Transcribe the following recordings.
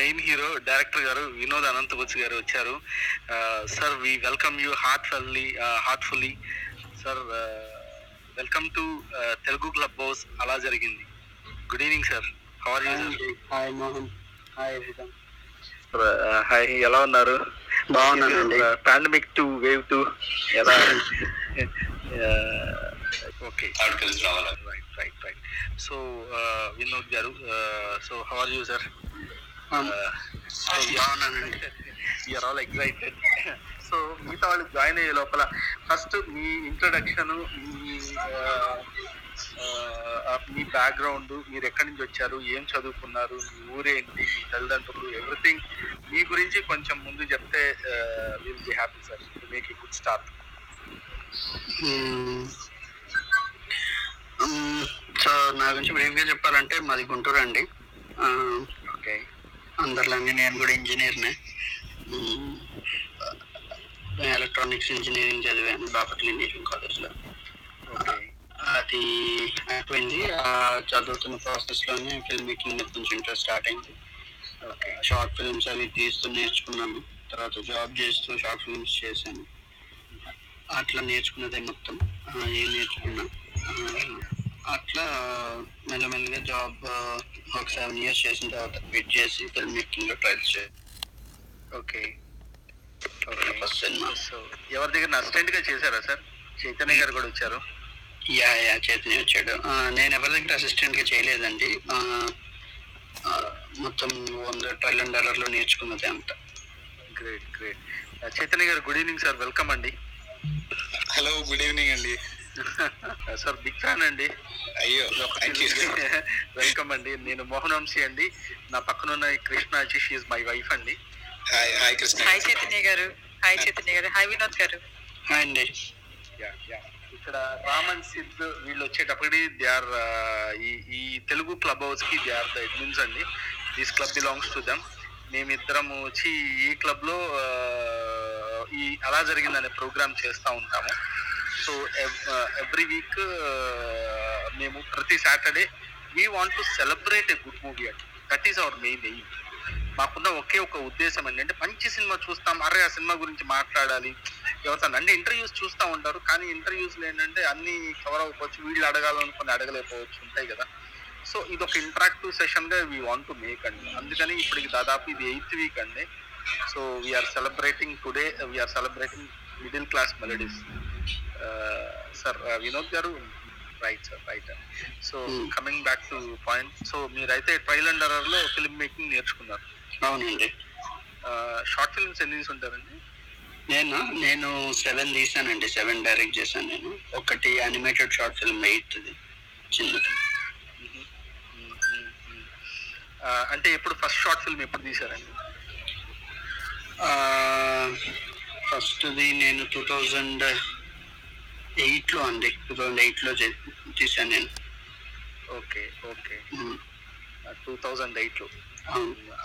Main hero director గారు వినోద్ అనంతబుచ్ గారు వచ్చారు. Sir we welcome you heartfully heartfully sir welcome to Telugu club house అలా జరిగింది. Good evening sir how are you hi Mohan hi everyone hi ఎలా ఉన్నారు? బాగున్నానండి. Pandemic two wave to ఎలా? Okay right right right so Vinod garu so how are you sir బాగున్నానండి you're all excited so మిగతా వాళ్ళు join అయ్యే లోపల first మీ ఇంట్రడక్షన్ మీ uh, uh, మీ బ్యాక్గ్రౌండ్ మీరు ఎక్కడి నుంచి వచ్చారు ఏం చదువుకున్నారు మీ ఊరేంటి మీ తల్లిదండ్రులు ఎవ్రీథింగ్ మీ గురించి కొంచెం ముందు చెప్తే will be happy sir make good start so నా గురించి బ్రీఫ్గా చెప్పాలంటే మాది గుంటూరు అండి ఓకే అందరిలాగే నేను కూడా ఇంజనీర్నే. ఎలక్ట్రానిక్స్ ఇంజనీరింగ్ చదివాను బాపట్ల ఇంజనీరింగ్ కాలేజ్లో. అది అయిపోయింది. ఆ చదువుతున్న ప్రాసెస్లోనే ఫిల్మ్ మేకింగ్ మీద కొంచెం ఇంట్రెస్ట్ స్టార్ట్ అయింది. షార్ట్ ఫిల్మ్స్ అవి తీస్తూ నేర్చుకున్నాను. తర్వాత జాబ్ చేస్తూ షార్ట్ ఫిల్మ్స్ చేశాను. అట్లా నేర్చుకున్నదే మొత్తం. ఏం నేర్చుకున్నా? అట్లా మెల్లమెల్లగా జాబ్ ఒక సెవెన్ ఇయర్స్ చేసిన తర్వాత క్విట్ చేసి ఫిల్మ్ మేకింగ్లో ట్రైల్స్ చేయాలి okay. Okay. First cinema so ఎవరి దగ్గర అసిస్టెంట్గా చేశారా సార్? చైతన్య గారు కూడా వచ్చారు. యా యా చైతన్య వచ్చాడు. నేను ఎవరి దగ్గర అసిస్టెంట్గా చేయలేదండి. మొత్తం వంద ట్రైల్ అండ్ డాలర్లో నేర్చుకున్నదే అంతా. Great great Chaitanya garu good evening sir welcome అండి. హలో గుడ్ ఈవినింగ్ అండి. సార్ బిగ్ ఫ్యాన్ అండి. అయ్యో వెల్కమ్ అండి. నేను మోహన్ వంశీ అండి. నా పక్కన ఉన్న ఈ కృష్ణ షీఈ్ మై వైఫ్ అండి. Hi Krishna. Hi Chaitanya garu. Hi Chaitanya గారు. హాయ్ వినోద్ గారు. హాయ్ అండి. Yeah, yeah. ఇక్కడ రామన్ సిద్ధ్ వీళ్ళు వచ్చేటప్పటికి దే ఆర్ ఈ ఈ తెలుగు క్లబ్ హౌస్కి దే ఆర్ ద అడ్మిన్స్ అండి. This club belongs to them మేమిద్దరం వచ్చి ఈ క్లబ్లో uh, ఈ అలా జరిగిందనే ప్రోగ్రామ్ చేస్తూ ఉంటాము. సో ఎవ్రీ వీక్ మేము ప్రతి Saturday we want to celebrate a good movie అండి. That is our main aim మాకున్న ఒకే ఒక ఉద్దేశం ఏంటంటే మంచి సినిమా చూస్తాం. అరే ఆ సినిమా గురించి మాట్లాడాలి. ఎవరితో అంటే ఇంటర్వ్యూస్ చూస్తూ ఉంటారు. కానీ ఇంటర్వ్యూస్లో ఏంటంటే అన్ని కవర్ అవ్వచ్చు వీళ్ళు అడగాలనుకుని అడగలేకపోవచ్చు. ఉంటాయి కదా. సో ఇది ఒక ఇంటరాక్టివ్ సెషన్గా వీ వాంట్ టు మేక్ అండి. అందుకని ఇప్పటికి దాదాపు ఇది ఎయిత్ వీక్ అండి. So we're celebrating today we're celebrating middle class melodies sir Vinod garu? Right sir right so. Coming back to point so మీరైతే ట్రైల్ అండ్లో ఫిల్మ్ మేకింగ్ నేర్చుకున్నారు. అవునండి. షార్ట్ ఫిల్మ్స్ ఎన్ని ఉంటారండి నేను? నేను సెవెన్ తీసానండి. సెవెన్ డైరెక్ట్ చేశాను నేను. ఒకటి యానిమేటెడ్ షార్ట్ ఫిల్మ్ ఎయిత్ చిన్నది. ఆ, అంటే ఎప్పుడు ఫస్ట్ షార్ట్ ఫిల్మ్ ఎప్పుడు తీసారండి ఫస్ట్ది నేను టూ థౌజండ్ ఎయిట్లో అండి టూ థౌజండ్ ఎయిట్లో తీసాను నేను. Okay okay. టూ థౌజండ్ ఎయిట్లో?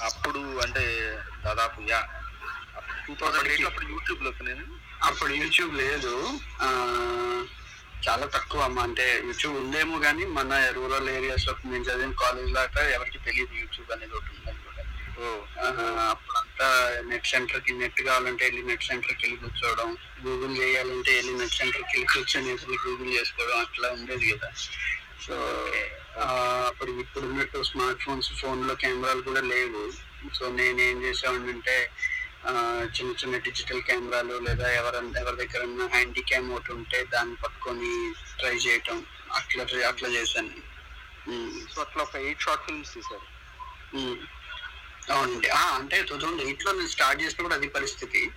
అప్పుడు అంటే దాదాపు యా. టూ థౌజండ్ ఎయిట్లో అప్పుడు యూట్యూబ్లోకి నేను? అప్పుడు యూట్యూబ్ లేదు. చాలా తక్కువ అమ్మ. అంటే యూట్యూబ్ ఉందేమో కానీ మన రూరల్ ఏరియాస్లో నేను చదివిన కాలేజ్ దాకా ఎవరికి తెలియదు యూట్యూబ్ అనేది ఒకటి ఉందని కూడా. అప్పుడంతా నెట్ సెంటర్కి నెట్ కావాలంటే వెళ్ళి నెట్ సెంటర్కి వెళ్ళి కూర్చోవడం గూగుల్ చేయాలంటే వెళ్ళి నెట్ సెంటర్కి వెళ్ళి కూర్చొని గూగుల్ చేసుకోవడం అట్లా ఉండేది కదా సో అప్పుడు ఇప్పుడు ఉన్నట్టు స్మార్ట్ ఫోన్స్ ఫోన్లో కెమెరాలు కూడా లేవు సో నేను ఆ, చిన్న చిన్న డిజిటల్ కెమెరాలు లేదా ఎవరైనా ఎవరి దగ్గర హ్యాండీ క్యామ్ ఒకటి ఉంటే దాన్ని పట్టుకొని ట్రై చేయటం అట్లా అట్లా చేశాను. సో అట్లా ఒక ఎయిట్ షార్ట్ ఫిల్మ్స్ తీశారు. అవునండి. ఆ, అంటే టూ థౌజండ్ ఎయిట్లో నేను స్టార్ట్ చేసినప్పుడు అది పరిస్థితి.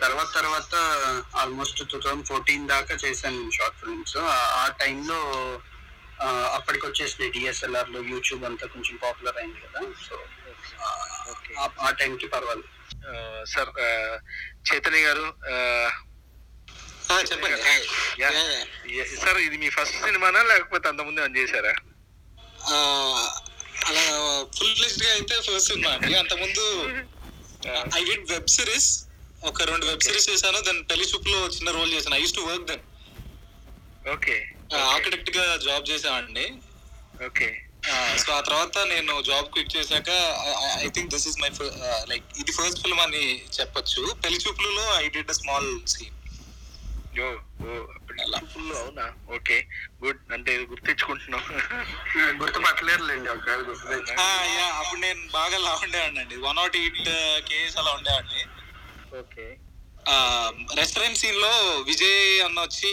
తర్వాత తర్వాత ఆల్మోస్ట్ టూ థౌజండ్ ఫోర్టీన్ దాకా చేశాను నేను షార్ట్ ఫిల్మ్స్. ఆ టైంలో అప్పటికి వచ్చేసినాయి డిఎస్ఎల్ఆర్లో యూట్యూబ్ అంతా కొంచెం పాపులర్ అయింది కదా. So okay. ఆ టైంకి పర్వాలేదు. సార్ చైతన్య గారు చెప్పండి. సార్ ఇది మీ ఫస్ట్ సినిమానా లేకపోతే అంతకుముందు అని చేశారా? ఆ, అలా ఫుల్ ఫ్లెజ్డ్గా అయితే ఫస్ట్ సినిమా. అండి అంతకుముందు ఐ డిడ్ వెబ్ సిరీస్ ఒక రెండు వెబ్ సిరీస్ చేశాను. దాని పెళ్ళి చూపులో చిన్న రోల్ చేశాను. I to work then okay ఆర్కిటెక్ట్గా job చేసామండి ఓకే సో ఆ తర్వాత నేను జాబ్ క్విట్ చేశాక I think this is my like ఇది ఫస్ట్ ఫిల్మ్ అని చెప్పొచ్చు. పెళ్ళి చూపులలో I did a small scene oh oh అలా. ఫుల్ అవునా? ఓకే గుడ్ అంటే గుర్తించుకుంటున్నాం గుర్తుపట్టలేరులేండి ఒకవేళ గుర్తుపెట్టి యా అప్పుడు నేను బాగా లా ఉండేవాడిని అండి. వన్ నాట్ ఎయిట్ కేఎస్ అలా ఉండేవాడిని. ఓకే రెస్టారెంట్ సీన్లో విజయ్ అన్న వచ్చి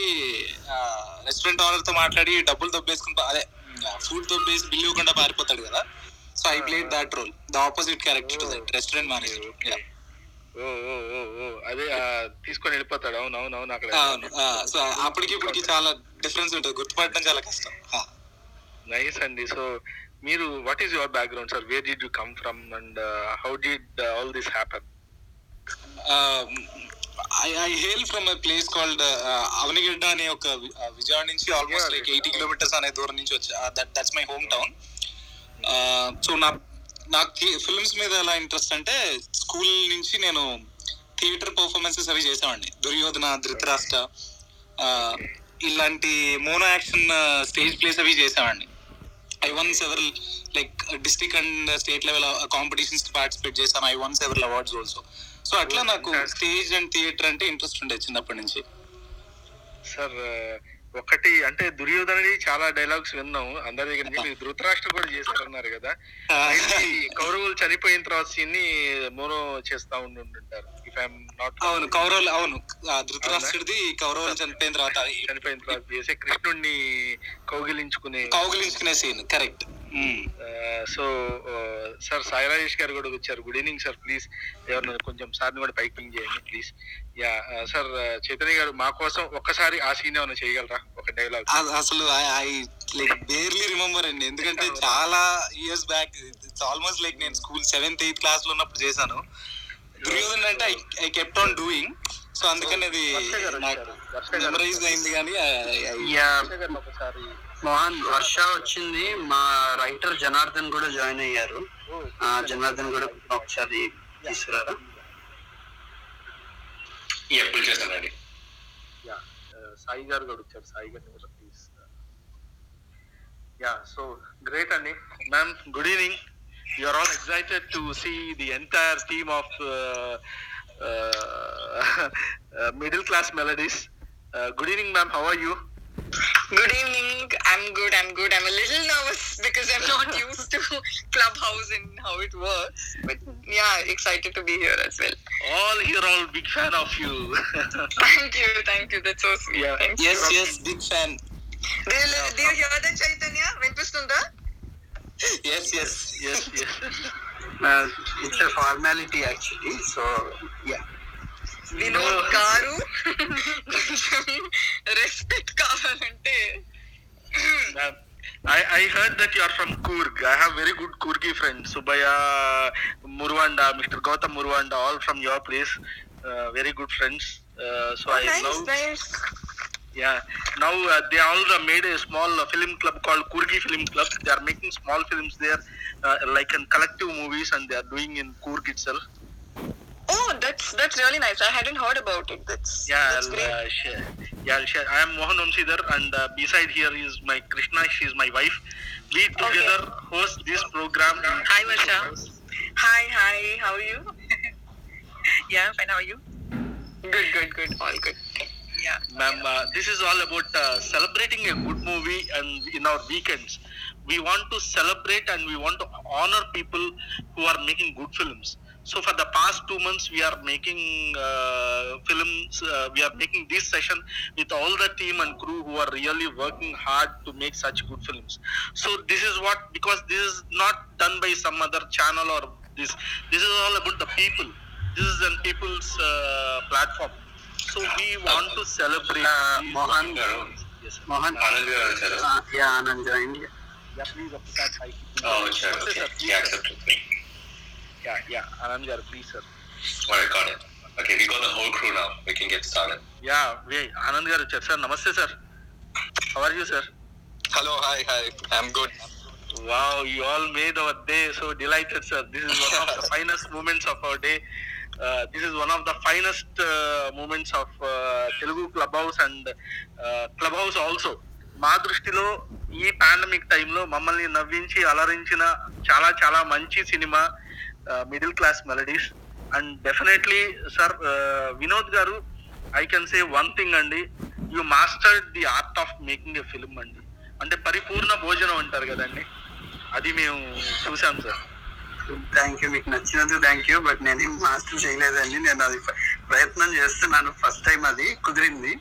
రెస్టారెంట్ ఓనర్తో మాట్లాడి డబ్బులు దొబ్బేసుకుని పా- అదే ఫుడ్ దొబ్బేసి బిల్ ఇవ్వకుండా పారిపోతాడు కదా. So I played that role the opposite character to that restaurant manager అదే తీసుకొని వెళ్ళిపోతాడు. అవును అవును అవును అక్కడ. సో అప్పటికి ఇప్పటికి చాలా డిఫరెన్స్ ఉంటుంది. గుర్తుపట్టడం చాలా కష్టం. నైస్ అండి. సో మీరు what is your background sir where did you come from and how did all this happen I I hail from a place called Avanigadda అనే ఒక విజయవాడ నుంచి ఆల్మోస్ట్ లైక్ ఎయిటీ కిలోమీటర్స్ అనే దూరం నుంచి వచ్చా that that's my home town so నా నాకు films మీద ఎలా ఇంట్రెస్ట్ అంటే స్కూల్ నుంచి నేను థియేటర్ పర్ఫార్మెన్సెస్ అవి చేసేవాడిని. దుర్యోధన ధృతరాష్ట్ర ఇలాంటి మోనో యాక్షన్ స్టేజ్ ప్లేస్ అవి చేసేవాడిని. I won several like district and state level competitions participate చేశాను. I won several awards also so అట్లా నాకు స్టేజ్ అండ్ థియేటర్ అంటే ఇంట్రెస్ట్ ఉండేది చిన్నప్పటి నుంచి. సార్ ఒకటి అంటే దుర్యోధనది చాలా డైలాగ్స్ విన్నాం. అందరి దగ్గర నుంచి మీరు ధృతరాష్ట్ర కూడా చేశారన్నారు కదా. కౌరవులు చనిపోయిన తర్వాత సీన్ని మోనో చేస్తా ఉంటుంటారు ఇఫ్ ఐఎమ్ నాట్ అవును కౌరవులు అవును. ధృతరాష్ట్రుడిది కౌరవులు చనిపోయిన తర్వాత. చనిపోయిన తర్వాత చేసే కృష్ణుడిని కౌగిలించుకునే కౌగిలించుకునే scene correct so sir Sai Rajesh garu కూడా వచ్చారు. గుడ్ ఈవినింగ్ సార్ ప్లీజ్ ఎవరిని కొంచెం సార్ని కూడా పైకి పింగ్ చేయండి ప్లీజ్ యా సార్ చైతన్య గారు మా కోసం ఒక్కసారి ఆ సీన్ ఏమైనా చేయగలరా? ఒక డైలాగ్ అసలు ఐ లైక్ బేర్లీ రిమెంబర్ అండి. ఎందుకంటే చాలా years back it's almost like నేను స్కూల్ సెవెంత్ ఎయిత్ క్లాస్లో ఉన్నప్పుడు చేశాను. దుర్యోధన్ అంటే I kept on doing so అందుకని అది. మెమరైజ్ అయింది కానీ మోహన్ వర్ష వచ్చింది. మా రైటర్ జనార్దన్ కూడా జాయిన్ అయ్యారు. ఆ, జనార్దన్ కూడా ఒకసారి తీసుకురారా? ఎప్పుడు చేస్తానండి యా సాయి గారు కూడా వచ్చారు. సాయి గారిని కూడా ప్లీజ్ యా సో గ్రేట్ అండి. Ma'am good evening you are all excited to see the entire theme of middle class melodies good evening ma'am how are you Good evening. I'm good. I'm good. I'm a little nervous because I'm not used to Clubhouse and how it works. But yeah, excited to be here as well. All here, all big fan of you. thank you. Thank you. That's so sweet. Yeah. Thank yes, you. yes, big fan. Do you, do you hear that, Chaitanya? Vinpistunda? Yes, yes, yes, yes. Uh, it's a formality actually, so yeah. Vinod Karu. Heard that you are from Coorg. I have very good Kurgi friends. Subaya, Murwanda, Mr. Gautam Murwanda, all from your place. Uh, very good friends. Uh, so I nice, love. nice. Yeah. Now uh, they all made a small uh, film club called Kurgi Film Club. They are making small films there, uh, like in collective movies, and they are doing in Kurg itself. Oh, that's that's really nice. I hadn't heard about it. That's Yeah, that's great. uh. Yeah, I'll. I am Mohan Omsidhar, and uh, beside here is my Krishna. She is my wife. We together host this program. Hi, Varsha. Hi, hi. How are you? yeah, fine. How are you? Good, good, good. All good. Yeah. Ma'am, uh, this is all about uh, celebrating a good movie and in our weekends. We want to celebrate and we want to honor people who are making good films. So for the past two months, we are making uh, films. Uh, we are making this session with all the team and crew who are really working hard to make such good films. So this is what because this is not done by some other channel or this. This is all about the people. This is an people's uh, platform. So we want to celebrate. Uh, Mohan, yes, Mohan, Anand, uh, yeah, Anand, yeah, please. Oh, sure, okay. Yeah, accepted. Yeah, yeah. Anand garu, please, sir. alright got it okay we got the whole crew now we can get started Yeah, wait. Anand garu, sir. Sir, namaste, sir. How are you, sir? hello hi hi i'm good Wow, you all made our day so delighted, sir. This is one of the finest moments of our day. Uh, this is one of the finest uh, moments of uh, Telugu Clubhouse and uh, Clubhouse also. మా దృష్టిలో ఈ pandemic టైంలో మమ్మల్ని నవ్వించి అలరించిన చాలా చాలా మంచి cinema middle class melodies and definitely sir Vinod garu I can say one thing అండి you mastered the art of making a film అండి అంటే పరిపూర్ణ భోజనం అంటారు కదండి అది మేము చూసాం సార్ థ్యాంక్ యూ మీకు నచ్చినందుకు థ్యాంక్ యూ బట్ నేను మాస్టర్ చేయలేదండి నేను అది ప్ర- ప్రయత్నం చేస్తున్నాను ఫస్ట్ టైం అది కుదిరింది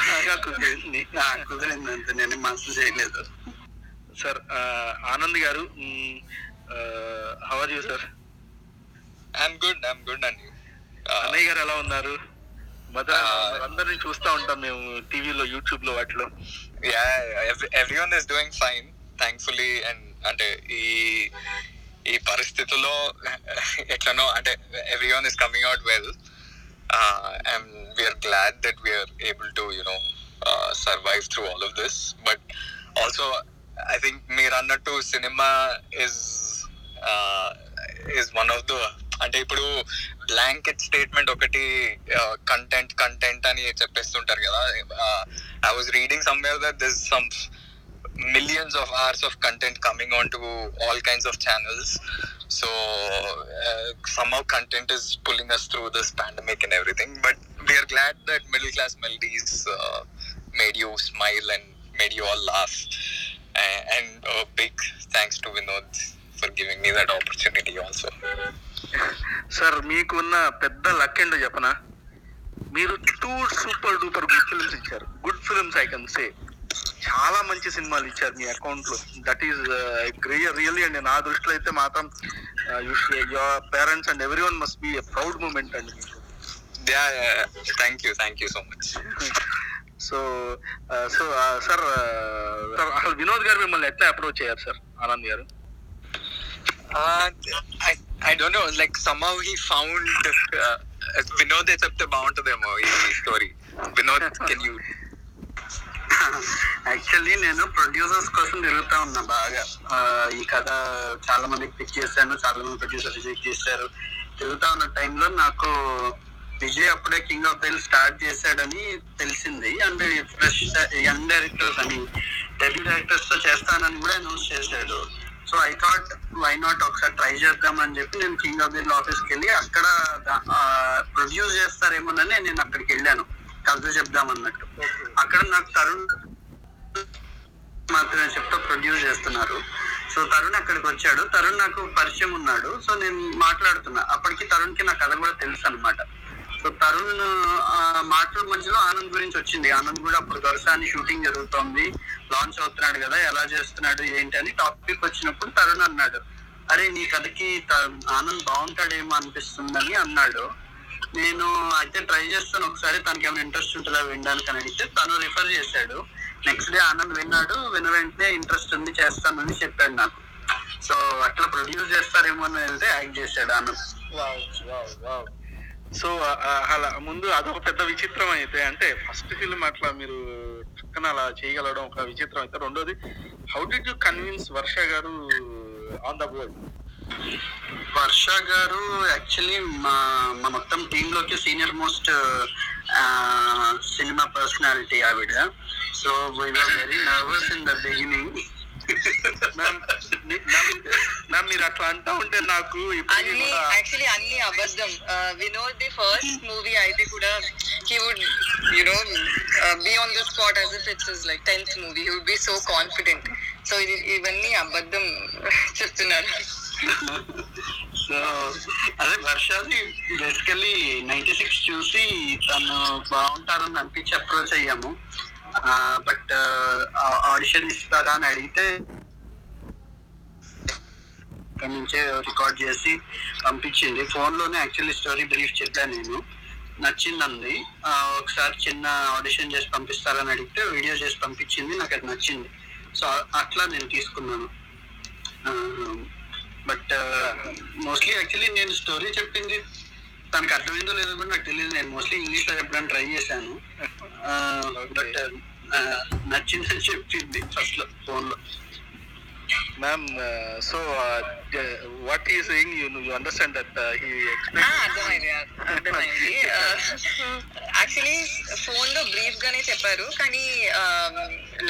బాగా కుదిరింది కుదిరింది అంతే నేను మాస్టర్ చేయలేదు sir Anand garu how are you sir I'm good I'm good అండి అన్నయ్య గారు ఎలా ఉన్నారు మదర్ Ah. అందరిని చూస్తా ఉంటాం మేము టీవీలో యూట్యూబ్లో వాటిలో yeah everyone is doing fine thankfully and అంటే ఈ ఈ పరిస్థితుల్లో ఎట్లనో అంటే everyone is coming out well and we're glad that we're able to you know survive through all of this but also I think మీరు అన్నట్టు cinema is is one of the అంటే ఇప్పుడు బ్లాంకెట్ స్టేట్మెంట్ ఒకటి content content అని చెప్పేస్తుంటారు కదా I was reading somewhere that this some millions of hours of content coming onto all kinds of channels. So uh, somehow content is pulling us through this pandemic and everything. But we are glad that middle class melodies uh, made you smile and made you all laugh. A- And a big for giving me that opportunity also. Sir మీకున్న పెద్ద luck ఏంటో చెప్పనా? మీరు two super duper good films ఇచ్చారు. Good films I can say చాలా మంచి సినిమాలు ఇచ్చారు మీ అకౌంట్లో. దట్ ఈస్ రియల్లీ అండి. నా దృష్టిలో అయితే మాత్రం your parents and every one must be proud moment అండి thank you, thank you so much. So so sir అసలు వినోద్ గారు మిమ్మల్ని ఎట్లా అప్రోచ్ అయ్యారు sir Anand garu? I don't know like know. Like somehow he Vinod చెప్తే బాగుంటుందేమో ఈ story Vinod can you actually నేను producers కోసం తిరుగుతా ఉన్నా బాగా. ఆ, ఈ కథ చాలా మందికి పిక్ చేశాను చాలా మంది ప్రొడ్యూసర్ రిజెక్ట్ చేశారు. తిరుగుతా ఉన్న టైంలో నాకు విజయ్ అప్పుడే కింగ్ ఆఫ్ దిల్ స్టార్ట్ చేశాడని తెలిసింది. అండ్ ఫ్రెష్ యంగ్ డైరెక్టర్స్ అని డెబ్యూ డైరెక్టర్స్తో చేస్తానని కూడా అనౌన్స్ చేశాడు. So I thought why not ఒకసారి ట్రై చేద్దాం అని చెప్పి నేను కింగ్ ఆఫ్ దిల్ ఆఫీస్కి వెళ్ళి అక్కడ ప్రొడ్యూస్ చేస్తారేమోనని నేను అక్కడికి వెళ్ళాను. కథ చెప్దాం అన్నట్టు అక్కడ నాకు తరుణ్ మాత్రమే చెప్తా ప్రొడ్యూస్ చేస్తున్నారు. సో తరుణ్ అక్కడికి వచ్చాడు. తరుణ్ నాకు పరిచయం ఉన్నాడు. సో నేను మాట్లాడుతున్నా. అప్పటికి తరుణ్కి నా కథ కూడా తెలుసు అనమాట సో తరుణ్ ఆ, మాటల మధ్యలో ఆనంద్ గురించి వచ్చింది. ఆనంద్ కూడా అప్పుడు దొరసాని షూటింగ్ జరుగుతోంది. లాంచ్ అవుతున్నాడు కదా ఎలా చేస్తున్నాడు ఏంటి అని టాపిక్ వచ్చినప్పుడు తరుణ్ అన్నాడు. అరే నీ కథకి త- ఆనంద్ బాగుంటాడేమో అనిపిస్తుందని అన్నాడు. నేను అయితే ట్రై చేస్తాను. ఒకసారి తనకి ఏమైనా ఇంట్రెస్ట్ ఉంటుందా వినడానికి అని అడిగితే తను రిఫర్ చేశాడు. నెక్స్ట్ డే ఆనంద్ విన్నాడు. విన్న వెంటనే ఇంట్రెస్ట్ ఉంది చేస్తానని చెప్పాడు నాకు. సో అట్లా ప్రొడ్యూస్ చేస్తారేమో అని వెళ్తే యాక్ట్ చేశాడు ఆనంద్. సో అలా ముందు అదొక పెద్ద విచిత్రం అయితే అంటే ఫస్ట్ ఫిల్మ్ అట్లా మీరు చక్కన అలా చేయగలగడం ఒక విచిత్రం అయితే. రెండోది how did you convince Varsha garu on the board Varsha garu actually మా మా మొత్తం టీమ్లోకి సీనియర్ మోస్ట్ సినిమా పర్సనాలిటీ ఆవిడ. So we are very nervous in the beginning ma'am మీరు అట్లా అంటా ఉంటే నాకు అన్ని యాక్చువల్లీ అన్ని అబద్ధం. వినోద్ ది ఫస్ట్ మూవీ అయితే కూడా he would you know be on the spot as if it's like tenth movie he would be so confident so ఇది ఇవన్నీ అబద్ధం చెప్తున్నారు. సో అదే వర్షాది బేసికలీ నైన్టీ సిక్స్ చూసి తను బాగుంటారని అనిపించి అప్రోచ్ అయ్యాము. బట్ ఆడిషన్ ఇస్తారా అని అడిగితే అక్కడి నుంచే రికార్డ్ చేసి పంపించింది. ఫోన్లోనే యాక్చువల్లీ స్టోరీ బ్రీఫ్ చెప్పాను నేను. నచ్చిందండి. ఆ, ఒకసారి చిన్న ఆడిషన్ చేసి పంపిస్తారని అడిగితే వీడియో చేసి పంపించింది నాకు అది నచ్చింది. సో అట్లా నేను తీసుకున్నాను. బట్ మోస్ట్లీ యాక్చువల్లీ నేను స్టోరీ చెప్పింది. తనకు అర్థమైందో లేదో కూడా నాకు తెలియదు. నేను మోస్ట్లీ ఇంగ్లీష్లో చెప్పడానికి ట్రై చేశాను. బట్ నచ్చిందని చెప్పింది ఫస్ట్లో ఫోన్లో. Ma'am, uh, so uh, the- what he is saying, you know, you understand that uh, he ఆ, explained. అర్థమైంది అర్థమైంది యాక్చువల్లీ ఫోన్లో బ్రీఫ్ గానే చెప్పారు. కానీ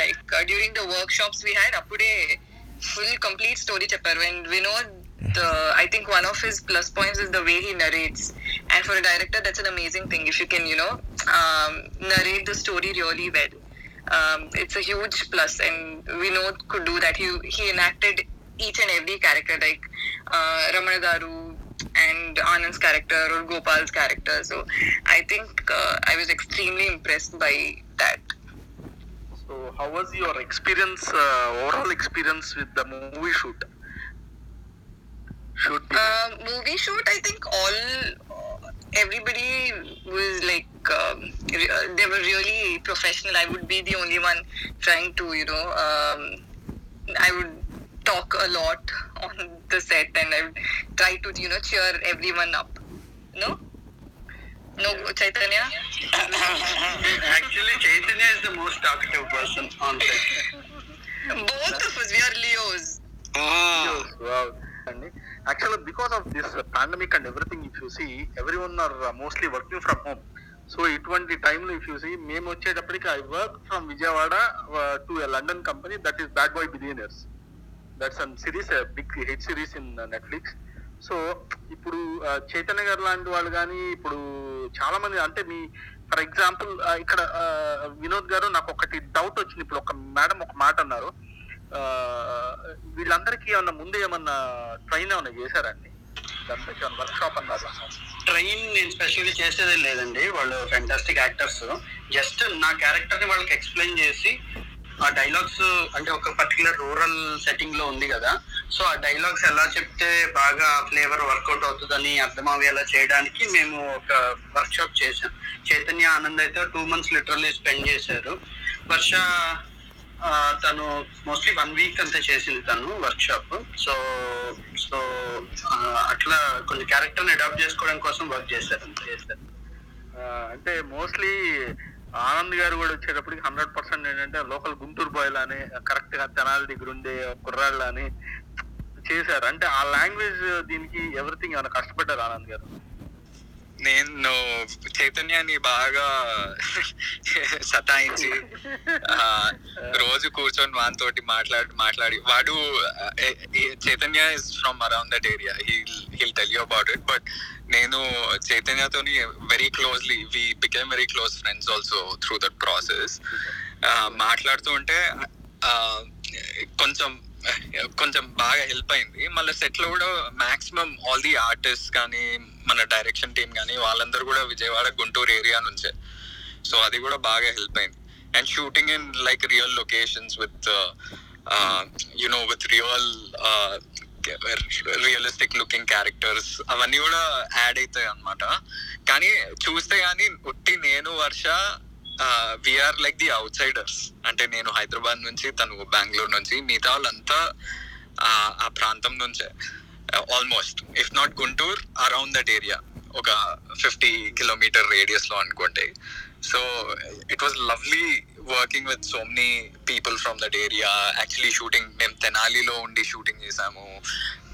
like during the workshops we had అప్పుడే ఫుల్ కంప్లీట్ స్టోరీ చెప్పారు. And Vinod I think one of his plus points is the way he narrates and for director that's an amazing thing if you can you know narrate the story really well um, it's a huge plus and Vinod could do that. He he enacted each and every character like uh, Ramana Garu and Anand's character or Gopal's character. So I think uh, I was extremely impressed by that. So, how was your experience, uh, overall experience with the movie shoot? Shoot. Uh, movie shoot, I think all everybody was like like um, uh, they were really professional. I would be the only one trying to, you know, um, I would talk a lot on the set and I would try to, you know, cheer everyone up. No? No, Chaitanya? Actually, Chaitanya is the most talkative person on set. Both of us, we are Leos. Ah. Wow. Actually, because of this pandemic and everything, if you see, everyone are uh, mostly working from home. So ఇటువంటి టైంలో if you see మేము వచ్చేటప్పటికి I work from Vijayawada to a London company that is bad boy billionaires that's an series big hit series in Netflix so ఇప్పుడు uh, Chaitanya garu లాంటి వాళ్ళు కానీ ఇప్పుడు చాలా మంది అంటే మీ ఫర్ ఎగ్జాంపుల్ uh, ఇక్కడ uh, వినోద్ గారు నాకు ఒకటి డౌట్ వచ్చింది. ఇప్పుడు ఒక మేడం ఒక మాట అన్నారు. వీళ్ళందరికీ ఏమన్నా ముందే ఏమన్నా ట్రైన్ ఏమన్నా చేశారండి దాంట్లో అన్నారు? ట్రైన్ నేను స్పెషల్గా చేసేదే లేదండి. వాళ్ళు ఫెంటాస్టిక్ యాక్టర్స్ జస్ట్ నా క్యారెక్టర్ని వాళ్ళకి ఎక్స్ప్లెయిన్ చేసి ఆ డైలాగ్స్ అంటే ఒక పర్టికులర్ రూరల్ సెట్టింగ్లో ఉంది కదా. సో ఆ డైలాగ్స్ ఎలా చెప్తే బాగా ఫ్లేవర్ వర్కౌట్ అవుతుందని అర్థమయ్యేలా చేయడానికి మేము ఒక వర్క్షాప్ చేసాం చైతన్య ఆనంద్ అయితే టూ మంత్స్ లిటరల్లీ స్పెండ్ చేశారు. వర్ష తను మోస్ట్లీ వన్ వీక్ అంతా చేసింది తను వర్క్ షాప్ సో సో అట్లా కొంచెం క్యారెక్టర్ని అడాప్ట్ చేసుకోవడం కోసం వర్క్ చేశారు అంతే. చేశారు ఆ, అంటే మోస్ట్లీ ఆనంద్ గారు కూడా వచ్చేటప్పటికి హండ్రెడ్ పర్సెంట్ ఏంటంటే లోకల్ గుంటూరు బాయ్లు అని కరెక్ట్గా తెనాలి దగ్గర ఉండే కుర్రాళ్ళు అని చేశారు. అంటే ఆ లాంగ్వేజ్ దీనికి ఎవ్రీథింగ్ ఏమైనా కష్టపడ్డారు ఆనంద్ గారు? నేను చైతన్యాన్ని బాగా సతాయించి రోజు కూర్చొని వానితోటి మాట్లాడి మాట్లాడి వాడు Chaitanya is from around that area he'll tell you about it but నేను చైతన్యతోని very closely we became very close friends also through that process మాట్లాడుతూ ఉంటే కొంచెం కొంచెం బాగా హెల్ప్ అయింది. మళ్ళీ సెట్లో కూడా మాక్సిమం ఆల్ ది ఆర్టిస్ట్ కానీ మన డైరెక్షన్ టీం కానీ వాళ్ళందరూ కూడా విజయవాడ గుంటూరు ఏరియా నుంచే. సో అది కూడా బాగా హెల్ప్ అయింది. And shooting in like real locations with you know with real realistic looking characters అవన్నీ కూడా యాడ్ అవుతాయి అనమాట కానీ చూస్తే కానీ ఉట్టి నేను Varsha we are like the outsiders అంటే నేను హైదరాబాద్ నుంచి తను బెంగళూరు నుంచి మిగతా వాళ్ళంతా ఆ, ఆ ప్రాంతం నుంచే. Almost if not Guntur around that area ఒక ఫిఫ్టీ కిలోమీటర్ రేడియస్లో అనుకోండి. So it was lovely working with so many people from that area actually shooting మేము తెనాలిలో ఉండి షూటింగ్ చేసాము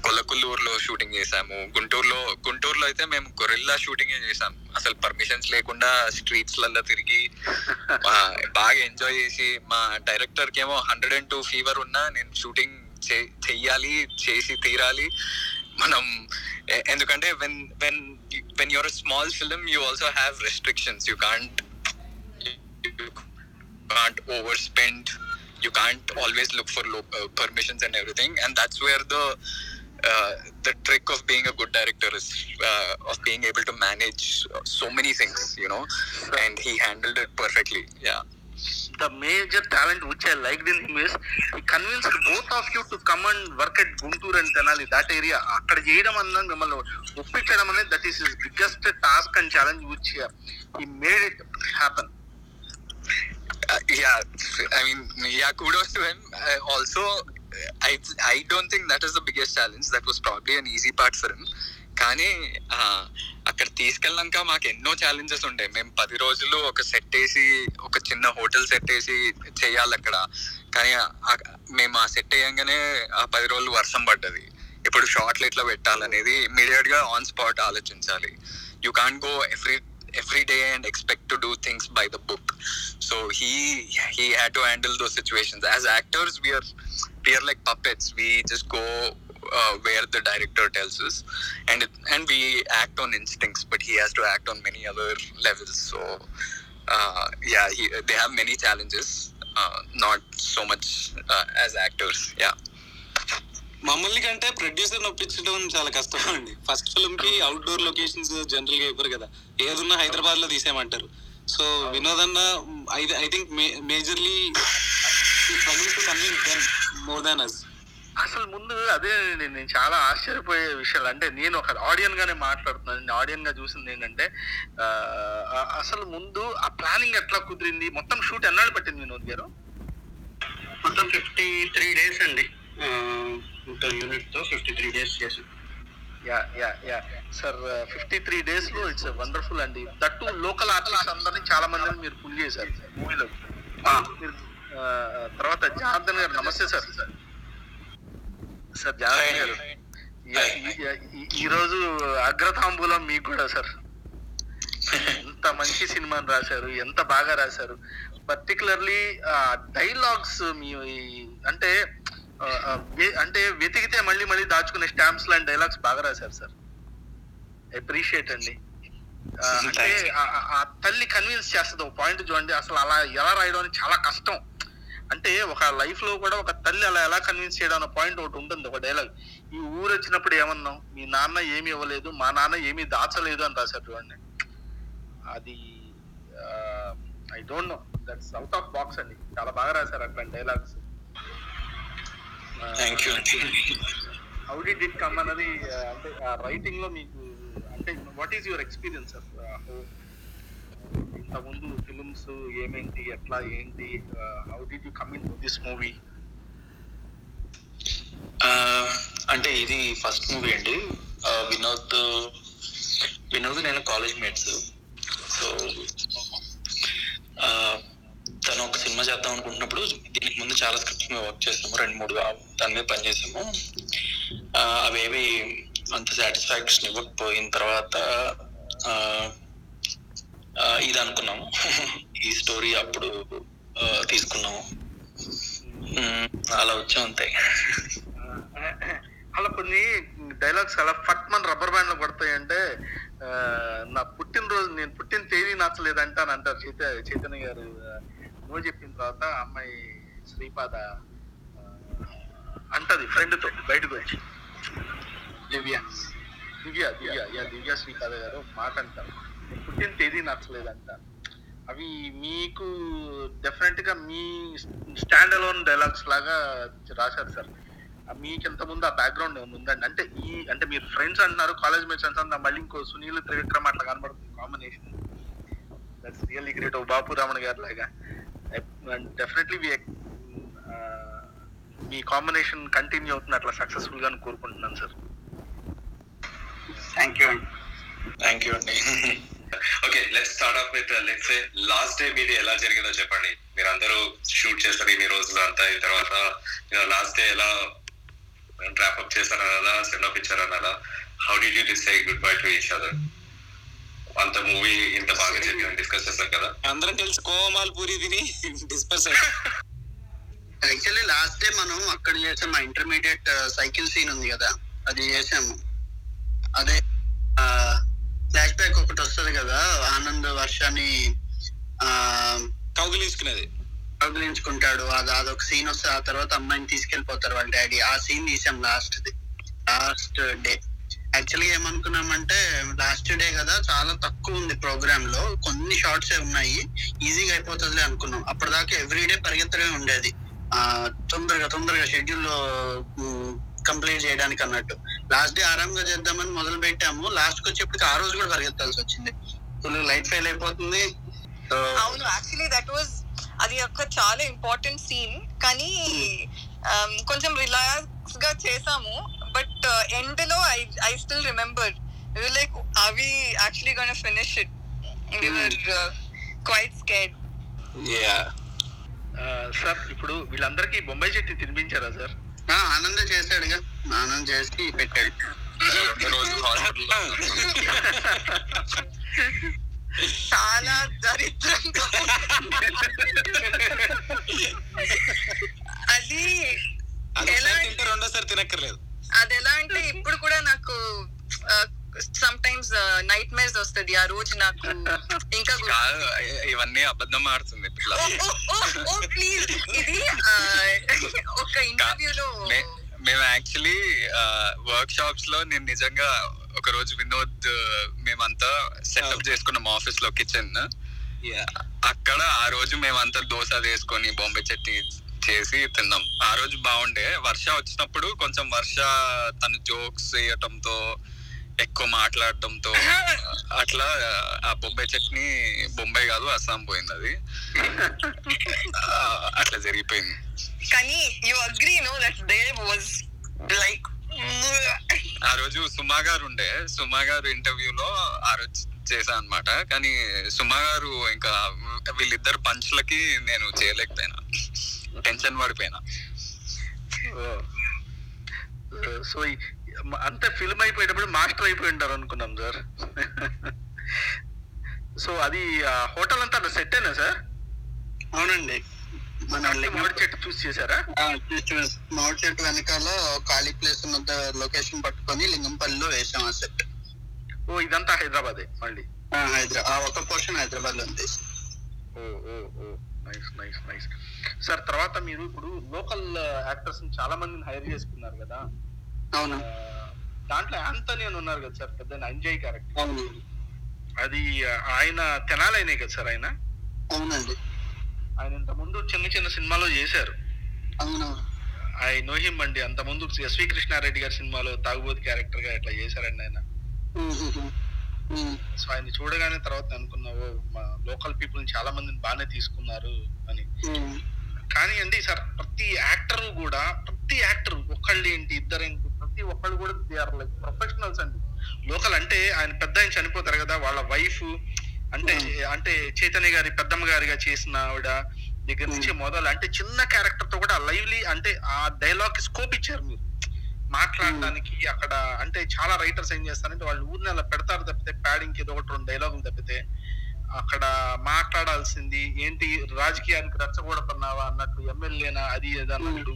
కొలకుల్లూరులో షూటింగ్ చేసాము గుంటూరులో గుంటూరులో అయితే మేము గొరిల్లా షూటింగ్ చేసాం అసలు పర్మిషన్స్ లేకుండా స్ట్రీట్స్లలో తిరిగి బాగా ఎంజాయ్ చేసి మా డైరెక్టర్కి ఏమో హండ్రెడ్ అండ్ టూ ఫీవర్ ఉన్నా నేను షూటింగ్ చెయ్యాలి చేసి తీరాలి. మనం ఎందుకంటే when when when your small film you also have restrictions you can't can't overspend you can't always look for lo- uh, permissions and everything and that's where the uh, the trick of being a good director is uh, of being able to manage uh, so many things you know and he handled it perfectly yeah the major talent which I liked in him is he convinced both of you to come and work at Guntur and Tenali, that area. అక్కడ చేయడం అన్నది మిమ్మల్ని ఒప్పించడం అనేది that is his biggest task and challenge which he made it happen uh, Uh, yeah i mean yeah kudos to him. Uh, also uh, i i don't think that is the biggest challenge. That was probably an easy part for him. కానీ uh, అక్కడ తీసుకెళ్ళాక మాకు ఎన్నో challenges ఉండే. మేము పది రోజులు ఒక సెట్ వేసి ఒక చిన్న హోటల్ సెట్ వేసి చేయాలి అక్కడ. కానీ మేము ఆ సెట్ అయ్యంగానే ఆ పది రోజులు వర్షం పడ్డది. ఇప్పుడు షార్ట్లు ఎట్లా పెట్టాలనేది ఇమీడియట్గా ఆన్ స్పాట్ ఆలోచించాలి. You can't go every every day and expect to do things by the book. So he he had to handle those situations. As actors we are we are like puppets. We just go uh, where the director tells us. And it, and we act on instincts but he has to act on many other levels. So uh, yeah he, they have many challenges uh, not so much uh, as actors. Yeah. మమ్మల్ని కంటే producer ఒప్పించడం చాలా కష్టం అండి. First ఫిల్మ్కి outdoor locations జనరల్గా ఇవ్వరు కదా. ఏదున్నా హైదరాబాద్లో తీసేయమంటారు. సో వినోద్ అన్న I think majorly more than us అసలు ముందు అదే నేను నేను చాలా ఆశ్చర్యపోయే విషయాలు. అంటే నేను ఒక ఆడియన్ గానే మాట్లాడుతున్నాను. నేను ఆడియన్గా చూసింది ఏంటంటే అసలు ముందు ఆ ప్లానింగ్ ఎట్లా కుదిరింది? మొత్తం షూట్ ఎన్నాళ్ళు పట్టింది వినోద్ గారు? మొత్తం ఫిఫ్టీ త్రీ డేస్ అండి. ఆ, మొత్తం యూనిట్తో ఫిఫ్టీ త్రీ డేస్ చేసాం yeah yeah yeah. Sir fifty three డేస్లో ఇట్స్ వండర్ఫుల్ అండి. దట్టు లోకల్ ఆర్టిస్ట్ అందరినీ చాలా మందిని మీరు పుల్ చేశారు. మూవీలో. తర్వాత జనార్దన్ గారు నమస్తే సార్. సార్ జనార్దన్ గారు. యా, ఈ- ఈ- ఈ- ఈ రోజు అగ్రతాంబూలం మీకు కూడా సార్. ఎంత మంచి సినిమాని రాశారు ఎంత బాగా రాశారు. పర్టికులర్లీ డైలాగ్స్ మీ అంటే అంటే వెతికితే మళ్ళీ మళ్ళీ దాచుకునే స్టాంప్స్ లాంటి డైలాగ్స్ బాగా రాశారు సార్. అప్రిషియేట్ అండి. అంటే ఆ తల్లి కన్విన్స్ చేస్తుంది ఒక పాయింట్ చూడండి అసలు అలా ఎలా రాయడం అని చాలా కష్టం. అంటే ఒక లైఫ్లో కూడా ఒక తల్లి అలా ఎలా కన్విన్స్ చేయడం అన్న పాయింట్ ఒకటి ఉంటుంది ఒక డైలాగ్. ఈ ఊరు వచ్చినప్పుడు ఏమన్నాం మీ నాన్న ఏమి ఇవ్వలేదు మా నాన్న ఏమీ దాచలేదు అని రాశారు చూడండి. అది I don't know that's out of box అండి. చాలా బాగా రాశారు అట్లాంటి dialogues. Thank you how did it come అన్నది అంటే రైటింగ్లో మీకు అంటే వాట్ ఈస్ యువర్ ఎక్స్పీరియన్స్ ఇంత ముందు ఫిల్మ్స్ ఏమేంటి ఎట్లా ఏంటి how did you come in this movie అంటే ఇది ఫస్ట్ మూవీ అండి. ఆ, వినోద్ వినోద్ నేను కాలేజ్ మేట్స్ సో సినిమా చేద్దాం అనుకుంటున్నప్పుడు దీనికి ముందు చాలా స్క్రిప్ట్స్ మేము వర్క్ చేసాము రెండు మూడు దాని మీద పనిచేసాము అవేవి అంత సాటిస్ఫాక్షన్ ఇవ్వకపోయిన తర్వాత ఇది అనుకున్నాము. ఈ స్టోరీ అప్పుడు తీసుకున్నాము. అలా వచ్చాం అంతే. అలా కొన్ని డైలాగ్స్ అలా ఫట్ మన రబ్బర్ బ్యాండ్లో పడతాయంటే ఆ, నా పుట్టినరోజు నేను పుట్టిన తేదీ నచ్చలేదంట అని అంటారు చైతన్య గారు. నో చెప్పిన తర్వాత అమ్మాయి శ్రీపాద అంటది ఫ్రెండ్తో బయటకు వచ్చి. దివ్య. దివ్య దివ్య యా దివ్య శ్రీపాద గారు మాట అంటారు. పుట్టిన తేదీ నచ్చలేదంట. అవి మీకు డెఫినెట్గా మీ స్టాండ్ అలోన్ డైలాగ్స్ లాగా రాశారు సార్. మీకు ఎంత ముందు ఆ బ్యాక్గ్రౌండ్ ఉందండి? అంటే ఈ అంటే మీరు ఫ్రెండ్స్ అంటున్నారు కాలేజ్ మేట్స్ అంటున్నారు మళ్ళీ ఇంకో సునీల్ త్రివిక్రమ్ అట్లా కనబడుతుంది కాంబినేషన్ దట్స్ రియల్లీ గ్రేట్ ఓ బాపు రమణ గారి లాగా డెఫినెట్లీ మీ కాంబినేషన్ కంటిన్యూ అవుతుంది అట్లా సక్సెస్ఫుల్గా కోరుకుంటున్నాను sir thank you thank you అండి. Okay let start off with let's say last day మీది ఎలా జరిగిందో చెప్పండి. మీరు అందరూ షూట్ చేస్తారు ఇన్ని రోజులు అంతా అయిన తర్వాత లాస్ట్ డే ఎలా డ్రాప్ అప్ చేస్తారన్నదా send off ఇచ్చారన్నదా how did you decide good bye to each other అంత మూవీ ఇంత బాగా జరిగిందని డిస్కస్ చేస్తాం కదా. అందరం కలిసి కోమాల్ పూరి తిని డిస్పర్స్ యాక్చువల్లీ లాస్ట్ డే మనం అక్కడ చేసాం మా ఇంటర్మీడియట్ సైకిల్ సీన్ ఉంది కదా అది చేసాము. అదే ఫ్లాష్ బ్యాక్ ఒకటి వస్తుంది కదా ఆనంద్ వర్షాన్ని ఆ కౌగిలించుకునేది కౌగిలించుకుంటాడు. అది అదొక సీన్ వస్తే ఆ తర్వాత అమ్మాయిని తీసుకెళ్ళిపోతారు వాళ్ళ డాడీ. ఆ సీన్ తీసాం లాస్ట్ ది. లాస్ట్ డే యాక్చువల్గా ఏమనుకున్నామంటే లాస్ట్ డే కదా చాలా తక్కువ ఉంది ప్రోగ్రామ్లో. కొన్ని షార్ట్స్ ఉన్నాయి. ఈజీగా అయిపోతుందిలే అనుకున్నాం. అప్పటిదాకా ఎవ్రీ డే పరిగెత్తడమే ఉండేది. ఆ తొందరగా తొందరగా షెడ్యూల్లో కంప్లీట్ చేయడానికి అన్నట్టు. లాస్ట్ డే ఆరాంగా చేద్దామని మొదలు పెట్టాము. లాస్ట్కి వచ్చేప్పటికి ఆ రోజు కూడా పరిగెత్తాల్సి వచ్చింది. ఫుల్ లైట్ ఫెయిల్ అయిపోతుంది. అవును యాక్చువల్లీ దట్ వాజ్ అది ఒక చాలా ఇంపార్టెంట్ సీన్ కానీ um, కొంచెం రిలాక్స్గా చేసాము. బట్ ఎండ్లో I I still remember like అవి actually gone finish it were quite scared yeah sir ఇప్పుడు వీళ్ళందరికీ బొంబాయి చెట్టు తినిపించారా సార్ ఆ, ఆనంద్ చేశాడుగా. ఆనంద్ చేసి పెట్టాడు. చాలా దరిద్రంగా అది రెండోసారి తినక్కర్లేదు. అది ఎలా అంటే ఇప్పుడు కూడా నాకు సమ్ టైమ్స్ నైట్ మేర్స్ వస్తుంది. ఆ రోజు నాకు ఇంకా ఇవన్నీ అబద్ధం ఆడుతుంది ప్లీజ్ ఇది ఒక ఇంటర్వ్యూలో మేము యాక్చువల్లీ వర్క్ షాప్స్లో నేను నిజంగా ఒక రోజు వినోద్ మేమంతా సెటప్ చేసుకున్నాం ఆఫీస్లో కిచెన్ అక్కడ ఆ రోజు మేమంతా దోశ వేసుకొని బొంబే చట్నీ చేసి తిన్నాం. ఆ రోజు బాగుండే. వర్ష వచ్చినప్పుడు కొంచెం వర్ష తన జోక్స్ వేయటంతో ఎక్కువ మాట్లాడటంతో అట్లా ఆ బొంబాయి చట్నీ బొంబాయి కాదు అస్సాం పోయింది అది. అట్లా జరిగిపోయింది. కానీ you agree no that was like ఆ రోజు సుమా గారు ఉండే. సుమా గారు ఇంటర్వ్యూలో ఆ రోజు చేశా అన్నమాట. కానీ సుమా గారు ఇంకా వీళ్ళిద్దరు పంచులకి నేను చేయలేకపోయినా. టెన్షన్ పడిపోయినా. సో అంత ఫిల్మ్ అయిపోయేటప్పుడు మాస్టర్ అయిపోయి ఉంటారు అనుకున్నాం సార్. సో అది హోటల్ అంతా సెట్ అయినా సార్? అవునండి. మన మామిడి చెట్టు చూసి చేశారా? మామిడి చెట్టు వెనకాల ఖాళీ ప్లేస్ ఉన్నంత లొకేషన్ పట్టుకొని లింగంపల్లిలో వేసాం ఆ సెట్ ఓ ఇదంతా హైదరాబాదే మళ్ళీ. హైదరాబాద్ ఆ ఒక పోర్షన్ హైదరాబాద్లో ఉంది ఓ ఓ ఓ. నైస్ నైస్ నైస్ సార్ తర్వాత మీరు ఇప్పుడు లోకల్ యాక్టర్స్ చాలా మందిని హైర్ చేసుకున్నారు కదా? అవును. దాంట్లో ఆంటనీ అని ఉన్నారు కదా సార్ పెద్ద అంజయ్ క్యారెక్టర్ అది ఆయన తెనాలైనే కదా సార్ ఆయన? అవునండి. ఆయన ఇంత ముందు చిన్న చిన్న సినిమాలో చేశారు. అవును ఐ నో హిమ్ అండి అంత ముందు ఎస్వి కృష్ణారెడ్డి గారి సినిమాలో తాగుబోతు క్యారెక్టర్గా ఇట్లా చేశారండి ఆయన. సో ఆయన చూడగానే తర్వాత అనుకున్నావు మా లోకల్ పీపుల్ చాలా మందిని బాగానే తీసుకున్నారు అని. ఉమ్. కానీ అండి సార్ ప్రతి యాక్టర్ కూడా ప్రతి యాక్టర్ ఒక్కళ్ళు ఏంటి ఇద్దరు ఏంటి ప్రతి ఒక్కళ్ళు కూడా దే ఆర్ లైక్ ప్రొఫెషనల్స్ అండి. లోకల్ అంటే ఆయన పెద్ద ఆయన చనిపోతారు కదా వాళ్ళ వైఫ్ అంటే అంటే చైతన్య గారి పెద్దమ్మ గారిగా చేసిన ఆవిడ దగ్గర నుంచి మొదలు అంటే చిన్న క్యారెక్టర్తో కూడా లైవ్లీ అంటే ఆ డైలాగ్ స్కోప్ ఇచ్చారు మాట్లాడడానికి అక్కడ అంటే చాలా రైటర్స్ ఏం చేస్తారంటే వాళ్ళు ఊరిని అలా పెడతారు తప్పితే ప్యాడింగ్ ఏదో ఒకటి రెండు డైలాగులు తప్పితే అక్కడ మాట్లాడాల్సింది ఏంటి రాజకీయానికి రెచ్చగొడుతున్నావా అన్నట్టు ఎమ్మెల్యేనా అది అన్నట్టు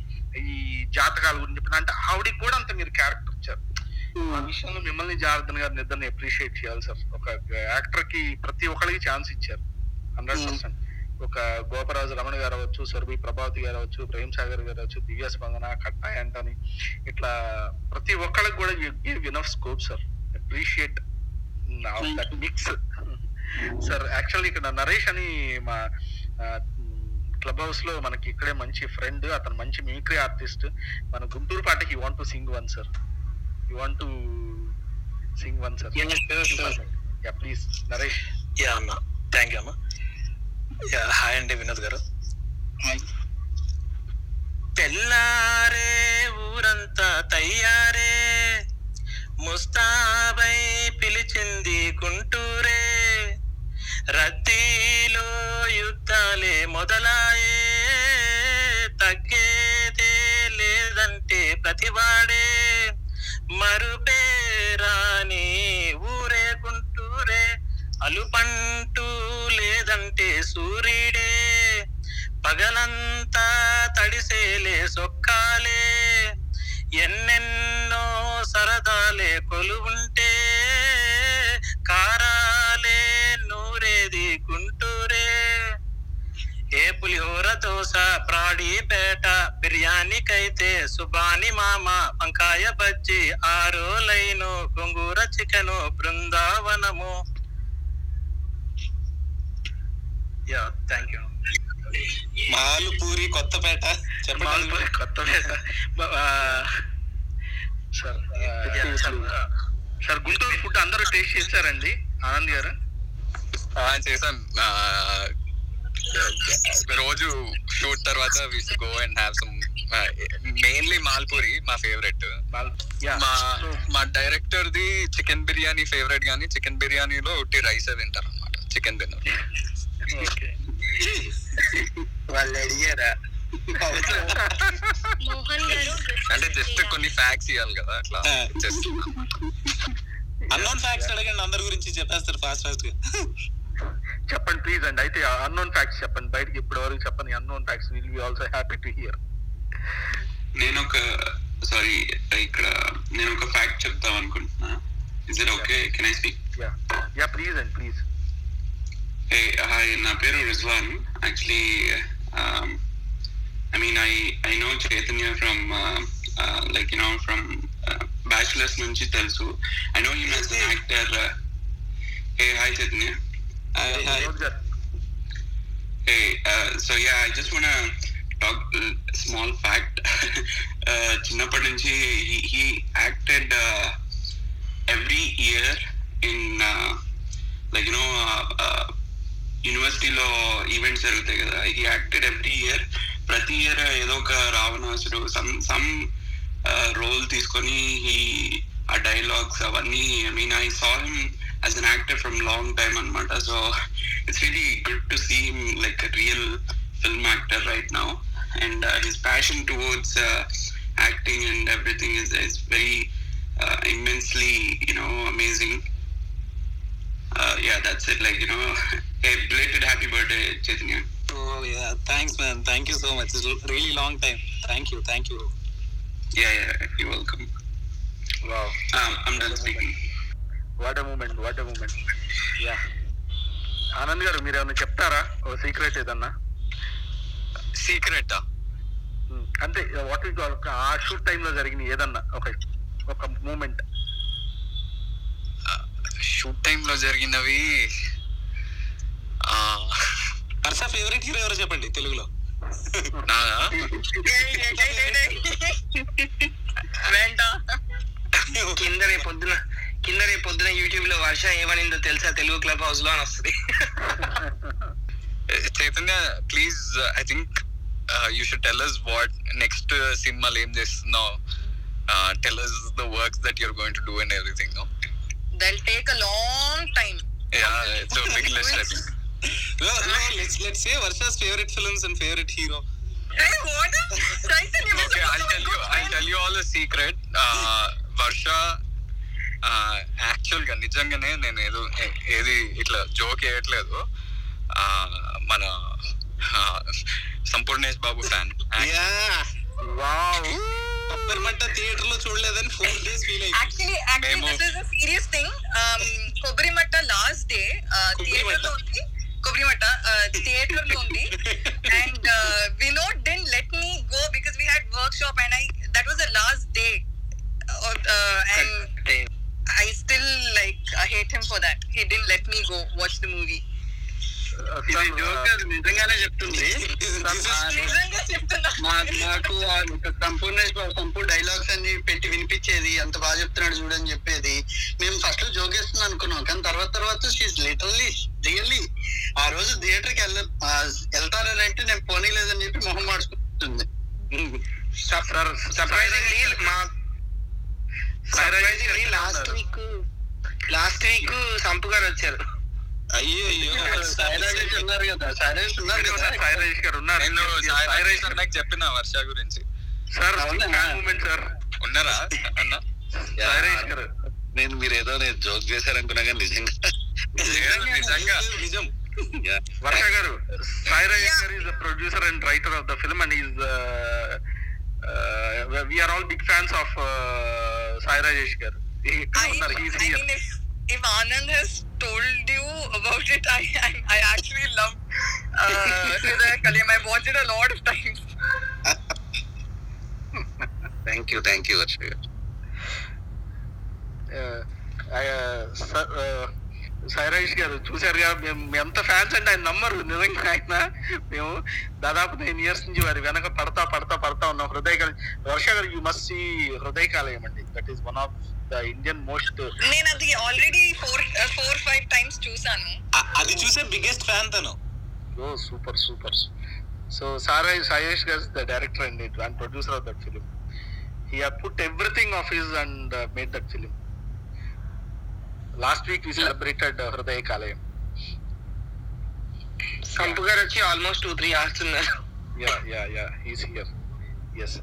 ఈ జాతకాల గురించి చెప్పిన అంటే ఆవిడకి కూడా అంత మీరు క్యారెక్టర్ ఇచ్చారు. ఆ విషయంలో మిమ్మల్ని జనార్దన్ గారిని ఇద్దరిని అప్రిషియేట్ చేయాలి సార్. ఒక యాక్టర్కి ప్రతి ఒక్కరికి ఛాన్స్ ఇచ్చారు. హండ్రెడ్ పర్సెంట్ ఒక గోపరాజు రమణ గారు అవ్వచ్చు సురభి ప్రభావతి గారు అవ్వచ్చు ప్రేమ్ సాగర్ గారు అవ్వచ్చు దివ్య స్పందన కట్టా యాంటనీ ఇట్లా ప్రతి ఒక్కరికి కూడా give enough scope sir appreciate that mix sir actually ఇక్కడ నరేష్ అని మా క్లబ్ హౌస్లో మనకి ఇక్కడే మంచి ఫ్రెండ్ అతను మంచి మిమిక్రీ ఆర్టిస్ట్ మన గుంటూరు పాటకి you want to sing one sir you want to sing one sir. Yeah please Naresh. Yeah అన్న. థ్యాంక్ యూ యా హాయ్ అండి వినోద్ గారు. తెల్లారే ఊరంతా తయ్యారే. ముస్తాబై పిలిచింది గుంటూరే. రద్దీలో యుద్ధాలే మొదలాయే. తగ్గేదే లేదంటే ప్రతివాడే. మరుపేరాని ఊరే గుంటూరే. అలుపంటూ లేదంటే సూర్యుడే పగలంతా తడిసేలే సొక్కాలే. ఎన్నెన్నో సరదాలే కొలువుంటే కారాలే నూరేది గుంటూరే. ఏ పులిహోర దోశ ప్రాడీపేట బిర్యానీకైతే సుబాని మామ వంకాయ బజ్జి ఆరో line గొంగూర chicken Brindavanam. Yeah thank you Malpuri Kothapeta. చెప్పండి. Malpuri Kothapeta. Sir sir, Guntur food అందరూ టేస్ట్ చేశారండి ఆనంద్ గారు. ఆ, చేశాను. రోజు షూట్ తర్వాత we go and have some mainly Malpuri మా ఫేవరెట్. మా మా director the chicken biryani favourite గానీ చికెన్ బిర్యానీలో ఉట్టి రైస్ తింటారు అనమాట చికెన్ బిర్యానీ ఓకే వాళ్ళు అడిగారా? మోహన్ గారు అంటే జస్ట్ కొన్ని ఫ్యాక్ట్స్ ఇవ్వాలి కదా అట్లా. జస్ట్ అన్నోన్ ఫ్యాక్ట్స్ అడగండి అందరి గురించి చెప్పేస్తారు ఫాస్ట్ ఫాస్ట్గా. చెప్పండి ప్లీజ్ అండి అయితే అన్నోన్ ఫ్యాక్ట్స్ చెప్పండి బయటకి ఇప్పటి వరకు చెప్పండి unknown facts will be also happy to hear నేను ఒక సారీ ఇక్కడ నేను ఒక ఫ్యాక్ట్ చెప్తాం అనుకుంటున్నా. Is it okay can I speak yeah yeah please అండి ప్లీజ్ హాయ్ నా పేరు Rizwan actually I mean I I know Chaitanya from like you know from bachelors నుంచి తెలుసు I know him as an actor A hi Chaitanya Vinod garu Hey, uh, so yeah, I just wanna talk a small fact. uh, చిన్నప్పటి నుంచి he, he acted uh, every year in uh, యూనివర్సిటీలో events జరుగుతాయి కదా he acted every year ప్రతి year ఏదో ఒక రావణాసుడు some some role తీసుకొని హీ ఆ డైలాగ్స్ అవన్నీ I mean I saw him as an actor from long time అనమాట so it's really good to see him like a real film actor right now and his passion towards acting and everything is is very immensely you know amazing. Uh, yeah that's it. Belated happy birthday Chaitanya thanks thank you so much really long time thank you thank you yeah yeah welcome wow I am moment what moment yeah Anand garu మీరు ఏమైనా చెప్తారా? ఓ secret ఏదన్నా? Secret hmm. అంతే. What is ఒక ఆ shoot టైంలో జరిగిన ఏదన్నా ఒక ఒక మూమెంట్ షూట్ టైంలో జరిగినవి హర్ష ఫేవరెట్ హీరో ఎవరో చెప్పండి తెలుగులో? కింద రేపు పొద్దున కింద రేపు పొద్దున యూట్యూబ్లో వర్ష ఏమనిందో తెలుసా? తెలుగు క్లబ్ హౌస్లో అని వస్తుంది. Chaitanya please I think you should tell us what next సినిమాలు ఏం చేస్తున్నావు? Tell us the works that you're going to do and everything no that'll take a long time yeah it's big list I think No, no, let's let's say Varsha's favorite films and favorite hero. Hey, what? Chaitanya, we're okay I supposed to tell be you good I friends. Tell you all secret Varsha యాక్చువల్గా నిజంగానే నేను ఏదో ఏది ఇట్లా joke వేయట్లేదు Ah, మన ah, Sampoornesh Babu fan పప్పర్మంట థియేటర్లో చూడలేదని ఫోర్ డేస్ ఫీల్ అయింది Actually, actually, Memo. this is a serious thing. Um, Kobrimatta last day, uh, theater లో ఉంది. Kobrimata, uh, theater only. and uh, Vinod didn't let me go because we had workshop and I that was the last day. Uh, uh, and I still like I hate him for that. He didn't let me go watch the movie. నిజంగానే చెప్తుంది. మాకు సంపూర్ణ సంపూర్ణ dialogues అన్ని పెట్టి వినిపించేది అంత బాగా చెప్తున్నాడు చూడని చెప్పేది. మేము ఫస్ట్ జోకేస్తుంది అనుకున్నాం కానీ తర్వాత తర్వాత షీస్ లిటరల్లీ రియల్లీ ఆ రోజు థియేటర్కి వెళ్ళ వెళ్తారని అంటే నేను పోనీలేదని చెప్పి మొహం మార్చుకుంటుంది సర్ప్రైజింగ్లీ మా surprisingly last week last week Sampu garu వచ్చారు. నాకు చెప్పిన వర్ష గురించి? Sir sir. ఉన్నారా? అన్న? నేను మీరు ఏదో నేను జోక్ చేశారనుకున్నా కానీ నిజంగా నిజంగా నిజం. Varsha garu Sairaj garu is the producer and writer of the film and is we are all big fans of Sai Rajesh garu. if Anand has told you about it, I I, I actually love uh, Kalim. I watched it a lot of times. thank you, thank you, Ashwin. Uh, I, uh, sir, uh, Sairaj గారు చూసారుగా మేము మేము ఎంత fans అంటే ఆయన నమ్మరు నిజంగా ఆయన. మేము దాదాపు నైన్ ఇయర్స్ నుంచి వారి వెనక పడతా పడతా పడతా ఉన్నాం. హృదయ కాలయం వర్ష గారు you must see Hrudaya Kaleyam అండి. That is one of the Indian most నేను అది already four four five times చూసాను అది చూసే బిగ్గెస్ట్ ఫ్యాన్ తను. ఓ సూపర్ సూపర్ సో సారాయ్ సాయేష్ గారు the director and. And producer of that film he put everything of his and made that film last week we celebrated Hrudaya Kaleyam కంపు గారు వచ్చి almost two three hours ఉన్నారు. Yeah yeah yeah is here yes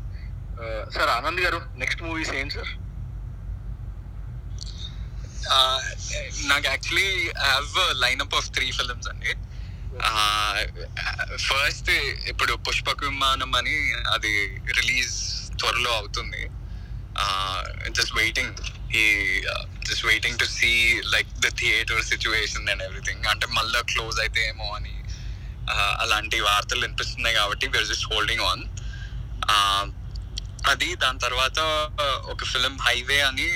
sir Anand garu next movies ఏంటి sir నాకు actually have lineup of three films అండి first ఇప్పుడు పుష్పక విమానం అని అది రిలీజ్ త్వరలో అవుతుంది. జస్ట్ వెయిటింగ్ ఈ just waiting to see like the theatre situation and everything అంటే మళ్ళీ క్లోజ్ అయితే ఏమో అని అలాంటి వార్తలు వినిపిస్తున్నాయి కాబట్టి వీఆర్ జస్ట్ హోల్డింగ్ ఆన్ అది దాని తర్వాత ఒక ఫిలిం హైవే అని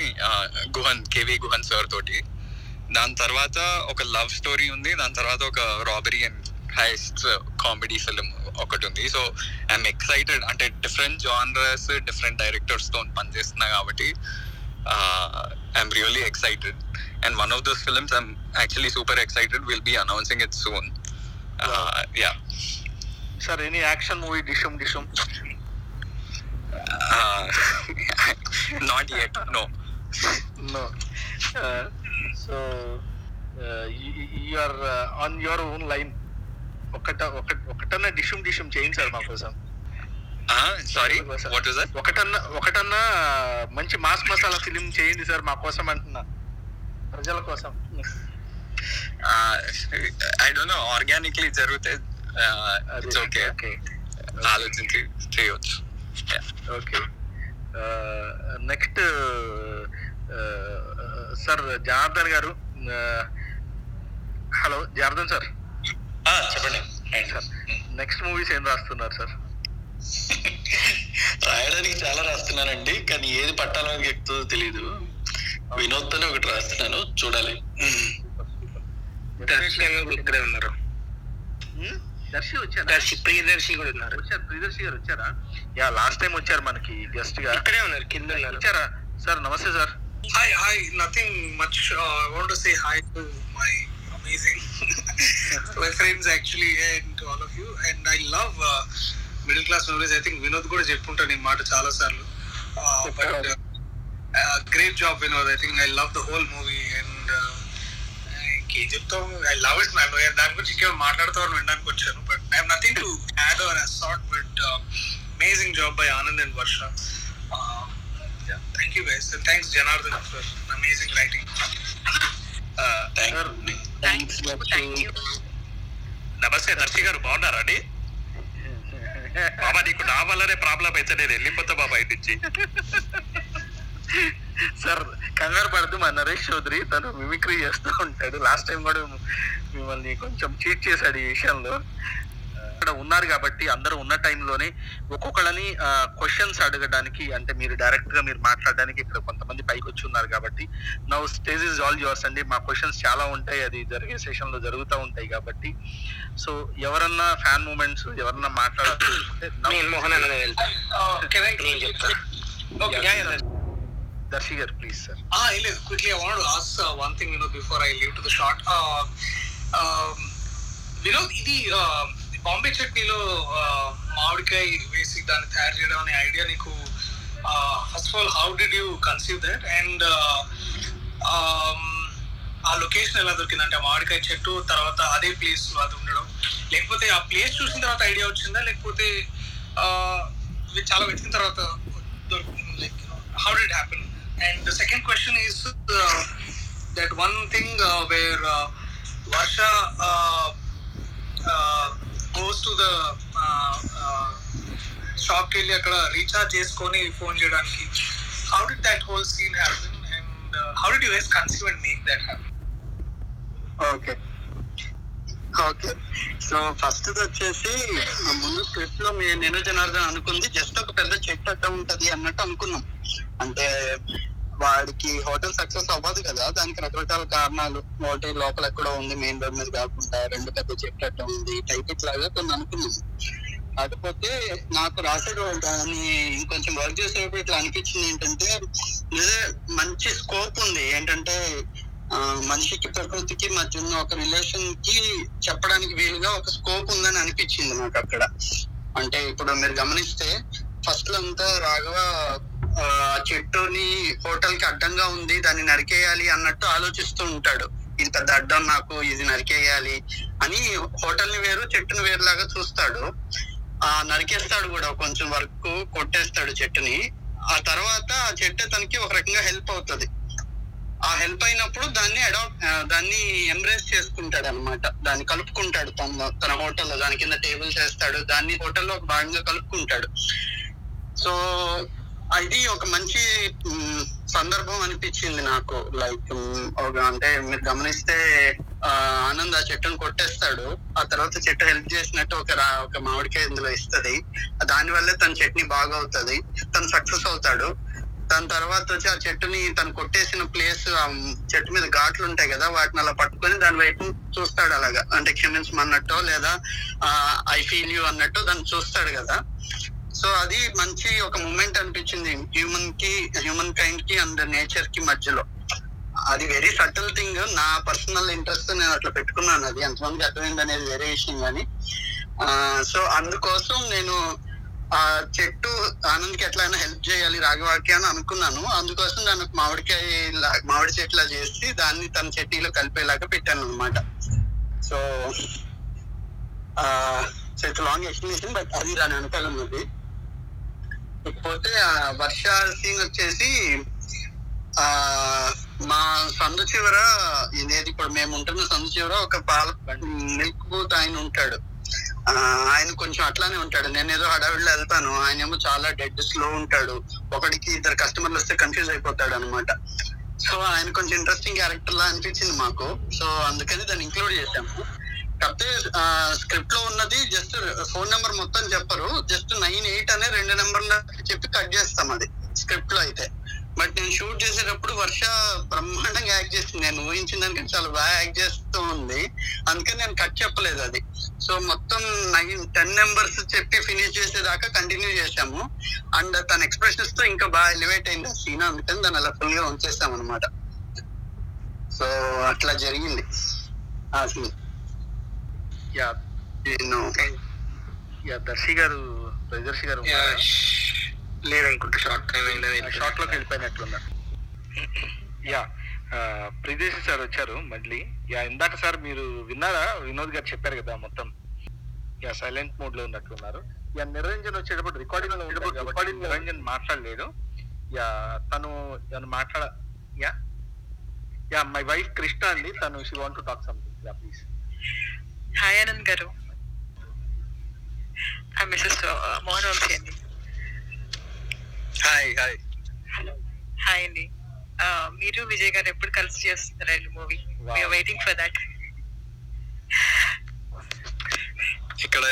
గుహన్ కేవీ గుహన్ సార్ తోటి. దాని తర్వాత ఒక లవ్ స్టోరీ ఉంది. దాని తర్వాత ఒక robbery and heist comedy film ఒకటి ఉంది. సో ఐఎమ్ ఎక్సైటెడ్ అంటే డిఫరెంట్ జానరస్ డిఫరెంట్ డైరెక్టర్స్తో పనిచేస్తున్నా కాబట్టి I'm really excited and one of those films I'm actually super excited will be announcing it soon yeah sir any action movie డిషమ్ డిషమ్ not yet no no so you're on your own line ఒకట ఒకట ఒకటన్నా డిషమ్ డిషమ్ చేయండి sir మా కోసం sorry what is that ఒకటన్నా ఒకటన్నా మంచి mass masala film చేయండి సార్ మా కోసం అంటున్నా. ప్రజల కోసం. ఐ డోంట్ నో ఆర్గానిక్లీ జరిగితే ఇట్స్ ఓకే ఓకే ఆలోచించి చేయొచ్చు. Okay next sir Janardhan garu hello Janardhan sir. చెప్పండి. సార్ నెక్స్ట్ మూవీస్ ఏం రాస్తున్నారు సార్? రాయడానికి చాలా రాస్తున్నానండి కానీ ఏది పట్టాలని ఎక్కుతుందో తెలియదు వినోద్తోనే ఒకటి రాస్తున్నాను చూడాలి. దర్శనం ఇక్కడే ఉన్నారు? దర్శి వచ్చారా? దర్శి ప్రియదర్శి కూడా ఉన్నారు. వచ్చారు ప్రియదర్శి గారు వచ్చారా? యా లాస్ట్ టైం వచ్చారు మనకి గెస్ట్గా. ఇక్కడే ఉన్నారు కింద ఉన్నారు. వచ్చారా? సార్ నమస్తే sir. Hi, hi. Nothing much. Uh, I want to say hi to my amazing my friends actually and to all of middle class movies. I think Vinod కూడా చెప్పుంటాను ఈ మాట చాలా సార్లు but great job Vinod I think I love the whole movie and ఇంకేం చెప్తాం? I love it ma'am దాని గురించి ఇంకా మాట్లాడుతామని వినడానికి వచ్చాను but I have nothing to add or sort but amazing job by Anand and Varsha thank you guys and thanks Janardhan for amazing writing నమస్తే దర్శి గారు బాగున్నారా అండి బాబా నీకు నా వల్లనే ప్రాబ్లం అయితే నేను వెళ్ళిపోతా బాబా ఇంటించి సార్ కంగారు పడదు మా నరేష్ చౌదరి తను మిమిక్రీ చేస్తూ ఉంటాడు. లాస్ట్ టైం కూడా మిమ్మల్ని కొంచెం చీట్ చేశాడు ఈ విషయంలో. ఇక్కడ ఉన్నారు కాబట్టి అందరూ ఉన్న టైంలోనే ఒక్కొక్కళ్ళని క్వశ్చన్స్ అడగడానికి అంటే మీరు డైరెక్ట్గా మీరు మాట్లాడడానికి ఇక్కడ కొంతమంది పైకి వచ్చి ఉన్నారు కాబట్టి now stage is all yours అండి. మా క్వశ్చన్స్ చాలా ఉంటాయి. అది జరిగే సెషన్లో జరుగుతూ ఉంటాయి కాబట్టి. సో ఎవరన్నా ఫ్యాన్ మూమెంట్స్ ఎవరన్నా. Darshi garu please sir Ah, Ilya, quickly, I wanted to ask uh, one thing, you know, before I leave to the shot. Uh, um, Vinod ఇది uh, బాంబే చట్నీలో మామిడికాయ వేసి దాన్ని తయారు చేయడం అనే ఐడియా నీకు first of all how did you conceive that and ఆ లొకేషన్ ఎలా దొరికింది అంటే ఆ మామిడికాయ చెట్టు తర్వాత అదే ప్లేస్ అది ఉండడం. లేకపోతే ఆ ప్లేస్ చూసిన తర్వాత ఐడియా వచ్చిందా? లేకపోతే చాలా వెతికిన తర్వాత దొరుకుతుంది like how did happen and the second question is that one thing where Varsha goes to the షాప్కి వెళ్ళి అక్కడ రీఛార్జ్ చేసుకొని ఫోన్ చేయడానికి. How did that whole scene happen and how did you guys conceive and make that happen okay okay so first వచ్చేసి ముందు స్క్రిప్ట్లో నేను జనార్దన్ అనుకుంది. జస్ట్ ఒక పెద్ద చెట్టు అట్ట ఉంటది అన్నట్టు అనుకున్నాం. అంటే వాడికి హోటల్ సక్సెస్ అవ్వదు కదా దానికి రకరకాల కారణాలు ఒకటి లోపల ఎక్కడో ఉంది మెయిన్ రోడ్ మీద కాకుండా రెండు పెద్ద చెట్లు ఉంది టైప్ లాగా కొన్ని అనుకున్నాను. కాకపోతే నాకు రాసేటప్పుడు దాన్ని ఇంకొంచెం వర్క్ చేసేటప్పుడు ఇట్లా అనిపించింది ఏంటంటే మంచి స్కోప్ ఉంది. ఏంటంటే ఆ, మనిషికి ప్రకృతికి మధ్య ఉన్న ఒక రిలేషన్కి చెప్పడానికి వీలుగా ఒక స్కోప్ ఉందని అనిపించింది నాకు అక్కడ. అంటే ఇప్పుడు మీరు గమనిస్తే ఫస్ట్ అంతా రాఘవ చెట్టుని హోటల్కి అడ్డంగా ఉంది దాన్ని నరికేయాలి అన్నట్టు ఆలోచిస్తూ ఉంటాడు. ఇది పెద్ద అడ్డం నాకు ఇది నరికేయాలి అని హోటల్ని వేరు చెట్టుని వేరు లాగా చూస్తాడు. ఆ నరికేస్తాడు కూడా కొంచెం వరకు కొట్టేస్తాడు చెట్టుని. ఆ తర్వాత ఆ చెట్టు తనకి ఒక రకంగా హెల్ప్ అవుతుంది. ఆ హెల్ప్ అయినప్పుడు దాన్ని అడాప్ట్ దాన్ని ఎంబ్రేస్ చేసుకుంటాడు అనమాట దాన్ని కలుపుకుంటాడు తన తన హోటల్లో దాని కింద టేబుల్ చేస్తాడు దాన్ని హోటల్లో ఒక భాగంగా కలుపుకుంటాడు. సో ఇది ఒక మంచి సందర్భం అనిపించింది నాకు. లైక్ ఒక అంటే మీరు గమనిస్తే ఆ, ఆనంద్ ఆ చెట్టును కొట్టేస్తాడు. ఆ తర్వాత చెట్టు హెల్ప్ చేసినట్టు ఒక ఒక మామిడికాయ ఇందులో ఇస్తది. దాని వల్లే తన చట్నీ బాగా అవుతుంది తను సక్సెస్ అవుతాడు. దాని తర్వాత వచ్చి ఆ చెట్టుని తను కొట్టేసిన ప్లేస్ ఆ చెట్టు మీద ఘాట్లు ఉంటాయి కదా వాటిని అలా పట్టుకొని దాని వైపు చూస్తాడు అలాగా. అంటే క్షమించమన్నట్టో లేదా ఐ ఫీల్ యూ అన్నట్టు దాన్ని చూస్తాడు కదా. సో అది మంచి ఒక మూమెంట్ అనిపించింది హ్యూమన్కి హ్యూమన్ కైండ్కి అండ్ నేచర్కి మధ్యలో. అది వెరీ సటిల్ థింగ్ నా పర్సనల్ ఇంట్రెస్ట్ నేను అట్లా పెట్టుకున్నాను. అది ఎంతమందికి అర్థమైంది అనేది వేరే విషయం కానీ సో అందుకోసం నేను ఆ చెట్టు ఆనంద్కి ఎట్లయినా హెల్ప్ చేయాలి రాఘవాకి అని అనుకున్నాను. అందుకోసం దాని ఒక మామిడికాయ మామిడి చెట్లా చేసి దాన్ని తన చట్నీలో కలిపేలాగా పెట్టాను అనమాట so so it's long explanation but అది దాని వెనకాల ఉన్నది. పోతే ఆ వర్ష సీన్ వచ్చేసి ఆ మా సందు చివర ఇదేది ఇప్పుడు మేము ఉంటున్న సందు చివర ఒక పాల మిల్క్ బూత్ ఆయన ఉంటాడు. ఆయన కొంచెం అట్లానే ఉంటాడు. నేను ఏదో హడావిడిలో వెళ్తాను. ఆయన ఏమో చాలా డెడ్ స్లో ఉంటాడు. ఒకడికి ఇద్దరు కస్టమర్లు వస్తే కన్ఫ్యూజ్ అయిపోతాడు అనమాట సో ఆయన కొంచెం ఇంట్రెస్టింగ్ క్యారెక్టర్ లా అనిపించింది మాకు. సో అందుకని దాన్ని ఇంక్లూడ్ చేశాము. కాకపోతే స్క్రిప్ట్లో ఉన్నది జస్ట్ ఫోన్ నెంబర్ మొత్తం చెప్పరు. జస్ట్ నైన్ ఎయిట్ అనే రెండు నెంబర్లు చెప్పి కట్ చేస్తాం అది స్క్రిప్ట్లో అయితే. బట్ నేను షూట్ చేసేటప్పుడు వర్ష బ్రహ్మాండంగా యాక్ట్ చేసింది. నేను ఊహించిన దానికంటే చాలా బాగా యాక్ట్ చేస్తూ ఉంది. అందుకని నేను కట్ చెప్పలేదు అది. సో మొత్తం నైన్ టెన్ నెంబర్స్ చెప్పి ఫినిష్ చేసేదాకా కంటిన్యూ చేశాము. అండ్ తన ఎక్స్ప్రెషన్స్తో ఇంకా బాగా ఎలివేట్ అయింది ఆ సీన్ అందుకని దాన్ని అలా ఫుల్గా ఉంచేసాం అనమాట సో అట్లా జరిగింది ఆ సీన్ నేను యా దర్శి గారు ప్రదర్శి గారు లేదనుకుంటా షార్ట్ టైం షార్ట్లోకి వెళ్ళిపోయినట్లున్నారు. యా ప్రిదేశి సార్ వచ్చారు మళ్ళీ. యా ఇందాక సార్ మీరు విన్నారా? వినోద్ గారు చెప్పారు కదా మొత్తం. యా సైలెంట్ మోడ్లో ఉన్నట్లున్నారు యా నిరంజన్ వచ్చేటప్పుడు రికార్డింగ్లో ఉండేటప్పుడు రికార్డింగ్ నిరంజన్ మాట్లాడలేడు యా తను మాట్లాడ yeah? Yeah my wife Krishna అండి. తను she want to talk something yeah please hi Anand garu mrs Mohan Vamsi అండి హాయ్ హాయ్ హలో హాయ్ అండి మీరు విజయ్ గారు ఎప్పుడు కలిసి చేస్తున్నారండి మూవీ వెయిటింగ్ ఫర్ దట్ ఇక్కడ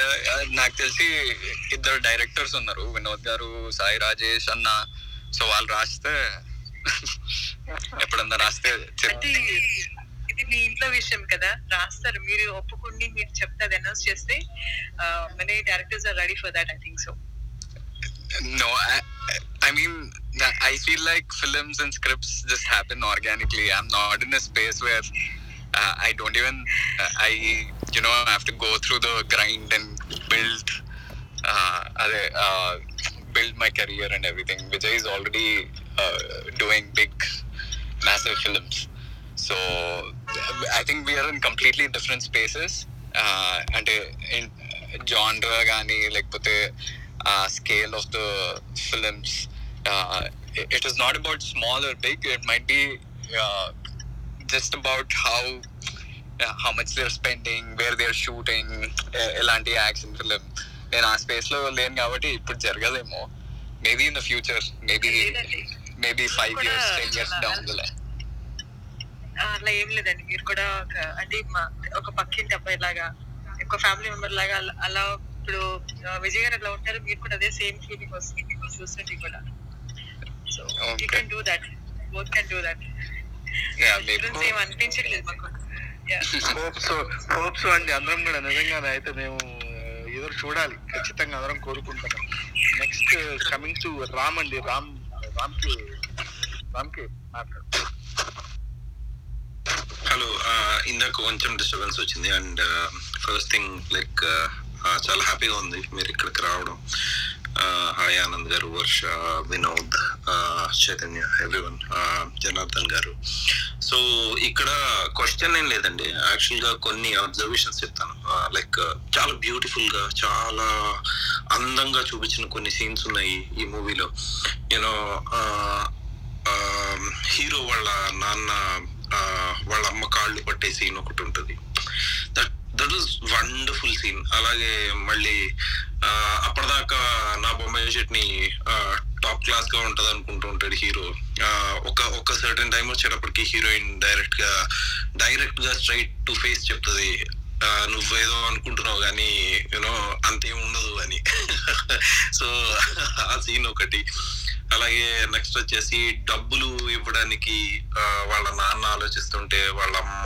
నాకు తెలిసి ఇద్దరు డైరెక్టర్స్ ఉన్నారు. వినోద్ గారు సాయి రాజేష్ అన్న. సో వాళ్ళు రాస్తే ఎప్పుడన్నా రాస్తే ఇది మీ ఇంట్లో విషయం కదా రాస్తారు మీరు ఒప్పుకుని మీరు చెప్తే అది అనౌన్స్ చేస్తే many directors are ready for that I think so No, I, I mean, that- I feel like films and scripts just happen organically. I'm not in a space where uh, I don't even, uh, I, you know, have to go through the grind and build, uh, other- uh, build my career and everything. Vijay is already uh, doing big, massive films. So I think we are in completely different spaces. Uh, అంటే in genre కానీ లేకపోతే scale of the films it is not about small or big it might be just about how how much they're spending where they're shooting ఎలాంటి action film నేను ఆ స్పేస్లో లేను కాబట్టి ఇప్పుడు జరగదేమో maybe in the future maybe లేదండి. Maybe five కూడా years ten years చాలా- డౌన్ ద లైన్ అలా ఏం లేదండి. మీరు కూడా ఒక అంటే మా- ఒక పక్కింటి అబ్బాయి లాగా ఒక ఫ్యామిలీ మెంబర్ లాగా అలా- అలా ఇప్పుడు ఆ, విజయ్ గారు ఎలా ఉంటారు. మీరు కూడా అదే సేమ్ ఫీలింగ్ వస్తుంది మీకు చూస్తుంటే కూడా. So you Okay. Can do that both can do that Yeah. Difference ఏం అనిపించట్లేదు మాకు. Yeah. హోప్స్ హోప్స్ అండి. అందరం కూడా నిజంగానే అయితే మేము ఎదురు చూడాలి. ఖచ్చితంగా అందరం కోరుకుంటున్నాం. నెక్స్ట్ కమింగ్ టు రామ్ అండి. రామ్ రామ్కి రామ్కి మాట్లాడు. హలో uh, ఇందాక కొంచెం డిస్టర్బెన్స్ వచ్చింది అండ్ ఫస్ట్ థింగ్ లైక్ చాలా హ్యాపీగా ఉంది మీరు ఇక్కడికి రావడం. Uh, hi Anand garu Varsha Vinod uh, Chaitanya everyone Janardhan garu. So ఇక్కడ క్వశ్చన్ ఏం లేదండి. యాక్చువల్గా కొన్ని అబ్జర్వేషన్స్ చెప్తాను. లైక్ చాలా బ్యూటిఫుల్గా చాలా అందంగా చూపించిన కొన్ని సీన్స్ ఉన్నాయి ఈ మూవీలో యూనో హీరో వాళ్ళ నాన్న వాళ్ళ అమ్మ కాళ్ళు పట్టే సీన్ ఒకటి ఉంటుంది. That that was wonderful scene అలాగే మళ్ళీ అప్పటిదాకా నా బొమ్మాయి చెట్ని టాప్ క్లాస్గా ఉంటది అనుకుంటూ ఉంటాడు హీరో. ఒక ఒక సర్టన్ టైం వచ్చేటప్పటికి హీరోయిన్ డైరెక్ట్గా డైరెక్ట్గా స్ట్రైట్ టు ఫేస్ చెప్తుంది నువ్వేదో అనుకుంటున్నావు కానీ యూనో అంతేం ఉండదు అని. సో ఆ సీన్ ఒకటి. అలాగే నెక్స్ట్ వచ్చేసి డబ్బులు ఇవ్వడానికి వాళ్ళ నాన్న ఆలోచిస్తుంటే వాళ్ళ అమ్మ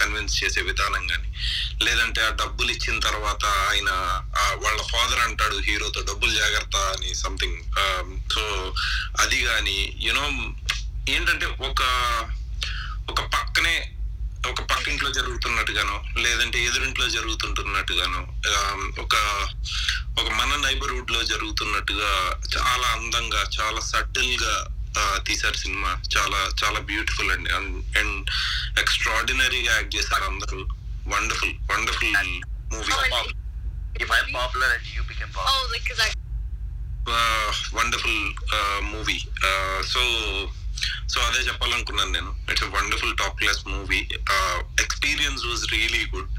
కన్విన్స్ చేసే విధానం కానీ లేదంటే ఆ డబ్బులు ఇచ్చిన తర్వాత ఆయన వాళ్ళ ఫాదర్ అంటాడు హీరోతో డబ్బులు జాగ్రత్త అని సంథింగ్ సో అది కానీ యునో ఏంటంటే ఒక ఒక పక్కనే ఒక పక్కింట్లో జరుగుతున్నట్టుగాను లేదంటే ఎదురింట్లో జరుగుతుంటున్నట్టుగాను ఒక ఒక మన నైబర్హుడ్లో జరుగుతున్నట్టుగా చాలా అందంగా చాలా సటిల్గా తీశారు సినిమా. చాలా చాలా బ్యూటిఫుల్ అండి. అండ్ ఎక్స్ట్రాడినరీగా యాక్ట్ చేశారు అందరూ. Wonderful wonderful movie If I'm popular and you become popular. Oh, like, cause I wonderful movie so so అదే చెప్పాలనుకున్నాను నేను. It's wonderful top class movie experience was really good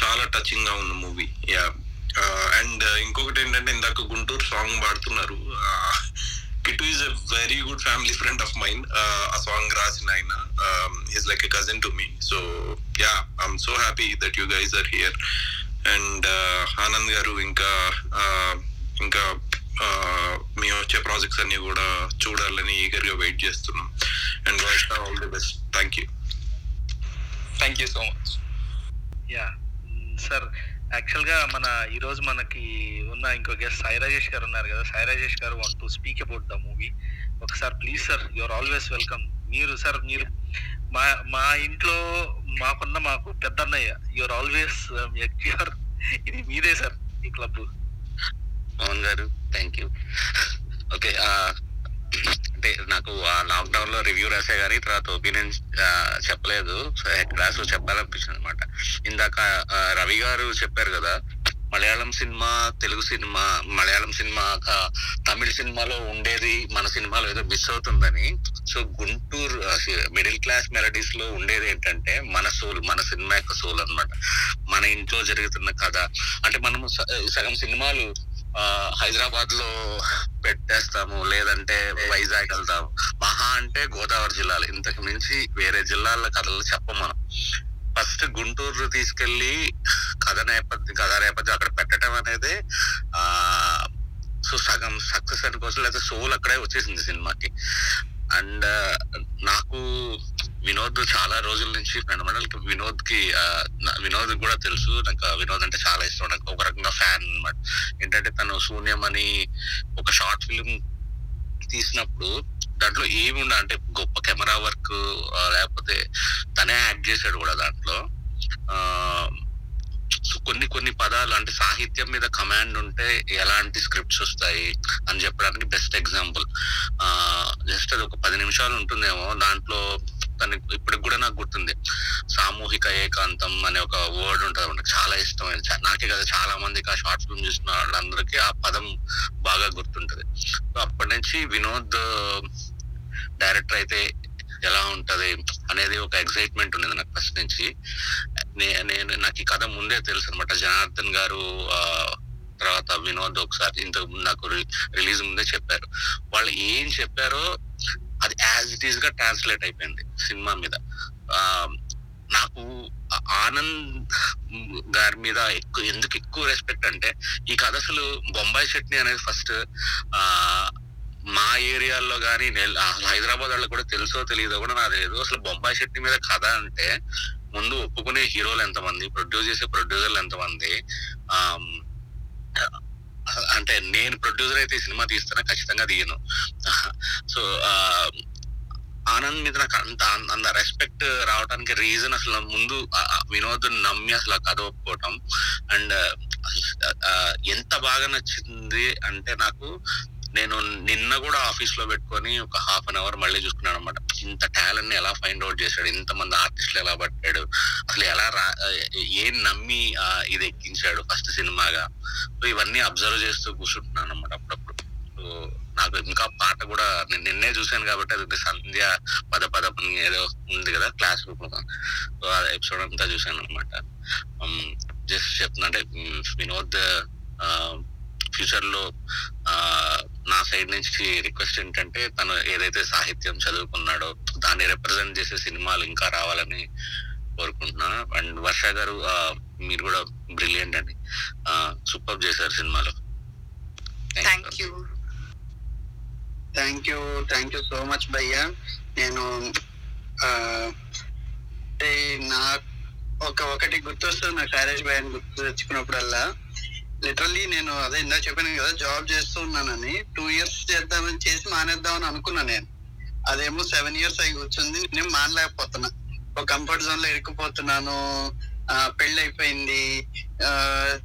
చాలా టచింగ్గా ఉన్న మూవీ యా అండ్ ఇంకొకటి ఏంటంటే ఇందాక గుంటూరు సాంగ్ పాడుతున్నారు. Kittu is a very good family friend of mine ఆ సాంగ్ రాసిన ఆయన. Is like a cousin to me so yeah I'm so happy that you guys are here and Anand garu ఇంకా uh, ఇంకా ఆ, మీ వచ్చే projects అన్ని కూడా చూడాలని ఈగర్గా వెయిట్ చేస్తున్నాం and all the best thank you thank you so much yeah sir యాక్చువల్గా మన ఈ రోజు మనకి ఉన్న ఇంకో గెస్ట్ సాయి రాజేష్ గారు ఉన్నారు కదా. Sai Rajesh garu want to speak about the movie ఒకసారి please sir your always welcome మీరు సార్ మీరు మా మా ఇంట్లో మాకున్న మాకు పెద్ద అన్నయ్య యువర్ ఆల్వేస్ యువర్ ఇది మీదే సార్ ఈ క్లబ్ మోహన్ గారు థ్యాంక్ యూ ఓకే అంటే నాకు ఆ లాక్డౌన్లో రివ్యూ రాసే కానీ తర్వాత ఒపీనియన్ చెప్పలేదు. సో క్లాస్లో చెప్పాలనిపించింది అనమాట ఇందాక రవి గారు చెప్పారు కదా Malayalam cinema Telugu cinema Malayalam cinema తమిళ సినిమాలో ఉండేది మన సినిమాలో ఏదో మిస్ అవుతుందని. సో గుంటూరు మిడిల్ క్లాస్ మెలడీస్లో ఉండేది ఏంటంటే మన సోల్ మన సినిమా యొక్క సోల్ అన్నమాట. మన ఇంట్లో జరుగుతున్న కథ. అంటే మనము సగం సినిమాలు హైదరాబాద్లో పెట్టేస్తాము లేదంటే వైజాగ్ వెళ్తాము. మహా అంటే గోదావరి జిల్లాలు. ఇంతకు మించి వేరే జిల్లాల కథలు చెప్పం మనం. ఫస్ట్ గుంటూరు తీసుకెళ్ళి కథ నేపథ్యం కథ నేపథ్యం అక్కడ పెట్టడం అనేది ఆ సో సగం సక్సెస్ అనుకోవచ్చు లేకపోతే సోల్ అక్కడే వచ్చేసింది సినిమాకి. అండ్ నాకు వినోద్ చాలా రోజుల నుంచి ఫ్రెండ్ వినోద్కి వినోద్ కూడా తెలుసు. నాకు వినోద్ అంటే చాలా ఇష్టం. నాకు ఒక రకంగా ఫ్యాన్ అనమాట ఏంటంటే తను శూన్యం అని ఒక షార్ట్ ఫిల్మ్ తీసినప్పుడు దాంట్లో ఏమి ఉండ అంటే గొప్ప కెమెరా వర్క్ లేకపోతే తనే యాడ్ చేశాడు కూడా దాంట్లో. ఆ కొన్ని కొన్ని పదాలు అంటే సాహిత్యం మీద కమాండ్ ఉంటే ఎలాంటి స్క్రిప్ట్స్ వస్తాయి అని చెప్పడానికి బెస్ట్ ఎగ్జాంపుల్ ఆ జస్ట్ అది ఒక పది నిమిషాలు ఉంటుందేమో దాంట్లో తనకి ఇప్పటికి కూడా నాకు గుర్తుంది. సామూహిక ఏకాంతం అనే ఒక వర్డ్ ఉంటుంది నాకు చాలా ఇష్టం నాకే కదా చాలా మందికి ఆ షార్ట్ ఫిల్మ్ చూసిన వాళ్ళందరికీ ఆ పదం బాగా గుర్తుంటది. సో అప్పటి నుంచి వినోద్ డైరెక్టర్ అయితే ఎలా ఉంటది అనేది ఒక ఎక్సైట్మెంట్ ఉండేది నాకు ఫస్ట్ నుంచి. నే- నేను నాకు ఈ కథ ముందే తెలుసు అనమాట జనార్దన్ గారు తర్వాత వినోద్ ఒకసారి ఇంతకు ముందు నాకు రిలీజ్ ముందే చెప్పారు. వాళ్ళు ఏం చెప్పారో అది యాజ్ ఇట్ ఈస్గా ట్రాన్స్లేట్ అయిపోయింది సినిమా మీద. నాకు ఆనంద్ గారి మీద ఎక్కువ ఎందుకు ఎక్కువ రెస్పెక్ట్ అంటే ఈ కథ అసలు బొంబాయి చట్నీ అనేది ఫస్ట్ ఆ మా ఏరియాలో కానీ హైదరాబాద్ వాళ్ళకి కూడా తెలుసో తెలియదో కూడా నాకు తెలియదు అసలు బొంబాయి శెట్టి మీద కథ అంటే ముందు ఒప్పుకునే హీరోలు ఎంతమంది ప్రొడ్యూస్ చేసే ప్రొడ్యూసర్లు ఎంతమంది అంటే నేను ప్రొడ్యూసర్ అయితే సినిమా తీస్తానా ఖచ్చితంగా తీయను. సో ఆనంద్ మీద నాకు అంత అంత రెస్పెక్ట్ రావడానికి రీజన్ అసలు ముందు వినోద్ నమ్మి అసలు ఆ కథ ఒప్పుకోవటం. అండ్ ఎంత బాగా నచ్చింది అంటే నాకు నేను నిన్న కూడా ఆఫీస్లో పెట్టుకొని ఒక హాఫ్ అన్ అవర్ మళ్ళీ చూసుకున్నాను అనమాట ఇంత టాలెంట్ని ఎలా ఫైండ్ అవుట్ చేశాడు? ఇంత మంది ఆర్టిస్టులు ఎలా పట్టాడు? అసలు ఎలా రా ఏం నమ్మి ఆ, ఇది ఎక్కించాడు ఫస్ట్ సినిమాగా? సో ఇవన్నీ అబ్జర్వ్ చేస్తూ కూర్చుంటున్నాను అనమాట అప్పుడప్పుడు. సో నాకు ఇంకా పాట కూడా నేను నిన్నే చూశాను కాబట్టి అది సంధ్య పద పద ఏదో ఉంది కదా క్లాస్ రూమ్ సో ఆ ఎపిసోడ్ అంతా చూశాను అనమాట జస్ట్ చెప్తున్నా అంటే వినోద్ ఫ్యూచర్లో ఆ, నా సైడ్ నుంచి రిక్వెస్ట్ ఏంటంటే తను ఏదైతే సాహిత్యం చదువుకున్నాడో దాన్ని రిప్రజెంట్ చేసే సినిమాలు ఇంకా రావాలని కోరుకుంటున్నా. అండ్ వర్ష గారు మీరు కూడా బ్రిలియంట్ అండి. సూపర్ చేశారు సినిమాలో. Thank you thank you thank you so much భయ్యా. నేను నా ఒక ఒకటి గుర్తొస్తుంది నా క్యారేజ్ భయ్య అని గుర్తు తెచ్చుకున్నప్పుడల్లా. లిటరల్లీ నేను అదే ఇందా చెప్పాను కదా జాబ్ చేస్తూ ఉన్నానని టూ ఇయర్స్ చేద్దామని చేసి మానేద్దామని అనుకున్నా నేను. అదేమో సెవెన్ ఇయర్స్ అయి కూర్చుంది నేను మానలేకపోతున్నా. ఒక కంఫర్ట్ జోన్లో ఇరుక్కుపోతున్నాను పెళ్ళి అయిపోయింది ఆ,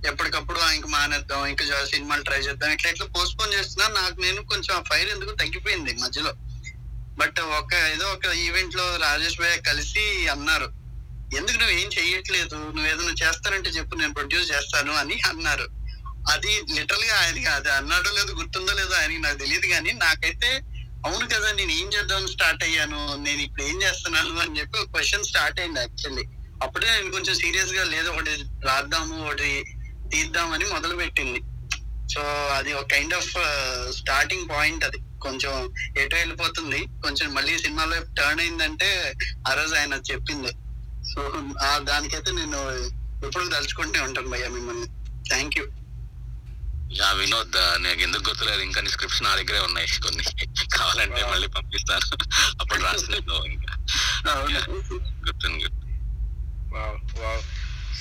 ఎప్పటికప్పుడు ఇంక మానేద్దాం ఇంకా సినిమాలు ట్రై చేద్దాం ఇట్లా ఇట్లా పోస్ట్పోన్ చేస్తున్నా. నాకు నేను కొంచెం ఆ ఫైర్ ఎందుకు తగ్గిపోయింది మధ్యలో. బట్ ఒక ఏదో ఒక ఈవెంట్లో రాజేష్ భయ్య కలిసి అన్నారు. ఎందుకు నువ్వు ఏం చెయ్యట్లేదు? నువ్వు ఏదైనా చేస్తానంటే చెప్పు నేను ప్రొడ్యూస్ చేస్తాను అని అన్నారు. అది లిటరల్గా ఆయనకి అది అన్నాడో లేదో గుర్తుందో లేదో ఆయనకి నాకు తెలియదు కానీ నాకైతే అవును కదా నేను ఏం చేద్దాం స్టార్ట్ అయ్యాను నేను ఇప్పుడు ఏం చేస్తున్నాను అని చెప్పి క్వశ్చన్ స్టార్ట్ అయింది యాక్చువల్లీ అప్పుడే నేను కొంచెం సీరియస్గా లేదు ఒకటి రాద్దాము ఒకటి తీద్దామని మొదలు పెట్టింది సో అది ఒక కైండ్ ఆఫ్ స్టార్టింగ్ పాయింట్ అది. కొంచెం ఎటు వెళ్ళిపోతుంది కొంచెం మళ్ళీ సినిమాలో టర్న్ అయిందంటే ఆ రోజు ఆయన చెప్పింది. సో ఆ దానికైతే నేను ఎప్పుడు తలుచుకుంటూనే ఉంటాను భయ్యా మిమ్మల్ని. థ్యాంక్ యూ యా వినోద్ నాకు ఎందుకు గుర్తులేదు? ఇంకా స్క్రిప్ట్స్ నా దగ్గరే ఉన్నాయి కొన్ని. కావాలంటే మళ్ళీ పంపిస్తాను. అప్పుడు రాసినట్టు ఇంకా. గుర్తుంది వావ్ వావ్.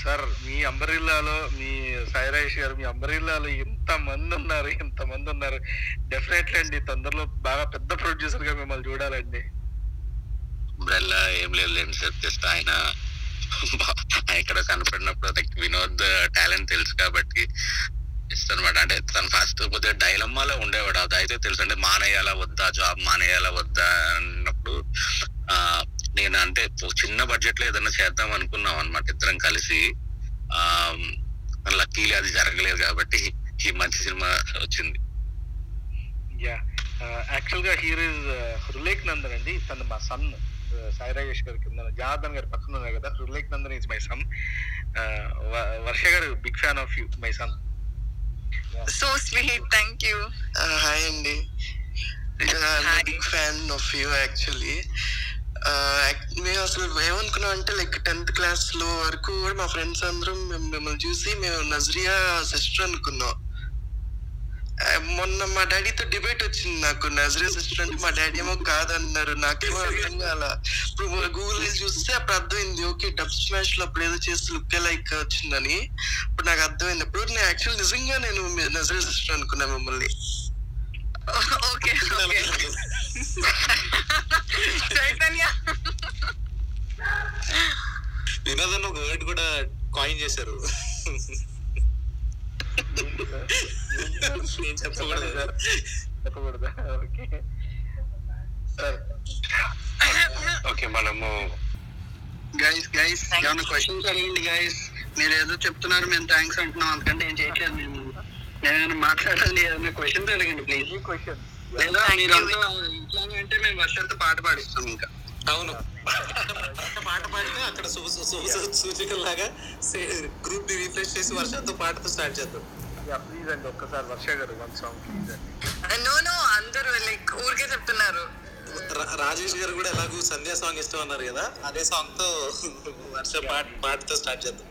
సార్ మీ అంబరిల్లాలో మీ సాయిరాజేష్ గారు మీ అంబరిల్లాలో ఇంత మంది ఉన్నారు ఇంత మంది ఉన్నారు. డెఫినెట్లీ అండి తొందరలో బాగా పెద్ద ప్రొడ్యూసర్గా మిమ్మల్ని చూడాలండి. బ్రెల్లా ఏం లేదు లేండి సార్ జస్ట్ ఆయన ఇక్కడ కనపడినప్పుడు వినోద్ టాలెంట్ తెలుసు కాబట్టి ఇస్తానమాట. అంటే తను ఫస్ట్ కొద్దిగా డైలమ్మాలో ఉండేవాడు. అది అయితే తెలుసు. అంటే మానేయాలా వద్దా? జాబ్ మానేయాలా వద్దా? అన్నప్పుడు ఆ నేను అంటే చిన్న బడ్జెట్లో ఏదైనా చేద్దాం అనుకున్నాం అనమాట ఇద్దరం కలిసి. ఆ లక్కీలే అది జరగలేదు కాబట్టి ఈ మంచి సినిమా వచ్చింది. యా యాక్చువల్గా హీరో ఇస్ హృలేక్ నందన్ అండి. తను మా సన్ సాయి రాజేష్ గారి కింద జనార్దన్ గారి పక్కన ఉన్నారు కదా. Hrulek Nandan is my son Varsha garu big fan of you my son so sweet thank you hi అండి big fan of you actually మేము అసలు ఏమనుకున్నాం అంటే లైక్ టెన్త్ క్లాస్లో వరకు కూడా మా ఫ్రెండ్స్ అందరం మేము మిమ్మల్ని చూసి మేము నజరియా సిస్టర్ అనుకున్నాం. మొన్న మా డాడీతో డిబేట్ వచ్చింది నాకు. నజరియా సిస్టర్ అంటే మా డాడీ ఏమో కాదన్నారు. నాకేమో అర్థం కాల. ఇప్పుడు గూగుల్ చూస్తే అప్పుడు అర్థమైంది ఓకే డబ్ స్మాష్లో అప్పుడు ఏదో చేసి లుక్ లైక్ వచ్చిందని. ఇప్పుడు నాకు అర్థమైంది. అప్పుడు నేను యాక్చువల్ నిజంగా నేను నజరియా సిస్టర్ అనుకున్నా మిమ్మల్ని. ఓకే చైతన్య. వినోద్ అన్న ఒక వర్డ్ కూడా కాయిన్ చేశారు. నేను చెప్పకూడదు. సార్. చెప్పకూడదా. ఓకే. సార్. ఓకే మనము గైస్ గైస్ ఏమైనా క్వశ్చన్స్ అడగండి గైస్ మీరు ఏదో చెప్తున్నారు మేము థ్యాంక్స్ అంటున్నాం. అందుకంటే ఏం చేయట్లేదు మేము. ఏమైనా మాట్లాడాలి ఏదైనా క్వశ్చన్స్ అడగండి ప్లీజ్ క్వశ్చన్ లేదా మీరు అంటే మేము వర్షంతో పాట పాడిస్తాం ఇంకా. అవును. పాట పాడితే అక్కడ సూచికలాగా గ్రూప్ని రీఫ్రెష్ చేసి వర్షంతో పాటతో స్టార్ట్ చేద్దాం. యా ప్లీజ్ అండి ఒక్కసారి Varsha garu one song please అండి. నో నో అందరూ లైక్ ఊరికే చెప్తున్నారు. రాజేష్ గారు కూడా ఎలాగూ సంధ్యా సాంగ్ ఇష్టం అన్నారు కదా అదే సాంగ్తో వర్ష పాట పాటతో స్టార్ట్ చేద్దాం.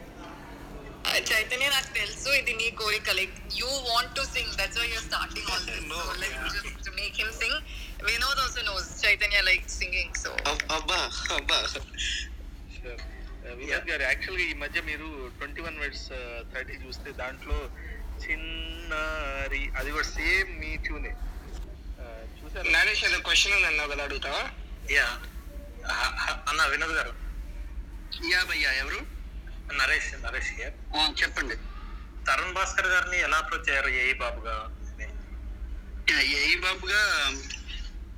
చైతన్య నాకు తెలుసు ఇది నీ కోరిక like you want to sing that's why you're starting all this like just to make him sing Vinod also knows Chaitanya like singing so అబ్బా అబ్బా వినోద్ గారు యాక్చువల్గా ఈ మధ్య మీరు ట్వంటీ వన్ వర్డ్స్ థర్టీ చూస్తే దాంట్లో చిన్నారి అది కూడా సేమ్ మీ ట్యూనే చూసారు? నరేష్ ఏదో క్వశ్చన్ ఉంది అన్నావు కదా అడుగుతావా? యా. అన్న వినోద్ గారు. యా భయ్యా ఎవరు? నరేష్ నరేష్ ఆ, చెప్పండి. తరుణ్ భాస్కర్ గారిని ఎలా అప్రోచ్ అయ్యారు ఏఈ బాబుగా? ఏఈ బాబుగా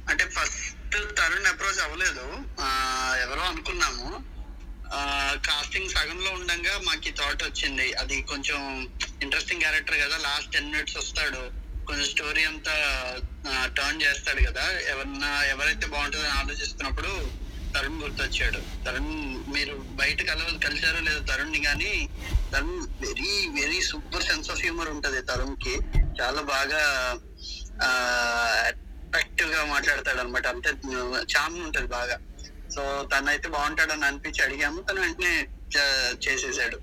అంటే ఫస్ట్ తరుణ్ అప్రోచ్ అవ్వలేదు. ఎవరో అనుకున్నాము. కాస్టింగ్ సగంలో ఉండగా మాకు ఈ థాట్ వచ్చింది. అది కొంచెం ఇంట్రెస్టింగ్ క్యారెక్టర్ కదా లాస్ట్ టెన్ మినిట్స్ వస్తాడు. కొంచెం స్టోరీ అంతా టర్న్ చేస్తాడు కదా. ఎవరన్నా ఎవరైతే బాగుంటుందని ఆలోచిస్తున్నప్పుడు తరుణ్ గుర్తొచ్చాడు. తరుణ్ మీరు బయట కల కలిశారో లేదో తరుణ్ కానీ Tarun very very super sense of humour ఉంటది తరుణ్కి. చాలా బాగా అట్రాక్టివ్గా మాట్లాడతాడు అనమాట అంతే చామ్ ఉంటది బాగా. సో తనైతే బాగుంటాడని అనిపించి అడిగాము. తను వెంటనే చే- చేసేసాడు.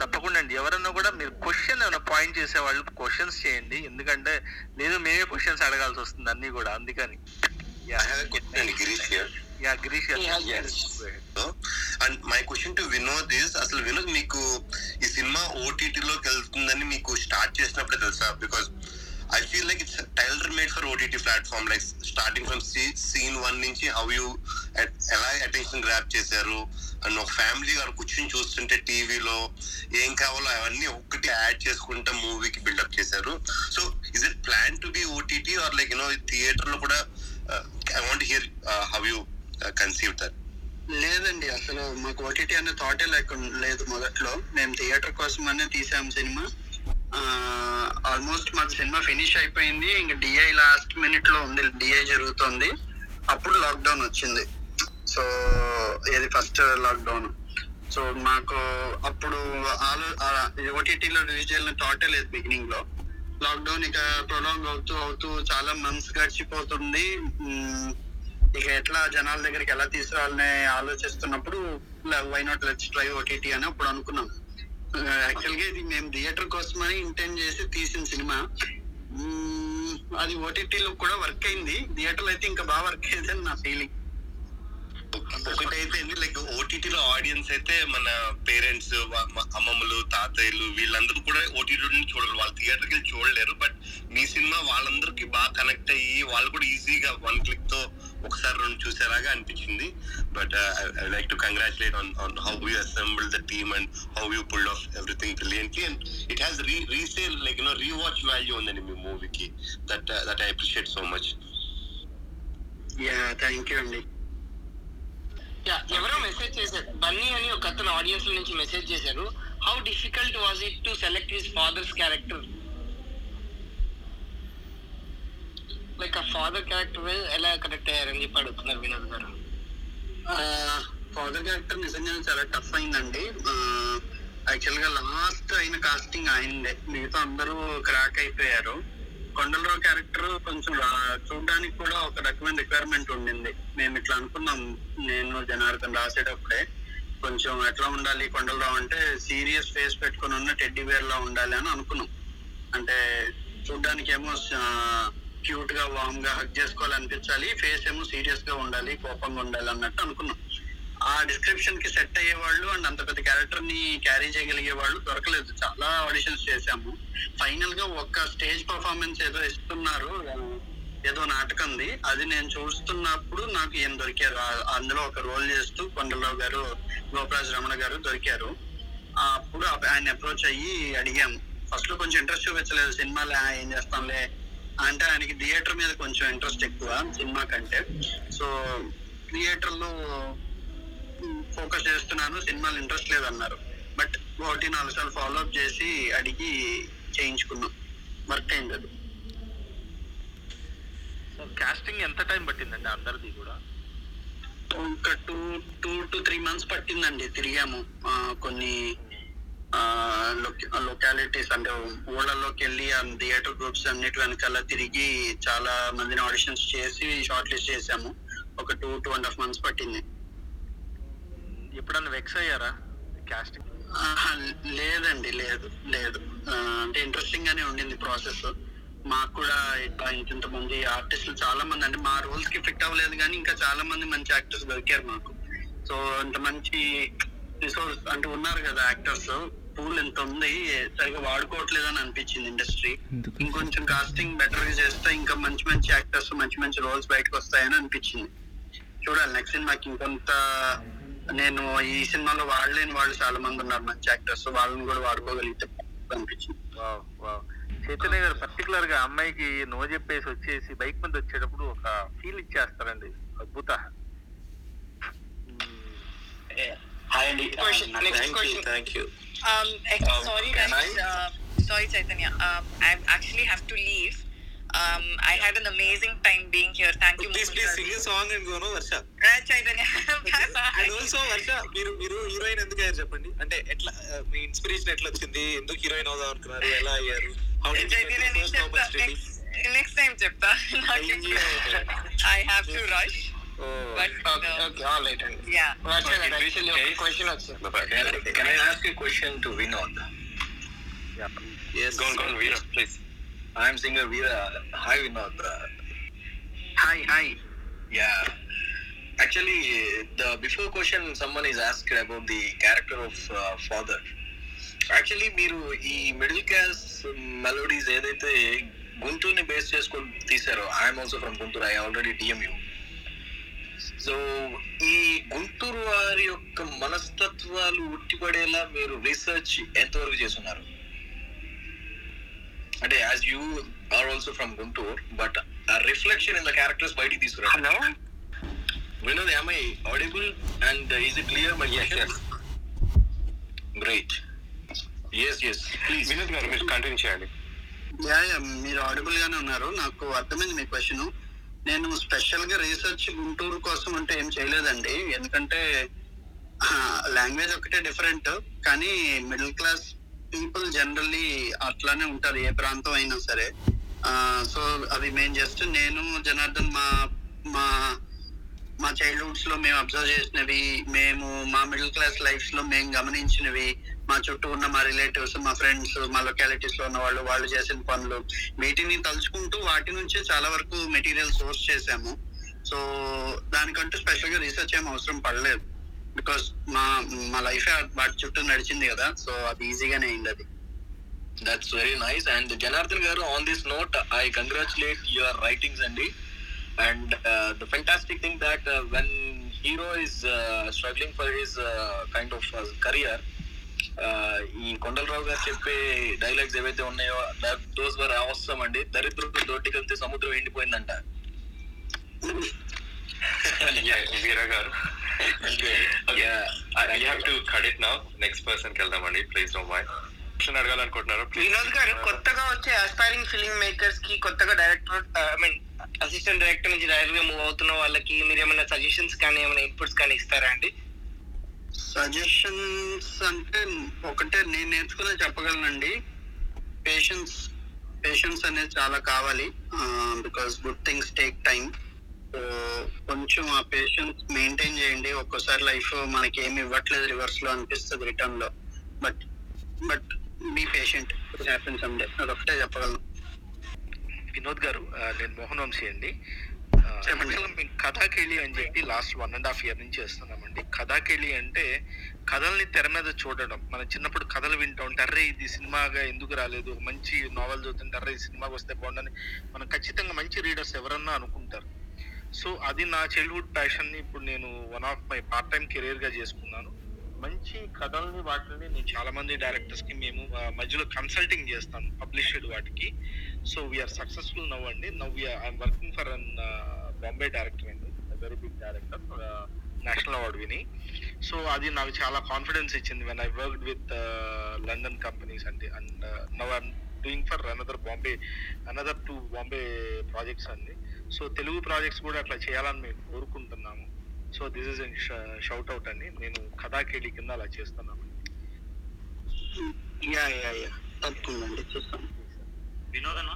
తప్పకుండా అండి. ఎవరన్నా కూడా మీరు క్వశ్చన్ ఏమైనా పాయింట్ చేసే వాళ్ళు క్వశ్చన్స్ చేయండి. ఎందుకంటే నేను మేమే క్వశ్చన్స్ అడగాల్సి వస్తుంది అన్ని కూడా. అందుకని. And my question to Vinod is అసలు వినోద్ మీకు ఈ సినిమా ఓటీటీ లోకి వెళ్తుందని మీకు స్టార్ట్ చేసినప్పుడే తెలుసా? Because I feel like it's tailor made for OTT platform like starting from scene one నుంచి హౌ యూ ఎలా అటెన్షన్ గ్రాప్ చేశారు అండ్ ఒక ఫ్యామిలీ గారు కూర్చొని చూస్తుంటే టీవీలో ఏం కావాలో అవన్నీ ఒక్కటి యాడ్ చేసుకుంటా మూవీకి బిల్డప్ చేశారు. So is it plan to be OTT or like you know థియేటర్లో కూడా I want hear how you conceive that లేదండి అసలు మాకు ఓటీటీ అనే థాటే లేకుండా లేదు మొదట్లో. మేము థియేటర్ కోసం అనే తీసాము సినిమా. ఆల్మోస్ట్ మా సినిమా ఫినిష్ అయిపోయింది. ఇంకా డిఐ లాస్ట్ మినిట్లో ఉంది. డిఐ జరుగుతుంది. అప్పుడు లాక్డౌన్ వచ్చింది. సో ఇది ఫస్ట్ లాక్డౌన్ సో మాకు అప్పుడు ఆలో ఓటీటీలో రిలీజ్ చేయాలని థాటే లేదు బిగినింగ్లో. లాక్డౌన్ ఇక ప్రొలాంగ్ అవుతూ అవుతూ చాలా మంత్స్ గడిచిపోతుంది. ఇక ఎట్లా జనాల దగ్గరికి ఎలా తీసుకురావాలని ఆలోచిస్తున్నప్పుడు why not let's try OTT అని అప్పుడు అనుకున్నాం. యాక్చువల్గా ఇది మేము థియేటర్ కోసమని ఇంటెండ్ చేసి తీసిన సినిమా. అది ఓటీటీలో కూడా వర్క్ అయింది. థియేటర్ అయితే ఇంకా బాగా వర్క్ అయింది నా ఫీలింగ్ ఒకటైతే లైక్ ఓటీటీలో ఆడియన్స్ అయితే మన పేరెంట్స్ అమ్మమ్మలు తాతయ్యలు వీళ్ళందరూ కూడా ఓటీటీ చూడరు. వాళ్ళు థియేటర్కి వెళ్ళి చూడలేరు. బట్ మీ సినిమా వాళ్ళందరికీ బాగా కనెక్ట్ అయ్యి వాళ్ళు కూడా ఈజీగా వన్ క్లిక్తో ఒకసారి రెండు చూసేలాగా అనిపించింది. But I like to congratulate on on how you assemble the team and how you pulled off everything brilliantly and it has re resale like you know rewatch value ఉందండి మీ మూవీకి. That that I appreciate so much yeah thank you అండి. Yeah, ఎవరో message చేశారు. బన్నీ అని ఒక అతను audience నుంచి మెసేజ్ చేశారు. How difficult was it to select his father's character like ఆ ఫాదర్ క్యారెక్టర్ ఎలా కరెక్ట్ అయ్యారని చెప్పి అడుగుతున్నారు వినోద్ గారు. ఫాదర్ క్యారెక్టర్ నిజంగా చాలా టఫ్ అయిందండి. యాక్చువల్గా లాస్ట్ అయిన కాస్టింగ్ అయిందే. మిగతా అందరూ క్రాక్ అయిపోయారు. కొండలరావు క్యారెక్టర్ కొంచెం రా- చూడడానికి కూడా ఒక రకమైన రిక్వైర్మెంట్ ఉండింది. మేము ఇట్లా అనుకున్నాం. నేను జనార్దన్ రాసేటప్పుడే. కొంచెం ఎట్లా ఉండాలి కొండలరావు అంటే సీరియస్ ఫేస్ పెట్టుకొని ఉన్న టెడ్డీ వేర్ లా ఉండాలి అని అనుకున్నాం. అంటే చూడ్డానికి ఏమో క్యూట్గా వామ్గా హక్ చేసుకోవాలనిపించాలి. ఫేస్ ఏమో సీరియస్గా ఉండాలి కోపంగా ఉండాలి అన్నట్టు అనుకున్నాం. ఆ డిస్క్రిప్షన్కి సెట్ అయ్యే వాళ్ళు అండ్ అంత పెద్ద క్యారెక్టర్ని క్యారీ చేయగలిగే వాళ్ళు దొరకలేదు. చాలా ఆడిషన్స్ చేశాము. ఫైనల్గా ఒక్క స్టేజ్ పర్ఫార్మెన్స్ ఏదో ఇస్తున్నారు. ఏదో ఏదో నాటకంది అది నేను చూస్తున్నప్పుడు నాకు ఏం దొరికారు? అందులో ఒక రోల్ చేస్తూ కొండలరావు గారు గోపరాజ్ రమణ గారు దొరికారు. అప్పుడు ఆయన అప్రోచ్ అయ్యి అడిగాము. ఫస్ట్లో కొంచెం ఇంట్రెస్ట్ చూపించలేదు. సినిమాలో ఏం చేస్తాంలే? అంటే ఆయనకి థియేటర్ మీద కొంచెం ఇంట్రెస్ట్ ఎక్కువ సినిమా కంటే. సో థియేటర్లో ఫోకస్ చేస్తున్నాను సినిమాలు ఇంట్రెస్ట్ లేదన్నారు. బట్ ఒకటి నాలుగు సార్లు ఫాలో అప్ చేసి అడిగి చేయించుకున్నాం. వర్క్ అయింది అది కాస్టింగ్ ఎంత టైం పట్టిందండి అందరిది కూడా? ఒక two two to three months పట్టిందండి తిరిగాము. కొన్ని లొకాలిటీస్ అంటే ఊళ్ళలోకి వెళ్ళి ఆ థియేటర్ గ్రూప్స్ అన్నిటి వెనకాల తిరిగి చాలా మందిని ఆడిషన్స్ చేసి షార్ట్ లిస్ట్ చేసాము. ఒక two two and half months పట్టింది. ఎప్పుడన్నా వెక్స్ అయ్యారా కాస్టింగ్ లేదండి లేదు లేదు. అంటే ఇంట్రెస్టింగ్ గానే ఉండింది ప్రాసెస్ మాకు కూడా ఇట్లా ఇంత మంది ఆర్టిస్టులు చాలా మంది అంటే మా రోల్స్కి ఫిట్ అవ్వలేదు కానీ ఇంకా చాలా మంది మంచి యాక్టర్స్ దొరికారు మాకు. సో ఇంత మంచి రిసోర్స్ అంటే ఉన్నారు కదా యాక్టర్స్ పూల్ ఎంత ఉంది సరిగా వాడుకోవట్లేదు అని అనిపించింది ఇండస్ట్రీ ఇంకొంచెం కాస్టింగ్ బెటర్గా చేస్తే ఇంకా మంచి మంచి యాక్టర్స్ మంచి మంచి రోల్స్ బయటకు వస్తాయని అనిపించింది. చూడాలి నెక్స్ట్ సినిమాకి ఇంకొంత నేను ఈ సినిమాలో వాడలేని వాళ్ళు చాలా మంది ఉన్నారు మంచి యాక్టర్స్ వాళ్ళని కూడా వాడుకోగలిగితే అనిపించింది. చైతన్య గారు పర్టికులర్గా అమ్మాయికి నో చెప్పేసి వచ్చేసి బైక్ మీద వచ్చేటప్పుడు ఒక ఫీల్ ఇచ్చేస్తారండి అద్భుత. హాయ్ అండి. Thank you Um, Um, sorry, guys. Uh, sorry, Chaitanya. Um, I actually have to leave. Um, I had an amazing time being here. Thank you. Please please sing song and గోనో Varsha Uh, Chaitanya. And also Varsha మీరు మీరు heroine ఎందుకు అయ్యారు చెప్పండి అంటే ఎట్లా uh, మీ inspiration ఎట్లా వచ్చింది ఎందుకు హీరోయిన్ అవుదాం అనుకున్నారు ఎలా అయ్యారు హౌ డి Chaitanya, next చెప్తా. Next, next time చెప్తా. I have to rush. But, Okay, uh, okay, all right. Yeah. Varsha గారు, actually ఒక question వచ్చింది. Can I ask a question to Vinod? Yes. Go on, go on, Veera, please. I'm singer Veera. Hi, Vinod. Uh, Hi, hi. Yeah. Actually, the before question someone is asked about the character of uh, father. Actually మీరు ఈ middle class melodies ఏదైతే గుంటూరుని base చేసుకొని తీసారో I'm also from Guntur I already DMU so ఈ గుంటూరు వారి యొక్క మనస్తత్వాలు ఉట్టిపడేలా మీరు రీసెర్చ్ ఎంతవరకు చేస్తున్నారు? అంటే as you are also from Guntur but ఆ రిఫ్లెక్షన్ ఇన్ ద క్యారెక్టర్స్ బయటికి తీసుకురా. Hello Vinod am I audible? And uh, is it clear? My question great. Yes yes. Please. Vinod garu మీరు కంటిన్యూ చేయండి. Yeah yeah మీరు audible గానే ఉన్నారు. నాకు అర్థమైంది మీ క్వశ్చన్ నేను స్పెషల్గా రీసెర్చ్ గుంటూరు కోసం అంటే ఏం చేయలేదండి. ఎందుకంటే లాంగ్వేజ్ ఒకటే డిఫరెంట్ కానీ మిడిల్ క్లాస్ పీపుల్ జనరల్లీ అట్లానే ఉంటారు ఏ ప్రాంతం అయినా సరే. సో అవి మేము జస్ట్ నేను జనార్దన్ మా మా మా చైల్డ్హుడ్స్లో మేము అబ్జర్వ్ చేసినవి మేము మా మిడిల్ క్లాస్ లైఫ్స్లో మేము గమనించినవి మా చుట్టూ ఉన్న మా రిలేటివ్స్ మా ఫ్రెండ్స్ మా లొకాలిటీస్లో ఉన్న వాళ్ళు వాళ్ళు చేసిన పనులు. వీటిని తలుచుకుంటూ వాటి నుంచే చాలా వరకు మెటీరియల్ సోర్స్ చేసాము సో దానికంటూ స్పెషల్గా రీసెర్చ్ ఏం అవసరం పడలేదు. బికాస్ మా మా లైఫ్ వాటి చుట్టూ నడిచింది కదా సో అది ఈజీగానే అయింది అది. That's very nice and Janardhan garu on this note I congratulate your writings అండి. And uh, the fantastic thing that uh, when hero is uh, struggling for his uh, kind of uh, career, ఈ కొండలరావు గారు చెప్పే dialogues ఏవైతే ఉన్నాయో those were అవసరం అండి. దరిద్రుడు దొడ్డికెళ్తే సముద్రం ఎండిపోయిందంట. Veera garu. I have to cut it now next పర్సన్కి వెళ్దామండి ప్లీజ్ డోంట్ మైండ్ క్వశ్చన్ అడగాలనుకుంటున్నారు? వినోద్ గారు కొత్తగా వచ్చే ఆస్పైరింగ్ ఫిల్మ్ మేకర్స్కి కొత్తగా director I mean assistant director నుంచి డైరెక్ట్గా మూవ్ అవుతున్న వాళ్ళకి మీరు ఏమైనా సజెషన్స్ కానీ ఏమైనా ఇన్పుట్స్ కానీ ఇస్తారా అండి? సజెషన్స్ అంటే ఒకటే నేను నేర్చుకునే చెప్పగలనండి. పేషెన్స్ పేషెన్స్ అనేది చాలా కావాలి. Because good things take time కొంచెం ఆ పేషెన్స్ మెయింటైన్ చేయండి. ఒక్కోసారి లైఫ్ మనకి ఏమి ఇవ్వట్లేదు రివర్స్లో అనిపిస్తుంది రిటర్న్లో. But but be patient happens అండే అదొకటే చెప్పగలను. వినోద్ గారు నేను మోహన్ వంశీ అండి మేము కథాకేళి అని చెప్పి last one and half year నుంచి చేస్తున్నామండి. కథాకేళి అంటే కథల్ని తెర మీద చూడడం. మన చిన్నప్పుడు కథలు వింటూ. ఉంటే అర్రే ఇది సినిమాగా ఎందుకు రాలేదు? మంచి నావెల్ చదువుతుంటే అర్రే ఈ సినిమాకి వస్తే బాగుండని మనం ఖచ్చితంగా మంచి రీడర్స్ ఎవరన్నా అనుకుంటారు. సో అది నా చైల్డ్హుడ్ ప్యాషన్ని ఇప్పుడు నేను one of my part time కెరీర్గా చేసుకున్నాను. మంచి కథల్ని వాటిని నేను చాలా మంది డైరెక్టర్స్కి మేము మధ్యలో కన్సల్టింగ్ చేస్తాను పబ్లిష్డ్ వాటికి. సో వీఆర్ సక్సెస్ఫుల్ నవ్ అండి. Now I'm working for an Bombay director అండి. Very big director national award విని సో అది నాకు చాలా కాన్ఫిడెన్స్ ఇచ్చింది. When I worked with London companies అండి. And now I'm doing for another Bombay another two Bombay projects అండి. So Telugu projects కూడా అట్లా చేయాలని మేము కోరుకుంటున్నాము. So this is shout out అండి. నేను కథాకేళి కింద అలా చేస్తున్నాను. Yeah yeah yeah. తప్పకుందండి. చూస్తాను వినోదనా?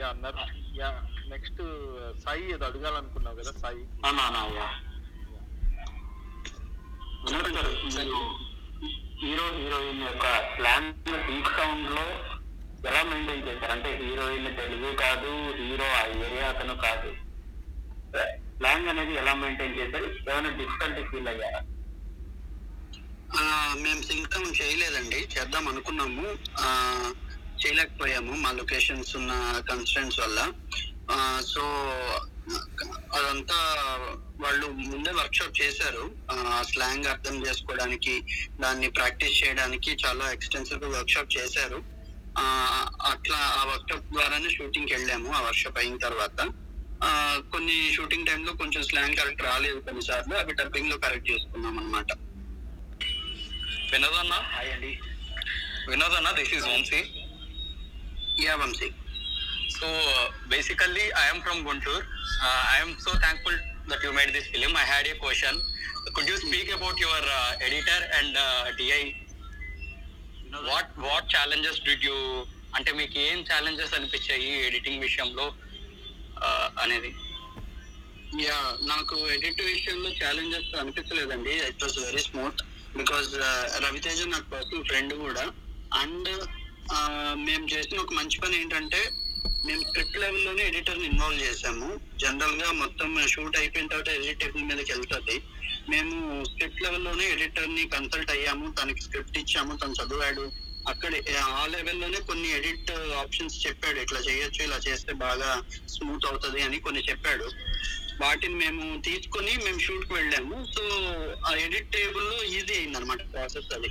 యా నర్ యా నెక్స్ట్ సాయి ఏదో అడగాలనుకున్నావు కదా సాయి? వినోద్ గారు మీరు హీరో హీరోయిన్ యొక్క స్లాంగ్ బీట్ సౌండ్లో ఎలా మెయింటైన్ చేశారు? అంటే హీరోయిన్ తెలుగు కాదు హీరో ఆ ఏరియా అతను కాదు. స్లాంగ్ అనేది ఎలా మెయింటైన్ చేశారు? ఏమైనా డిఫికల్టీ ఫీల్ అయ్యారా? మేము సింక్టమ్ చేయలేదండి. చేద్దాం అనుకున్నాము. చేయలేకపోయాము. మా లొకేషన్స్ ఉన్న కన్స్టెంట్స్ వల్ల. సో అదంతా వాళ్ళు ముందే వర్క్షాప్ చేశారు. స్లాంగ్ అర్థం చేసుకోవడానికి దాన్ని ప్రాక్టీస్ చేయడానికి చాలా ఎక్స్టెన్సివ్గా వర్క్షాప్ చేశారు. అట్లా ఆ వర్క్షాప్ ద్వారానే షూటింగ్కి వెళ్ళాము ఆ వర్క్షాప్ అయిన తర్వాత. కొన్ని షూటింగ్ టైంలో కొంచెం స్లాంగ్ కరెక్ట్ రాలేదు కొన్నిసార్లు. అవి డబ్బింగ్లో కరెక్ట్ చేసుకున్నాం అనమాట వినోద్ అన్న హాయ్ అండి వినోద్ అన్న this is Vamshi. Yeah Vamshi so basically I'm from Guntur I'm so thankful that you made this film I had a question could you speak about your editor and DI what what challenges did you అంటే మీకు ఏం challenges అనిపించాయి editing విషయంలో? అనేది. Yeah నాకు edit విషయంలో challenges అనిపించలేదండి. It was very smooth because Ravi Teja నాకు personal friend కూడా. అండ్ మేము చేసిన ఒక మంచి పని ఏంటంటే మేము స్క్రిప్ట్ లెవెల్లోనే ఎడిటర్ని ఇన్వాల్వ్ చేసాము జనరల్గా మొత్తం షూట్ అయిపోయిన తర్వాత ఎడిట్ టేబుల్ మీదకి వెళ్తుంది. మేము స్క్రిప్ట్ లెవెల్లోనే ఎడిటర్ని కన్సల్ట్ అయ్యాము. తనకి స్క్రిప్ట్ ఇచ్చాము. తను చదివాడు. అక్కడ ఆ లెవెల్లోనే కొన్ని ఎడిట్ ఆప్షన్స్ చెప్పాడు ఇట్లా చేయొచ్చు ఇలా చేస్తే బాగా స్మూత్ అవుతది అని కొన్ని చెప్పాడు వాటిని మేము తీసుకొని మేము షూట్కి వెళ్ళాము సో ఆ ఎడిట్ టేబుల్లో ఈజీ అయింది అనమాట ప్రాసెస్ అది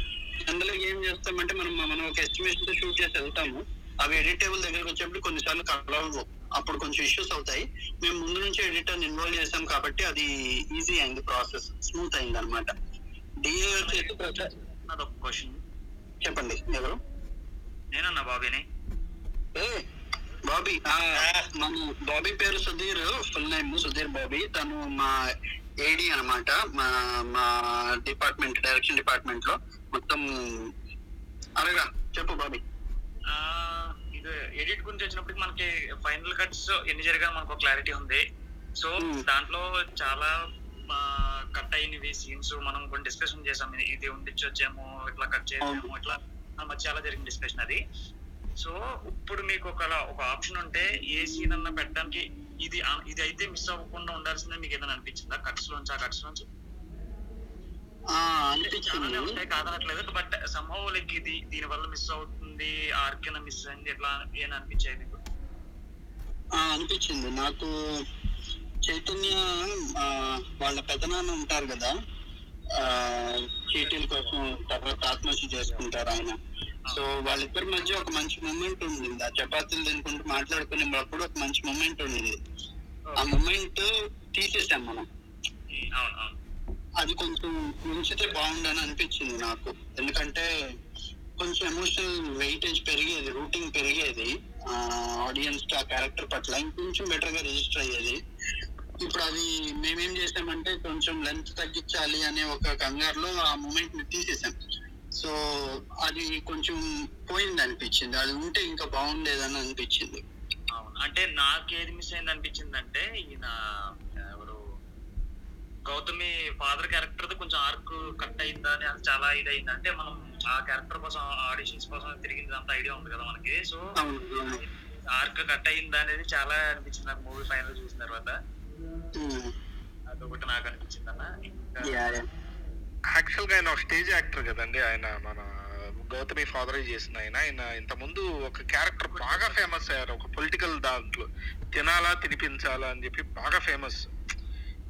అందులో ఏం చేస్తామంటే మనం మనం ఒక ఎస్టిమేషన్తో షూట్ చేసి వెళ్తాము అవి ఎడిట్ టేబుల్ దగ్గరకు వచ్చేప్పుడు కొన్నిసార్లు కలవవు అప్పుడు కొంచెం ఇష్యూస్ అవుతాయి మేము ముందు నుంచి ఎడిటర్ ఇన్వాల్వ్ చేసాం కాబట్టి అది ఈజీ అయింది ప్రాసెస్ స్మూత్ అయింది అనమాట డిఏ వచ్చేసి క్వశ్చన్ చెప్పండి. ఎవరు? నేనన్నా బాబీని. ఏ బాబీ. మన బాబీ పేరు సుధీర్ ఫుల్ నేమ్ సుధీర్ బాబీ. తను మా ఏడి అన్నమాట. మా మా డిపార్ట్మెంట్ డైరెక్షన్ డిపార్ట్మెంట్లో మొత్తం అలాగా చెప్పు బాబీ. ఎడిట్ గురించి వచ్చినప్పటికి మనకి ఫైనల్ కట్స్ ఎన్ని జరిగా మనకు క్లారిటీ ఉంది. సో దాంట్లో చాలా కట్ అయినవి సీన్స్ మనం కొన్ని డిస్కషన్ చేసాం. ఇది- ఉండిచ్చొచ్చాము ఇట్లా కట్ చేసాము ఇట్లా మధ్య చాలా జరిగిన డిస్కషన్ అది. సో ఇప్పుడు మీకు ఒక ఒక ఆప్షన్ ఉంటే ఏ సీన్ అన్నా పెట్టడానికి ఇది ఇది అయితే మిస్ అవ్వకుండా ఉండాల్సిందే మీకు ఏదైనా అనిపించిందా? కట్స్ లోంచి ఆ కట్స్ లోంచి? అనిపించింది. కాదనట్లేదు బట్ లైక్ ఇది దీని వల్ల మిస్ అవుతుంది ఆర్కిన మిస్ అయింది ఎట్లా ఏం అనిపించేది అనిపించింది. నాకు చైతన్య వాళ్ళ పెదనాన్న ఉంటారు కదా. చీటీల కోసం తర్వాత ఆత్మహత్య చేసుకుంటారు ఆయన. సో వాళ్ళిద్దరి మధ్య ఒక మంచి మూమెంట్ ఉండింది. ఆ చపాతీలు తినుకుంటూ మాట్లాడుకునేటప్పుడు ఒక మంచి మూమెంట్ ఉండింది. ఆ మూమెంట్ తీసేసాం మనం. అది కొంచెం ఉంచితే బాగుండని అనిపించింది నాకు. ఎందుకంటే కొంచెం ఎమోషనల్ వెయిటేజ్ పెరిగేది రూటింగ్ పెరిగేది. ఆడియన్స్ ఆ క్యారెక్టర్ పట్ల ఇంకొంచెం బెటర్గా రిజిస్టర్ అయ్యేది. ఇప్పుడు అది మేమేం చేసామంటే కొంచెం లెంత్ తగ్గించాలి అనే ఒక కంగారులో ఆ మూమెంట్ని తీసేసాం. సో అది కొంచెం పోయింది అనిపించింది. అది ఉంటే ఇంకా బాగుండేదని అనిపించింది. అవును. అంటే నాకేది మిస్ అయింది అనిపించింది అంటే ఈయన ఎవరు గౌతమి ఫాదర్ క్యారెక్టర్ కొంచెం ఆర్క్ కట్ అయిందా అని అది చాలా ఇది అయింది. అంటే మనం ఆ క్యారెక్టర్ కోసం ఆడిషన్స్ కోసం తిరిగింది అంత ఐడియా ఉంది కదా మనకి. సో ఆర్క్ కట్ అయిందా అనేది చాలా అనిపించింది నాకు. మూవీ ఫైనల్ చూసిన తర్వాత. అదొకటి నాకు అనిపించింది అన్న యాక్చువల్గా ఆయన ఒక స్టేజ్ యాక్టర్ కదండి. ఆయన మన గౌతమి ఫాదర్ చేసిన ఆయన. ఆయన ఇంత ముందు ఒక క్యారెక్టర్ బాగా ఫేమస్ అయ్యారు. ఒక పొలిటికల్ దాంట్లో. తినాలా తినిపించాలా అని చెప్పి బాగా ఫేమస్.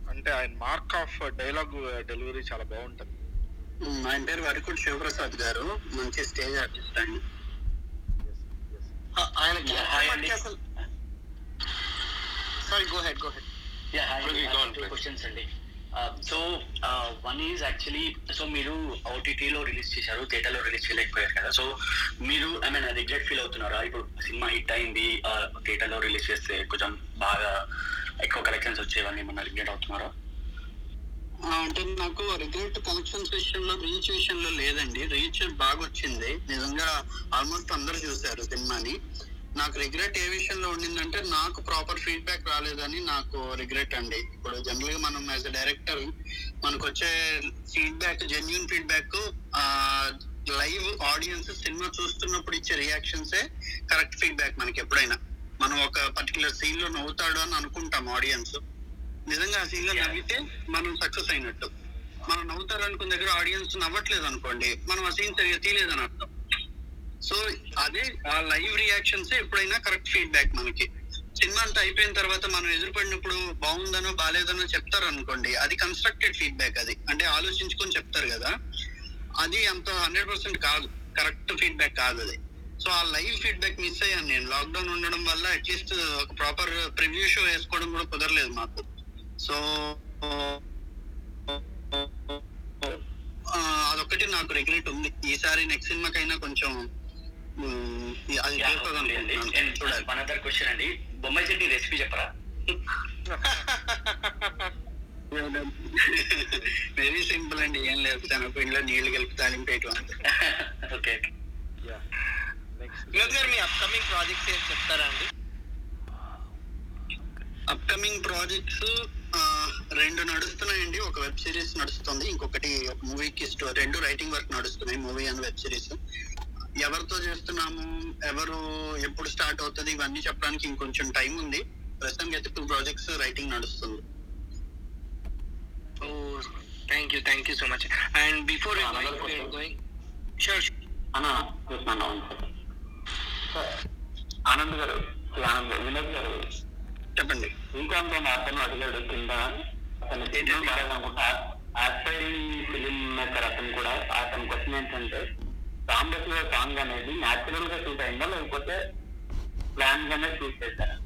అంటే ఆయన మార్క్ ఆఫ్ డైలాగ్ డెలివరీ చాలా బాగుంటది. ఉమ్, ఆయన పేరు వరకుడు శివప్రసాద్ గారు. మంచి స్టేజ్ ఆర్టిస్ట్ అండి. Sorry go ahead go ahead yeah. Questions అండి so one is actually so మీరు ఓటీటీలో రిలీజ్ చేశారు థియేటర్లో రిలీజ్ చేయలేకపోయారు కదా. సో మీరు ఐ మీన్ రిగ్రెట్ ఫీల్ అవుతున్నారా? ఇప్పుడు సినిమా హిట్ అయింది థియేటర్లో రిలీజ్ చేస్తే కొంచెం బాగా ఎక్కువ కలెక్షన్స్ వచ్చేవన్నీ ఏమన్నా రిగ్రెట్ అవుతున్నారా? అంటే నాకు రిగ్రెట్ కలెక్షన్స్ విషయంలో రీచ్ విషయంలో లేదండి. రీచ్ బాగా వచ్చింది నిజంగా ఆల్మోస్ట్ అందరు చూశారు సినిమాని. నాకు రిగ్రెట్ ఏ విషయంలో ఉండిందంటే నాకు ప్రాపర్ ఫీడ్బ్యాక్ రాలేదని నాకు రిగ్రెట్ అండి. ఇప్పుడు జనరల్గా మనం యాజ్ అ డైరెక్టర్ మనకు వచ్చే feedback genuine feedback live audience cinema చూస్తున్నప్పుడు ఇచ్చే రియాక్షన్సే కరెక్ట్ ఫీడ్బ్యాక్ మనకి ఎప్పుడైనా. మనం ఒక పర్టికులర్ సీన్లో నవ్వుతాడు అని అనుకుంటాం ఆడియన్స్ నిజంగా ఆ సీన్లో నవ్వితే మనం సక్సెస్ అయినట్టు. మనం నవ్వుతారు అనుకున్న దగ్గర ఆడియన్స్ నవ్వట్లేదు అనుకోండి మనం ఆ సీన్ సరిగా తీయలేదని అర్థం. సో అదే ఆ లైవ్ రియాక్షన్స్ ఎప్పుడైనా కరెక్ట్ ఫీడ్బ్యాక్ మనకి. సినిమా అంతా అయిపోయిన తర్వాత మనం ఎదురుపడినప్పుడు బాగుందనో బాగాలేదనో చెప్తారు అనుకోండి అది కన్స్ట్రక్టెడ్ ఫీడ్బ్యాక్ అది. అంటే ఆలోచించుకొని చెప్తారు కదా. అది అంత హండ్రెడ్ పర్సెంట్ కాదు. కరెక్ట్ ఫీడ్బ్యాక్ కాదు అది. సో ఆ లైవ్ ఫీడ్బ్యాక్ మిస్ అయ్యాను నేను. లాక్డౌన్ ఉండడం వల్ల అట్లీస్ట్ ఒక ప్రాపర్ ప్రివ్యూ షో వేసుకోవడం కూడా కుదరలేదు మాకు. సో అదొకటి అదొక్కటి నాకు రిగ్రెట్ ఉంది. ఈసారి నెక్స్ట్ సినిమాకైనా కొంచెం చూడాలి వన్ అదర్ క్వశ్చన్ అండి బొమ్మాయి చట్నీ రెసిపీ చెప్పరా? వెరీ సింపుల్ అండి ఏం లేదు శనగపిండిలో నీళ్ళు కలిపి తాలింపేయటం అంతే ఓకే వినోద్ గారు మీ అప్కమింగ్ ప్రాజెక్ట్స్ ఏం చెప్తారా అండి? అప్కమింగ్ ప్రాజెక్ట్స్ రెండు నడుస్తున్నాయండి. ఒక వెబ్ సిరీస్ నడుస్తుంది ఇంకొకటి ఒక మూవీకి స్టో- రెండు రైటింగ్ వర్క్ నడుస్తున్నాయి మూవీ అండ్ వెబ్ సిరీస్. ఎవరితో చేస్తున్నాము ఎవరు ఎప్పుడు స్టార్ట్ అవుతుంది ఇవన్నీ చెప్పడానికి ఇంకొంచెం టైం ఉంది. ప్రస్తుతానికి అయితే టూ ప్రాజెక్ట్స్ రైటింగ్ నడుస్తుంది. ఓ thank you thank you so much and before going sure Anand garu Anand Vinod గారు. చెప్పండి. ఇంకా అతను అడిగాడు కింద. అతను అనుకుంటా ఆస్పైరింగ్ ఫిలిం మేకర్ అతను కూడా అతని క్వశ్చన్ ఏంటంటే సాంబశివ సాంగ్ అనేది న్యాచురల్గా షూట్ అయిందా? లేకపోతే ప్లాన్ గానే షూట్ చేశారా?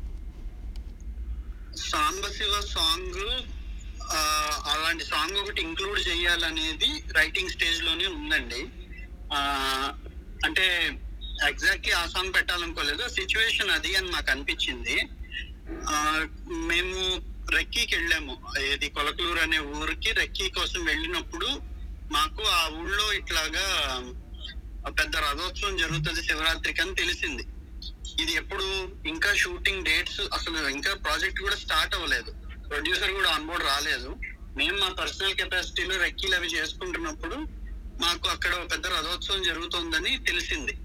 సాంబశివ సాంగ్ అలాంటి సాంగ్ ఒకటి ఇంక్లూడ్ చేయాలనేది రైటింగ్ స్టేజ్లోనే ఉందండి అంటే ఎగ్జాక్ట్లీ ఆ సాంగ్ పెట్టాలనుకోలేదు. సిచ్యువేషన్ అది అని మాకు అనిపించింది. ఆ, మేము రెక్కీకి వెళ్ళాము. ఏది కొలకలూరు అనే ఊరికి రెక్కీ కోసం వెళ్ళినప్పుడు మాకు ఆ ఊళ్ళో ఇట్లాగా పెద్ద రథోత్సవం జరుగుతుంది శివరాత్రికి అని తెలిసింది. ఇది ఎప్పుడు ఇంకా షూటింగ్ డేట్స్ అసలు ఇంకా ప్రాజెక్ట్ కూడా స్టార్ట్ అవ్వలేదు. ప్రొడ్యూసర్ కూడా ఆన్బోర్డ్ రాలేదు. మేము మా పర్సనల్ కెపాసిటీలో రెక్కీలు అవి చేసుకుంటున్నప్పుడు మాకు అక్కడ ఒక పెద్ద రథోత్సవం జరుగుతుందని తెలిసింది.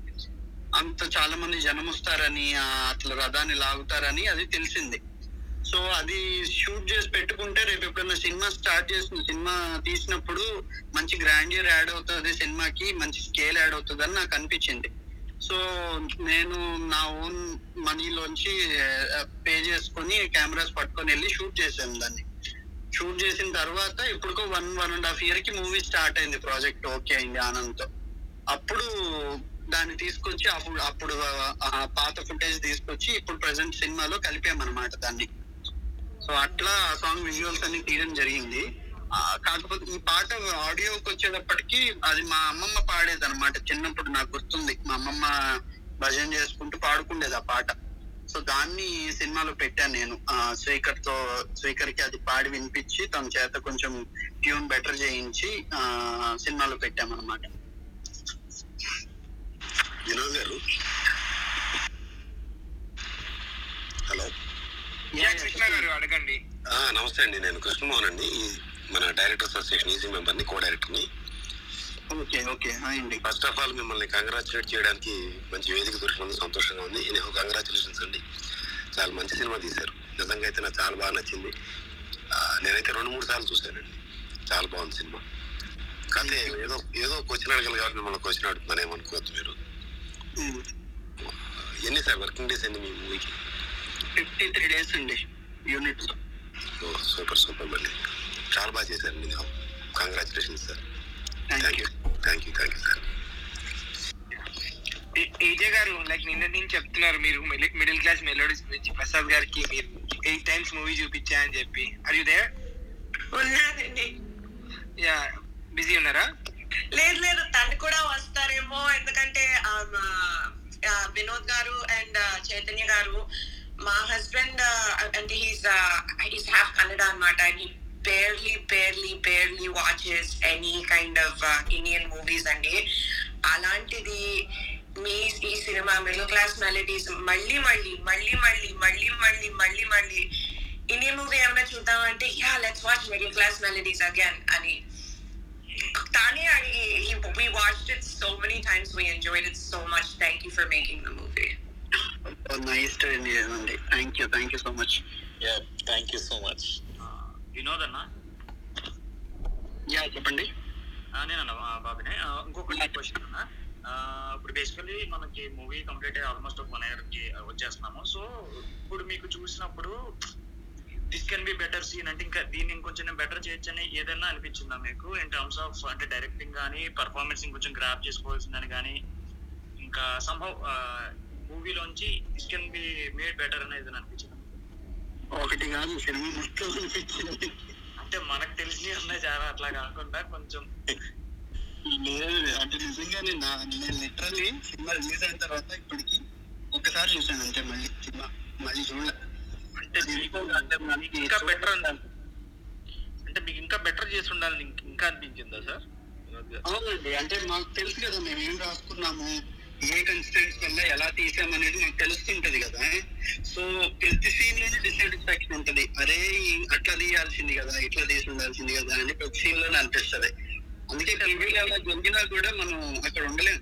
అంత చాలా మంది జనం వస్తారని అట్లా రథాన్ని లాగుతారని అది తెలిసింది. సో అది షూట్ చేసి పెట్టుకుంటే రేపు ఎప్పుడైనా సినిమా స్టార్ట్ చేసిన సినిమా తీసినప్పుడు మంచి గ్రాండియర్ యాడ్ అవుతుంది సినిమాకి మంచి స్కేల్ యాడ్ అవుతుంది అని నాకు అనిపించింది. సో నేను నా ఓన్ మనీలోంచి పే చేసుకొని కెమెరాస్ పట్టుకొని వెళ్ళి షూట్ చేసాను దాన్ని. షూట్ చేసిన తర్వాత ఇప్పుడుకో వన్ వన్ అండ్ హాఫ్ ఇయర్కి మూవీ స్టార్ట్ అయింది ప్రాజెక్ట్ ఓకే అయింది ఆనంద్తో. అప్పుడు దాన్ని తీసుకొచ్చి అప్పుడు అప్పుడు పాత ఫుటేజ్ తీసుకొచ్చి ఇప్పుడు ప్రెసెంట్ సినిమాలో కలిపామన్నమాట దాన్ని. సో అట్లా ఆ సాంగ్ విజువల్స్ అన్ని తీయడం జరిగింది. కాకపోతే ఈ పాట ఆడియోకి వచ్చేటప్పటికి అది మా అమ్మమ్మ పాడేది అనమాట చిన్నప్పుడు నాకు గుర్తుంది. మా అమ్మమ్మ భజన చేసుకుంటూ పాడుకుండేది ఆ పాట. సో దాన్ని సినిమాలో పెట్టాను నేను. ఆ, తో స్వీకర్కి అది పాడి వినిపించి తన చేత కొంచెం ట్యూన్ బెటర్ చేయించి ఆ, సినిమాలో పెట్టామన్నమాట. వినోద్ గారు. హలో. కృష్ణ గారు అడగండి. ఆ, నమస్తే అండి. నేను కృష్ణమోహన్ అండి. మన డైరెక్టర్స్ అసోసియేషన్ ఈసీ మెంబర్ని కో డైరెక్టర్ని ఓకే. ఓకే అండి. ఫస్ట్ ఆఫ్ ఆల్ మిమ్మల్ని కంగ్రాచులేట్ చేయడానికి మంచి వేదిక దొరికినందుకు సంతోషంగా ఉంది. నేను కంగ్రాచులేషన్స్ అండి. చాలా మంచి సినిమా తీశారు. నిజంగా అయితే నాకు చాలా బాగా నచ్చింది. నేనైతే రెండు మూడు సార్లు చూశానండి. చాలా బాగుంది సినిమా. కానీ ఏదో ఏదో క్వశ్చన్ అడగలు కాబట్టి మిమ్మల్ని క్వశ్చన్ అడుగుతున్నాను. ఏమనుకోవద్దు మీరు. ఎన్ని సార్ వర్కింగ్ డేస్ ఎన్ని మీ మూవీకి ఫిఫ్టీ త్రీ డేస్ అండి యూనిట్ సూపర్ సూపర్ మళ్ళీ చాలా బాగా చేశారు మీరు. Congratulations sir thank you thank you thank you sir AJ garu like నిన్న నుంచి చెప్తున్నారు మీరు మిడిల్ క్లాస్ మెలోడీస్ గురించి. ప్రసాద్ గారికి మీరు ఎయిట్ టైమ్స్ మూవీ చూపించా అని చెప్పి. ఆర్ యు దేర్ ఉన్నానండి. యా బిజీ ఉన్నారా? లేదు లేదు. తను కూడా వస్తారేమో. ఎందుకంటే వినోద్ గారు అండ్ చైతన్య గారు మా హస్బెండ్ అంటే హీస్ హీస్ హాఫ్ కన్నడ అనమాట and he barely barely barely watches any kind of Indian movies అండి అలాంటిది మీ ఈ సినిమా మిడిల్ క్లాస్ మెలడీస్ మళ్ళీ మళ్ళీ మళ్ళీ మళ్ళీ మళ్ళీ మళ్ళీ మళ్ళీ మళ్ళీ ఇండియన్ మూవీ ఏమైనా చూద్దామంటే yeah let's watch middle class melodies again అని Tanya, he, we watched it so many times. We enjoyed it so much. Thank you for making the movie. Nice to అండి thank you thank you so much thank you so much Vinod అన్న yeah చెప్పండి. నేనన్న బాబునే. ఇంకొకటి question అన్న. ఇప్పుడు basically మనకి movie complete అయ్యి ఆల్మోస్ట్ ఒక వన్ ఇయర్కి వచ్చేస్తున్నాము. సో ఇప్పుడు మీకు చూసినప్పుడు this can be better scene అంటే ఇంకా దీన్ని ఇంకొంచెం బెటర్ చేయొచ్చని ఏదైనా అనిపించిందా మీకు? ఇన్ టర్మ్స్ ఆఫ్ అంటే డైరెక్టింగ్ కానీ పర్ఫార్మెన్స్ ఇంకొంచెం గ్రాప్ చేసుకోవాల్సిందని కానీ ఇంకా సంభవ్ మూవీలోంచి this can be made better అనేది అనిపించింది. ఒకటి కాదు సినిమా మొత్తం అనిపించింది. అంటే మనకు తెలిసినవి ఉన్నాయి చాలా అట్లా కాకుండా కొంచెం లేదు అంటే నిజంగానే నా నేను లిటరల్లీ సినిమా రిలీజ్ అయిన తర్వాత ఇప్పటికి ఒక్కసారి చూసాను అంతే మళ్ళీ సినిమా. మళ్ళీ చూడలే. అంటే అంటే ఇంకా బెటర్ అంటే మీకు ఇంకా బెటర్ చేసి ఉండాలని ఇంక- ఇంకా అనిపించిందా సార్? అవునండి అంటే మాకు తెలుసు కదా మేము ఏం రాసుకున్నాము? ఏ కన్స్టెంట్స్ వల్ల ఎలా తీసామనేది మాకు తెలుస్తుంటది కదా. సో ప్రతి సీన్లోనే డిసాటిస్ఫాక్షన్ ఉంటది. అరే అట్లా తీయాల్సింది కదా ఇట్లా తీసి ఉండాల్సింది కదా అని ప్రతి సీన్లోనే అనిపిస్తది. అందుకే రివ్యూలు అలా జరిగినా కూడా మనం అక్కడ ఉండలేం.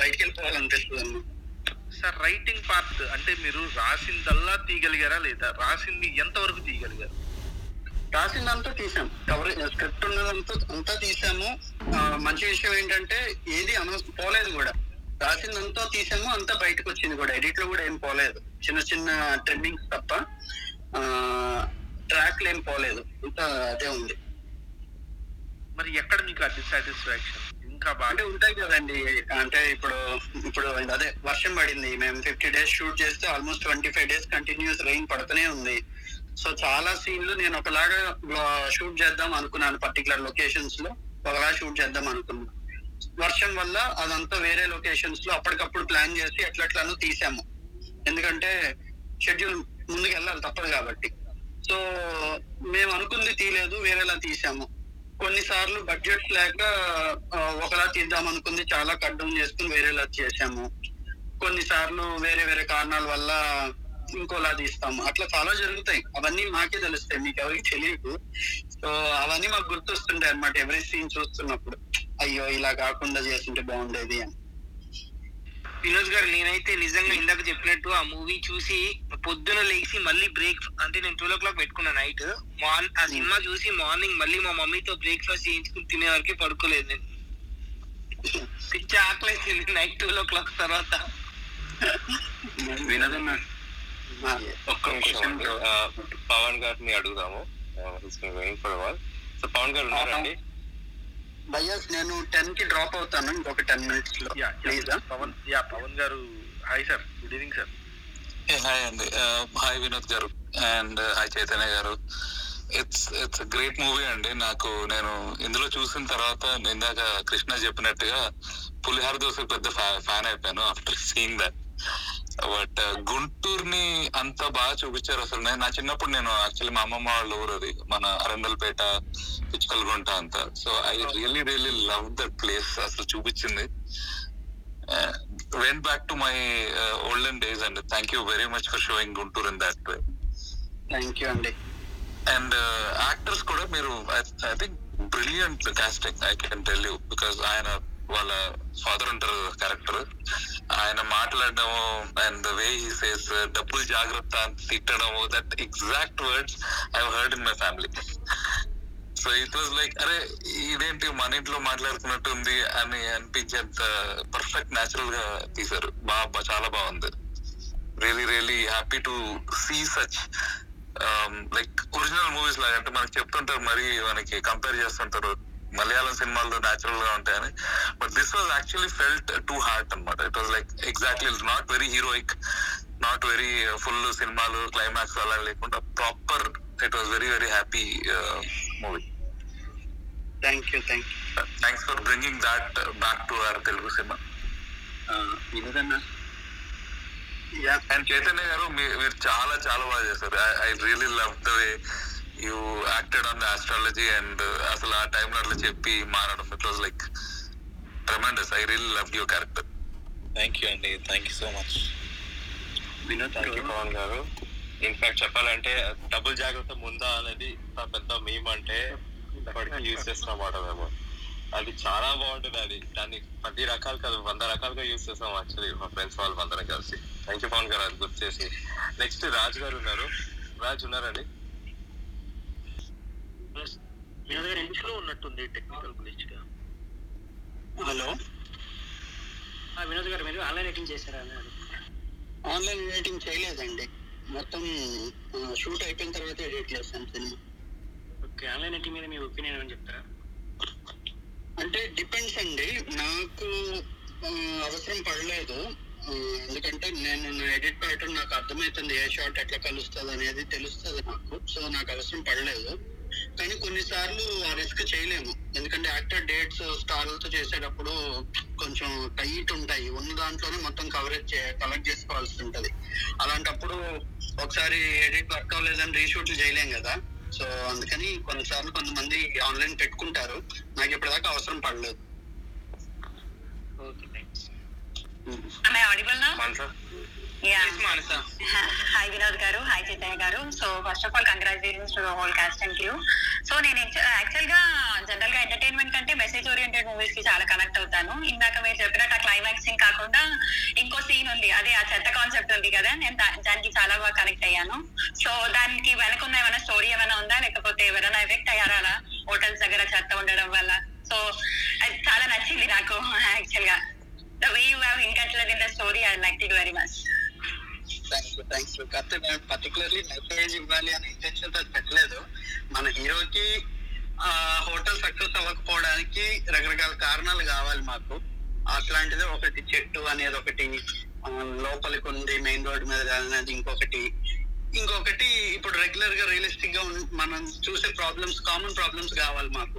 బయటికి వెళ్ళిపోవాలనిపిస్తుంది అన్నమాట సార్ రైటింగ్ పార్ట్ అంటే మీరు రాసిందల్లా తీయగలిగారా లేదా? రాసింది ఎంతవరకు తీయగలిగారు? రాసిందంతా తీసాం. కవరేజ్ స్క్రిప్ట్ ఉన్నదంతా అంతా తీసాము. మంచి విషయం ఏంటంటే ఏది అనవసరం పోలేదు కూడా. రాసిందంతా తీసాము అంతా బయటకు వచ్చింది కూడా. ఎడిట్లో కూడా ఏం పోలేదు. చిన్న చిన్న ట్రిమ్మింగ్స్ తప్ప ట్రాక్లు ఏం పోలేదు. అంతా అదే ఉంది. మరి ఎక్కడ మీకు ఆ డిసాటిస్ఫాక్షన్ ఇంకా బాగా ఉంటాయి కదండి. అంటే ఇప్పుడు ఇప్పుడు అదే వర్షం పడింది. మేము ఫిఫ్టీ డేస్ షూట్ చేస్తే almost twenty five days continuous rain పడుతూనే ఉంది. సో చాలా సీన్లు నేను ఒకలాగా షూట్ చేద్దాం అనుకున్నాను పర్టికులర్ లొకేషన్స్లో. ఒకలా షూట్ చేద్దాం అనుకున్నాను. వర్షం వల్ల అదంతా వేరే లొకేషన్స్లో అప్పటికప్పుడు ప్లాన్ చేసి ఎట్లట్లానో తీసాము. ఎందుకంటే షెడ్యూల్ ముందుకు వెళ్ళాలి తప్పదు కాబట్టి. సో మేము అనుకుంది తీయలేదు వేరేలా తీసాము. కొన్నిసార్లు బడ్జెట్ లేక ఒకలా తీద్దాం అనుకుంది చాలా కట్ డౌన్ చేసుకుని వేరేలా చేసాము. కొన్నిసార్లు వేరే వేరే కారణాల వల్ల ఇంకోలా తీస్తాము. అట్లా చాలా జరుగుతాయి. అవన్నీ మాకే తెలుస్తాయి. మీకు ఎవరికి తెలియదు. సో అవన్నీ మాకు గుర్తొస్తుంటాయి అనమాట ఎవరి సీన్ చూస్తున్నప్పుడు. అయ్యో ఇలా కాకుండా చేస్తుంటే బాగుండేది అని. వినోద్ గారు నేనైతే నిజంగా ఇందాక చెప్పినట్టు ఆ మూవీ చూసి పొద్దున లేచి మళ్ళీ బ్రేక్ అంటే నేను ట్వెల్వ్ ఓ క్లాక్ పెట్టుకున్నా నైట్ మార్న్ ఆ సినిమా చూసి మార్నింగ్ మళ్ళీ మా మమ్మీతో బ్రేక్ఫాస్ట్ చేయించుకుని తినే వరకే పడుకోలేదు నేను. పిచ్చి ఆకలేసింది నైట్ ట్వెల్వ్ ఓ క్లాక్ తర్వాత వినదన్నా ఒక్క నిమిషం పవన్ గారిని అడుగుదాము. సో పవన్ గారు ఉన్నారండి? భయ్యా నేను టెన్కి డ్రాప్ అవుతాను ఇంకొక టెన్ మినిట్స్లో. Please Pavan yeah Pavan garu hi sir good evening sir hi అండి hi Vinod garu. And hi Chaitanya garu. It's it's great movie అండి నాకు నేను ఇందులో చూసిన తర్వాత ఇందాక కృష్ణ చెప్పినట్టుగా పులిహార దోశ పెద్ద ఫ్యాన్ అయిపోయాను ఆఫ్టర్ సీయింగ్ దట్ బట్ గుంటూరుని అంత బాగా చూపించారు అసలు. నేను నా చిన్నప్పుడు నేను యాక్చువల్లీ మా అమ్మమ్మ వాళ్ళ ఊరు అది మన అరండల్పేట పిచ్చుకల్గుంట అంతా. So I really really love that place అసలు చూపించింది. Went back to my olden days and thank you very much for showing Guntur in that way thank you అండి. అండ్ యాక్టర్స్ కూడా మీరు I think brilliant casting I can tell you because ఆయన వాళ్ళ father ఉంటారు character ఆయన మాట్లాడడము and the way he says డబ్బులు జాగ్రత్త అని తిట్టడము that exact words I heard in my family so it was like అరే ఇదేంటి మన ఇంట్లో మాట్లాడుకున్నట్టు ఉంది అని అనిపించేంత పర్ఫెక్ట్ న్యాచురల్గా తీశారు. బాగా చాలా బాగుంది. Really really happy to see such like original movies లాగా. అంటే మనకి చెప్తుంటారు మరి మనకి కంపేర్ చేస్తుంటారు. మలయాళం సినిమాల్లో న్యాచురల్గా ఉంటాయని. But this was actually felt to heart అనమాట it was like exactly not very heroic not very full సినిమాలు క్లైమాక్స్ అలా లేకుండా proper it was very very happy movie thank you thank you thanks for bringing that back to our Telugu cinema వినదన్నా and Chaitanya గారు మీరు చాలా చాలా బాగా చేశారు. I really love the way you acted on the astrology and అసలు ఆ టైంలో అట్లా చెప్పి మారడం it was like tremendous I really love your character thank you అండి thank you so much Vinod thank you Pavan garu. In fact చెప్పాలంటే double జాగ్రత్త ముందా అనేది పెద్ద మీమ్ అంటే ఇప్పటికీ యూజ్ చేస్తున్నమాట మేము. అది చాలా బాగుంటుంది అది. దాన్ని పది రకాలు కాదు వంద రకాలుగా యూజ్ చేస్తాం యాక్చువల్లీ మా ఫ్రెండ్స్ వాళ్ళు అందరం కలిసి. థ్యాంక్ యూ పవన్ గారు. అది గుర్తు చేసి. నెక్స్ట్ రాజు గారు ఉన్నారు. రాజు ఉన్నారండి. వినోద్ గారు ఇంట్లో ఉన్నట్టుంది టెక్నికల్ గ్లిచ్గా. హలో? వినోద్ గారు మీరు ఆన్లైన్ ఎడిటింగ్ చేశారా అని అడుగుతున్నా. ఆన్లైన్ ఎడిటింగ్ చేయలేదండి. మొత్తం షూట్ అయిపోయిన తర్వాత ఎడిట్ చేస్తాను సినిమా. ఓకే ఆన్లైన్ ఎడిటింగ్ మీద మీ ఒపీనియన్ ఏమని చెప్తారా? అంటే డిపెండ్స్ అండి. నాకు అవసరం పడలేదు. ఎందుకంటే నేను నా ఎడిట్ ప్యాటర్న్ నాకు అర్థమవుతుంది ఏ షాట్ ఎట్లా కలుస్తుంది అనేది తెలుస్తుంది నాకు. సో నాకు అవసరం పడలేదు. కానీ కొన్నిసార్లు ఆ రిస్క్ చేయలేము. ఎందుకంటే యాక్టర్ డేట్స్ స్టార్లతో చేసేటప్పుడు కొంచెం టైట్ ఉంటాయి. ఉన్న దాంట్లోనే మొత్తం కవరేజ్ కలెక్ట్ చేసుకోవాల్సి ఉంటది. అలాంటప్పుడు ఒకసారి ఎడిట్ వర్క్ అవ్వలేదని రీషూట్లు చేయలేం కదా. సో అందుకని కొన్నిసార్లు కొంతమంది ఆన్లైన్ పెట్టుకుంటారు. నాకు ఇప్పటిదాకా అవసరం పడలేదు. Am Vinod garu, hi Chaitanya garu. So first of all, congratulations to the whole cast and crew. So నేను యాక్చువల్గా జనరల్గా ఎంటర్టైన్మెంట్ కంటే మెసేజ్ ఓరియంటెడ్ మూవీస్కి చాలా కనెక్ట్ అవుతాను. ఇందాక మీరు చెప్పినట్టు ఆ క్లైమాక్స్ సీన్ కాకుండా ఇంకో సీన్ ఉంది. అదే ఆ చెత్త కాన్సెప్ట్ ఉంది కదా. నేను దానికి చాలా బాగా కనెక్ట్ అయ్యాను. సో దానికి వెనక ఉన్న ఏమైనా స్టోరీ ఏమైనా ఉందా? లేకపోతే ఎవరైనా ఎఫెక్ట్ అయ్యారా అలా? హోటల్స్ దగ్గర చెత్త ఉండడం వల్ల. సో అది చాలా నచ్చింది నాకు యాక్చువల్గా the way you have inculcated in the story I like it very much thank you thank you కాకపోతే మేము పర్టికులర్లీ మెసేజ్ ఇవ్వాలి అనే ఇంటెన్షన్తో పెట్టలేదు. మన హీరోకి హోటల్ సక్సెస్ అవ్వకపోవడానికి రకరకాల కారణాలు కావాలి మాకు. అట్లాంటిది ఒకటి చెట్టు అనేది ఒకటి లోపలికి ఉంది మెయిన్ రోడ్ మీద అనేది ఇంకొకటి. ఇంకొకటి ఇప్పుడు రెగ్యులర్గా రియలిస్టిక్గా మనం చూసే ప్రాబ్లమ్స్ కామన్ ప్రాబ్లమ్స్ కావాలి మాకు.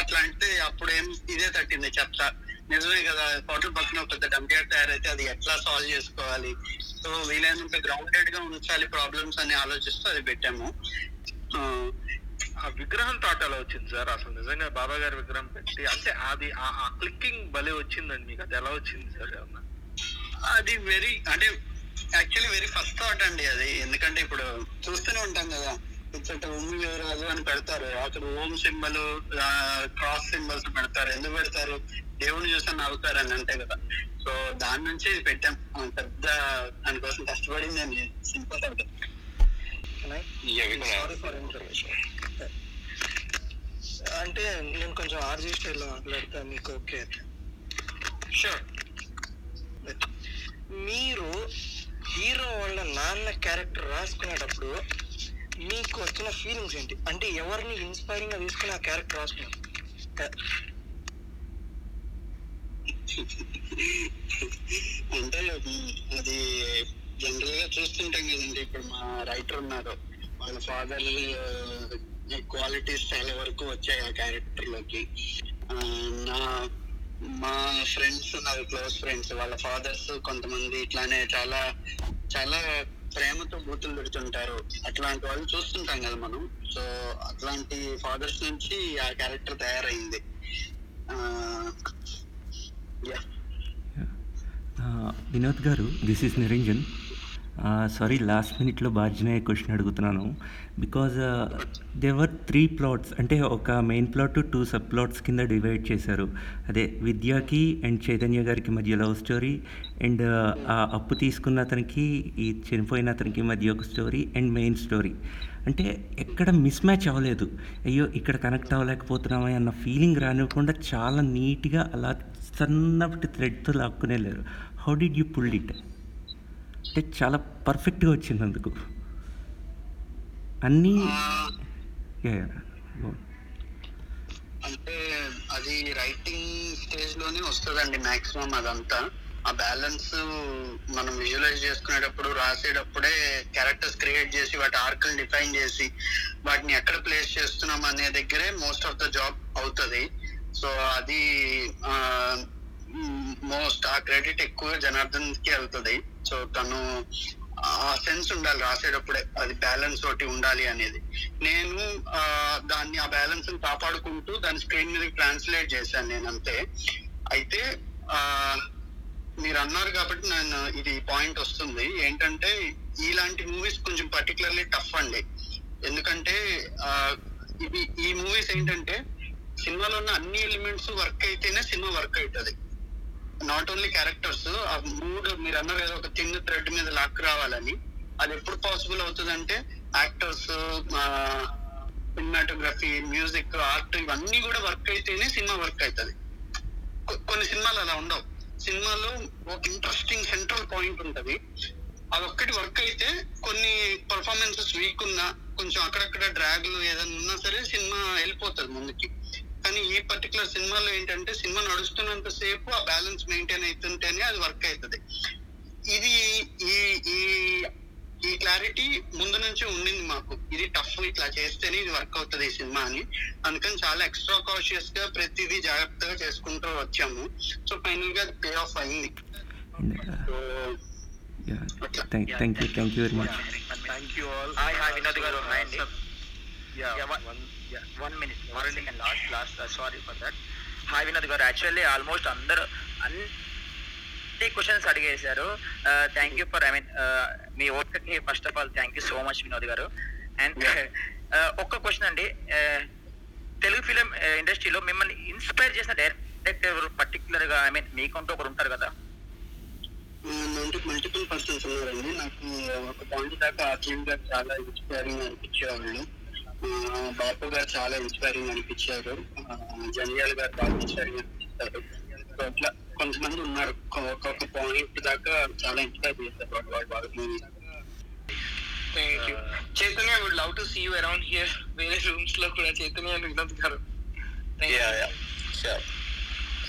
అట్లాంటిది అప్పుడేం ఇదే తట్టింది చెప్తా నిజమే కదా హోటల్ పక్కన పెద్ద డంపియార్డ్ తయారైతే అది ఎట్లా సాల్వ్ చేసుకోవాలి? సో వీలైనంత గ్రౌండెడ్గా ఉంచాలి ప్రాబ్లమ్స్ అని ఆలోచిస్తూ అది పెట్టాము. ఆ, విగ్రహం థాట్ ఎలా వచ్చింది సార్. అసలు నిజంగా బాబా గారి విగ్రహం పెట్టి అంటే అది ఆ- క్లిక్కింగ్ భలే వచ్చిందండి మీకు. అది ఎలా వచ్చింది సార్ అది వెరీ అంటే యాక్చువల్లీ వెరీ ఫస్ట్ థాట్ అండి అది. ఎందుకంటే ఇప్పుడు చూస్తూనే ఉంటాం కదా. ఇచ్చట ఉమ్మి రాజు అని పెడతారు. అక్కడ ఓం సింబల్ క్రాస్ సింబల్స్ పెడతారు. ఎందుకు పెడతారు? దేవుని చూసి నవ్వుతారు అని అంటే కదా. సో దాని నుంచి పెట్టాం. పెద్ద దానికోసం కష్టపడింది అని సింపుల్ అంటే నేను కొంచెం ఆర్జీ స్టైల్లో మాట్లాడతా మీకు ఓకే? షూర్ మీరు హీరో వాళ్ళ నాన్న క్యారెక్టర్ రాసుకునేటప్పుడు మీకు వచ్చిన ఫీలింగ్స్ ఏంటి? అంటే ఎవరిని ఇన్స్పైరింగ్గా తీసుకుని ఆ క్యారెక్టర్ రాసుకున్నారు అంటే అది జనరల్గా చూస్తుంటాం కదండి. ఇప్పుడు మా రైటర్ ఉన్నారు. వాళ్ళ ఫాదర్ క్వాలిటీస్ చాలా వరకు వచ్చాయి ఆ క్యారెక్టర్లోకి. నా మా ఫ్రెండ్స్ నాకు క్లోజ్ ఫ్రెండ్స్ వాళ్ళ ఫాదర్స్ కొంతమంది ఇట్లానే చాలా చాలా ప్రేమతో బూతులు పెడుతుంటారు. అట్లాంటి వాళ్ళు చూస్తుంటాం కదా మనం. సో అట్లాంటి ఫాదర్స్ నుంచి ఆ క్యారెక్టర్ తయారైంది. ఆ, Vinod garu this is Niranjan sorry last మినిట్లో బార్జనే క్వశ్చన్ అడుగుతున్నాను. Because there are three plots అంటే ఒక main plot two sub plots కింద డివైడ్ చేశారు. అదే విద్యాకి అండ్ చైతన్య గారికి మధ్య లవ్ స్టోరీ అండ్ ఆ అప్పు తీసుకున్న అతనికి ఈ చనిపోయిన అతనికి మధ్య ఒక స్టోరీ అండ్ మెయిన్ స్టోరీ అంటే ఎక్కడ మిస్ మ్యాచ్ అవ్వలేదు. అయ్యో ఇక్కడ కనెక్ట్ అవ్వలేకపోతున్నామే అన్న ఫీలింగ్ రానివ్వకుండా చాలా నీట్గా అలా సన్నటి థ్రెడ్తో లాక్కునే లేరు how did you pull it అంటే చాలా పర్ఫెక్ట్గా వచ్చింది అందుకు. అన్నీ. అంటే అది రైటింగ్ స్టేజ్లోనే వస్తుందండి మాక్సిమం అదంతా. ఆ బ్యాలెన్స్ మనం విజువలైజ్ చేసుకునేటప్పుడు రాసేటప్పుడే క్యారెక్టర్స్ క్రియేట్ చేసి వాటి ఆర్కులు డిఫైన్ చేసి వాటిని ఎక్కడ ప్లేస్ చేస్తున్నాం అనే దగ్గరే మోస్ట్ ఆఫ్ ద జాబ్ అవుతుంది. సో అది మోస్ట్ ఆ క్రెడిట్ ఎక్కువ జనార్దన్కి వెళ్తుంది. సో తను ఆ సెన్స్ ఉండాలి రాసేటప్పుడే. అది బ్యాలెన్స్ ఒకటి ఉండాలి అనేది. నేను ఆ, దాన్ని ఆ బ్యాలెన్స్ కాపాడుకుంటూ దాని స్క్రీన్ మీద ట్రాన్స్లేట్ చేశాను నేను అంతే. అయితే ఆ మీరు అన్నారు కాబట్టి నేను ఇది పాయింట్ వస్తుంది. ఏంటంటే ఇలాంటి మూవీస్ కొంచెం పర్టికులర్లీ టఫ్ అండి. ఎందుకంటే ఇది ఇవి ఈ మూవీస్ ఏంటంటే సినిమాలో ఉన్న అన్ని ఎలిమెంట్స్ వర్క్ అయితేనే సినిమా వర్క్ అవుతుంది నాట్ ఓన్లీ క్యారెక్టర్స్ ఆ మూడు మీరు అన్నారు కదా ఒక థిన్ థ్రెడ్ మీద లాక్ రావాలని. అది ఎప్పుడు పాసిబుల్ అవుతుంది అంటే యాక్టర్స్ సినిమాటోగ్రఫీ మ్యూజిక్ ఆర్ట్ ఇవన్నీ కూడా వర్క్ అయితేనే సినిమా వర్క్ అవుతుంది కొన్ని సినిమాలు అలా ఉండవు. సినిమాలో ఒక ఇంట్రెస్టింగ్ సెంట్రల్ పాయింట్ ఉంటుంది. అది ఒక్కటి వర్క్ అయితే కొన్ని పర్ఫార్మెన్సెస్ వీక్ ఉన్నా కొంచెం అక్కడక్కడ డ్రాగ్లు ఏదైనా ఉన్నా సరే సినిమా వెళ్ళిపోతుంది ముందుకి. కానీ ఈ పర్టికులర్ సినిమాలో ఏంటంటే సినిమా నడుస్తున్నంత సేపు ఆ బ్యాలెన్స్ మెయింటైన్ అవుతుంటేనే అది వర్క్ అవుతుంది. ఇది ఈ ఈ ఈ క్లారిటీ ముందు నుంచి ఉండింది మాకు. ఇది టఫ్ ఇట్లా చేస్తేనే ఇది వర్క్ అవుతుంది ఈ సినిమా అని. అందుకని చాలా ఎక్స్ట్రా కాషియస్గా ప్రతిదీ జాగ్రత్తగా చేసుకుంటూ వచ్చాము. సో ఫైనల్గా పే ఆఫ్ అయింది. Thank you thank you very much thank you all hi hi Vinod garu hi అండి Yeah, one minute one second last last sorry for that hi Vinod garu. Actually almost అందరు అన్ని questions అడిగేశారు. Thank you for I mean me ఓట్కి first of all thank you so much Vinod garu. And ఒక్క question అండి. Uh, Telugu film ఇండస్ట్రీలో మిమ్మల్ని inspire చేసిన director ఎవరు పర్టికులర్గా I mean మీకంటూ ఒకరు ఉంటారు కదా? మల్టిపుల్ పర్సన్స్ ఉన్నారండి. నాకు ఒక పాయింట్ దాకా ఆర్టీఎం గారు చాలా ఇన్స్పైరింగ్ అనిపించేవాళ్ళు. ఆ, బాపు గారు చాలా ఇన్స్పైరింగ్ అనిపించారు. జంధ్యాల గారు బాగా ఇన్స్పైరింగ్ అనిపిస్తారు. అట్లా కొంతమంది ఉన్నారు. ఒక్క- ఒక్కొక్క పాయింట్ దాకా చాలా ఇన్స్పైర్ చేస్తారు వాళ్ళు వాళ్ళు బాగా movie thank you Chaitanya would love to see you around here వేరే రూమ్స్లో కూడా చైతన్య and వినోద్ గారు.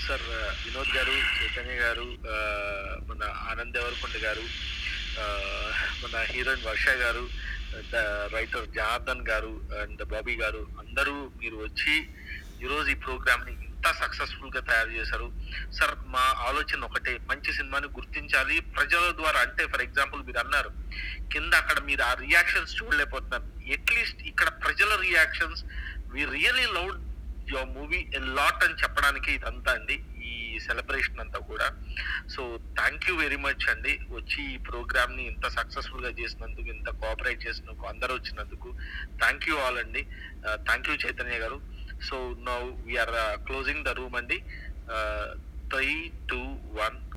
సార్ వినోద్ గారు చైతన్య గారు మన ఆనంద్ దేవరకొండ గారు మన హీరోయిన్ వర్ష గారు రైటర్ జార్దన్ గారు అండ్ బాబీ గారు అందరూ మీరు వచ్చి ఈరోజు ఈ ప్రోగ్రామ్ని ఇంత సక్సెస్ఫుల్గా తయారు చేశారు. సార్ మా ఆలోచన ఒకటే మంచి సినిమాని గుర్తించాలి. ప్రజల ద్వారా అంటే ఫర్ ఎగ్జాంపుల్ మీరు అన్నారు కింద అక్కడ మీరు ఆ రియాక్షన్స్ చూడలేకపోతున్నారు. అట్లీస్ట్ ఇక్కడ ప్రజల reactions we really loved your movie a lot అని చెప్పడానికి ఇదంతా అండి. సెలబ్రేషన్ అంతా కూడా. So thank you very much అండి. వచ్చి ఈ ప్రోగ్రామ్ని ఇంత సక్సెస్ఫుల్గా చేసినందుకు ఇంత కోఆపరేట్ చేసినందుకు అందరూ వచ్చినందుకు థ్యాంక్ యూ ఆల్ అండి. Uh, thank you Chaitanya garu. So now we're closing the room అండి. Three two one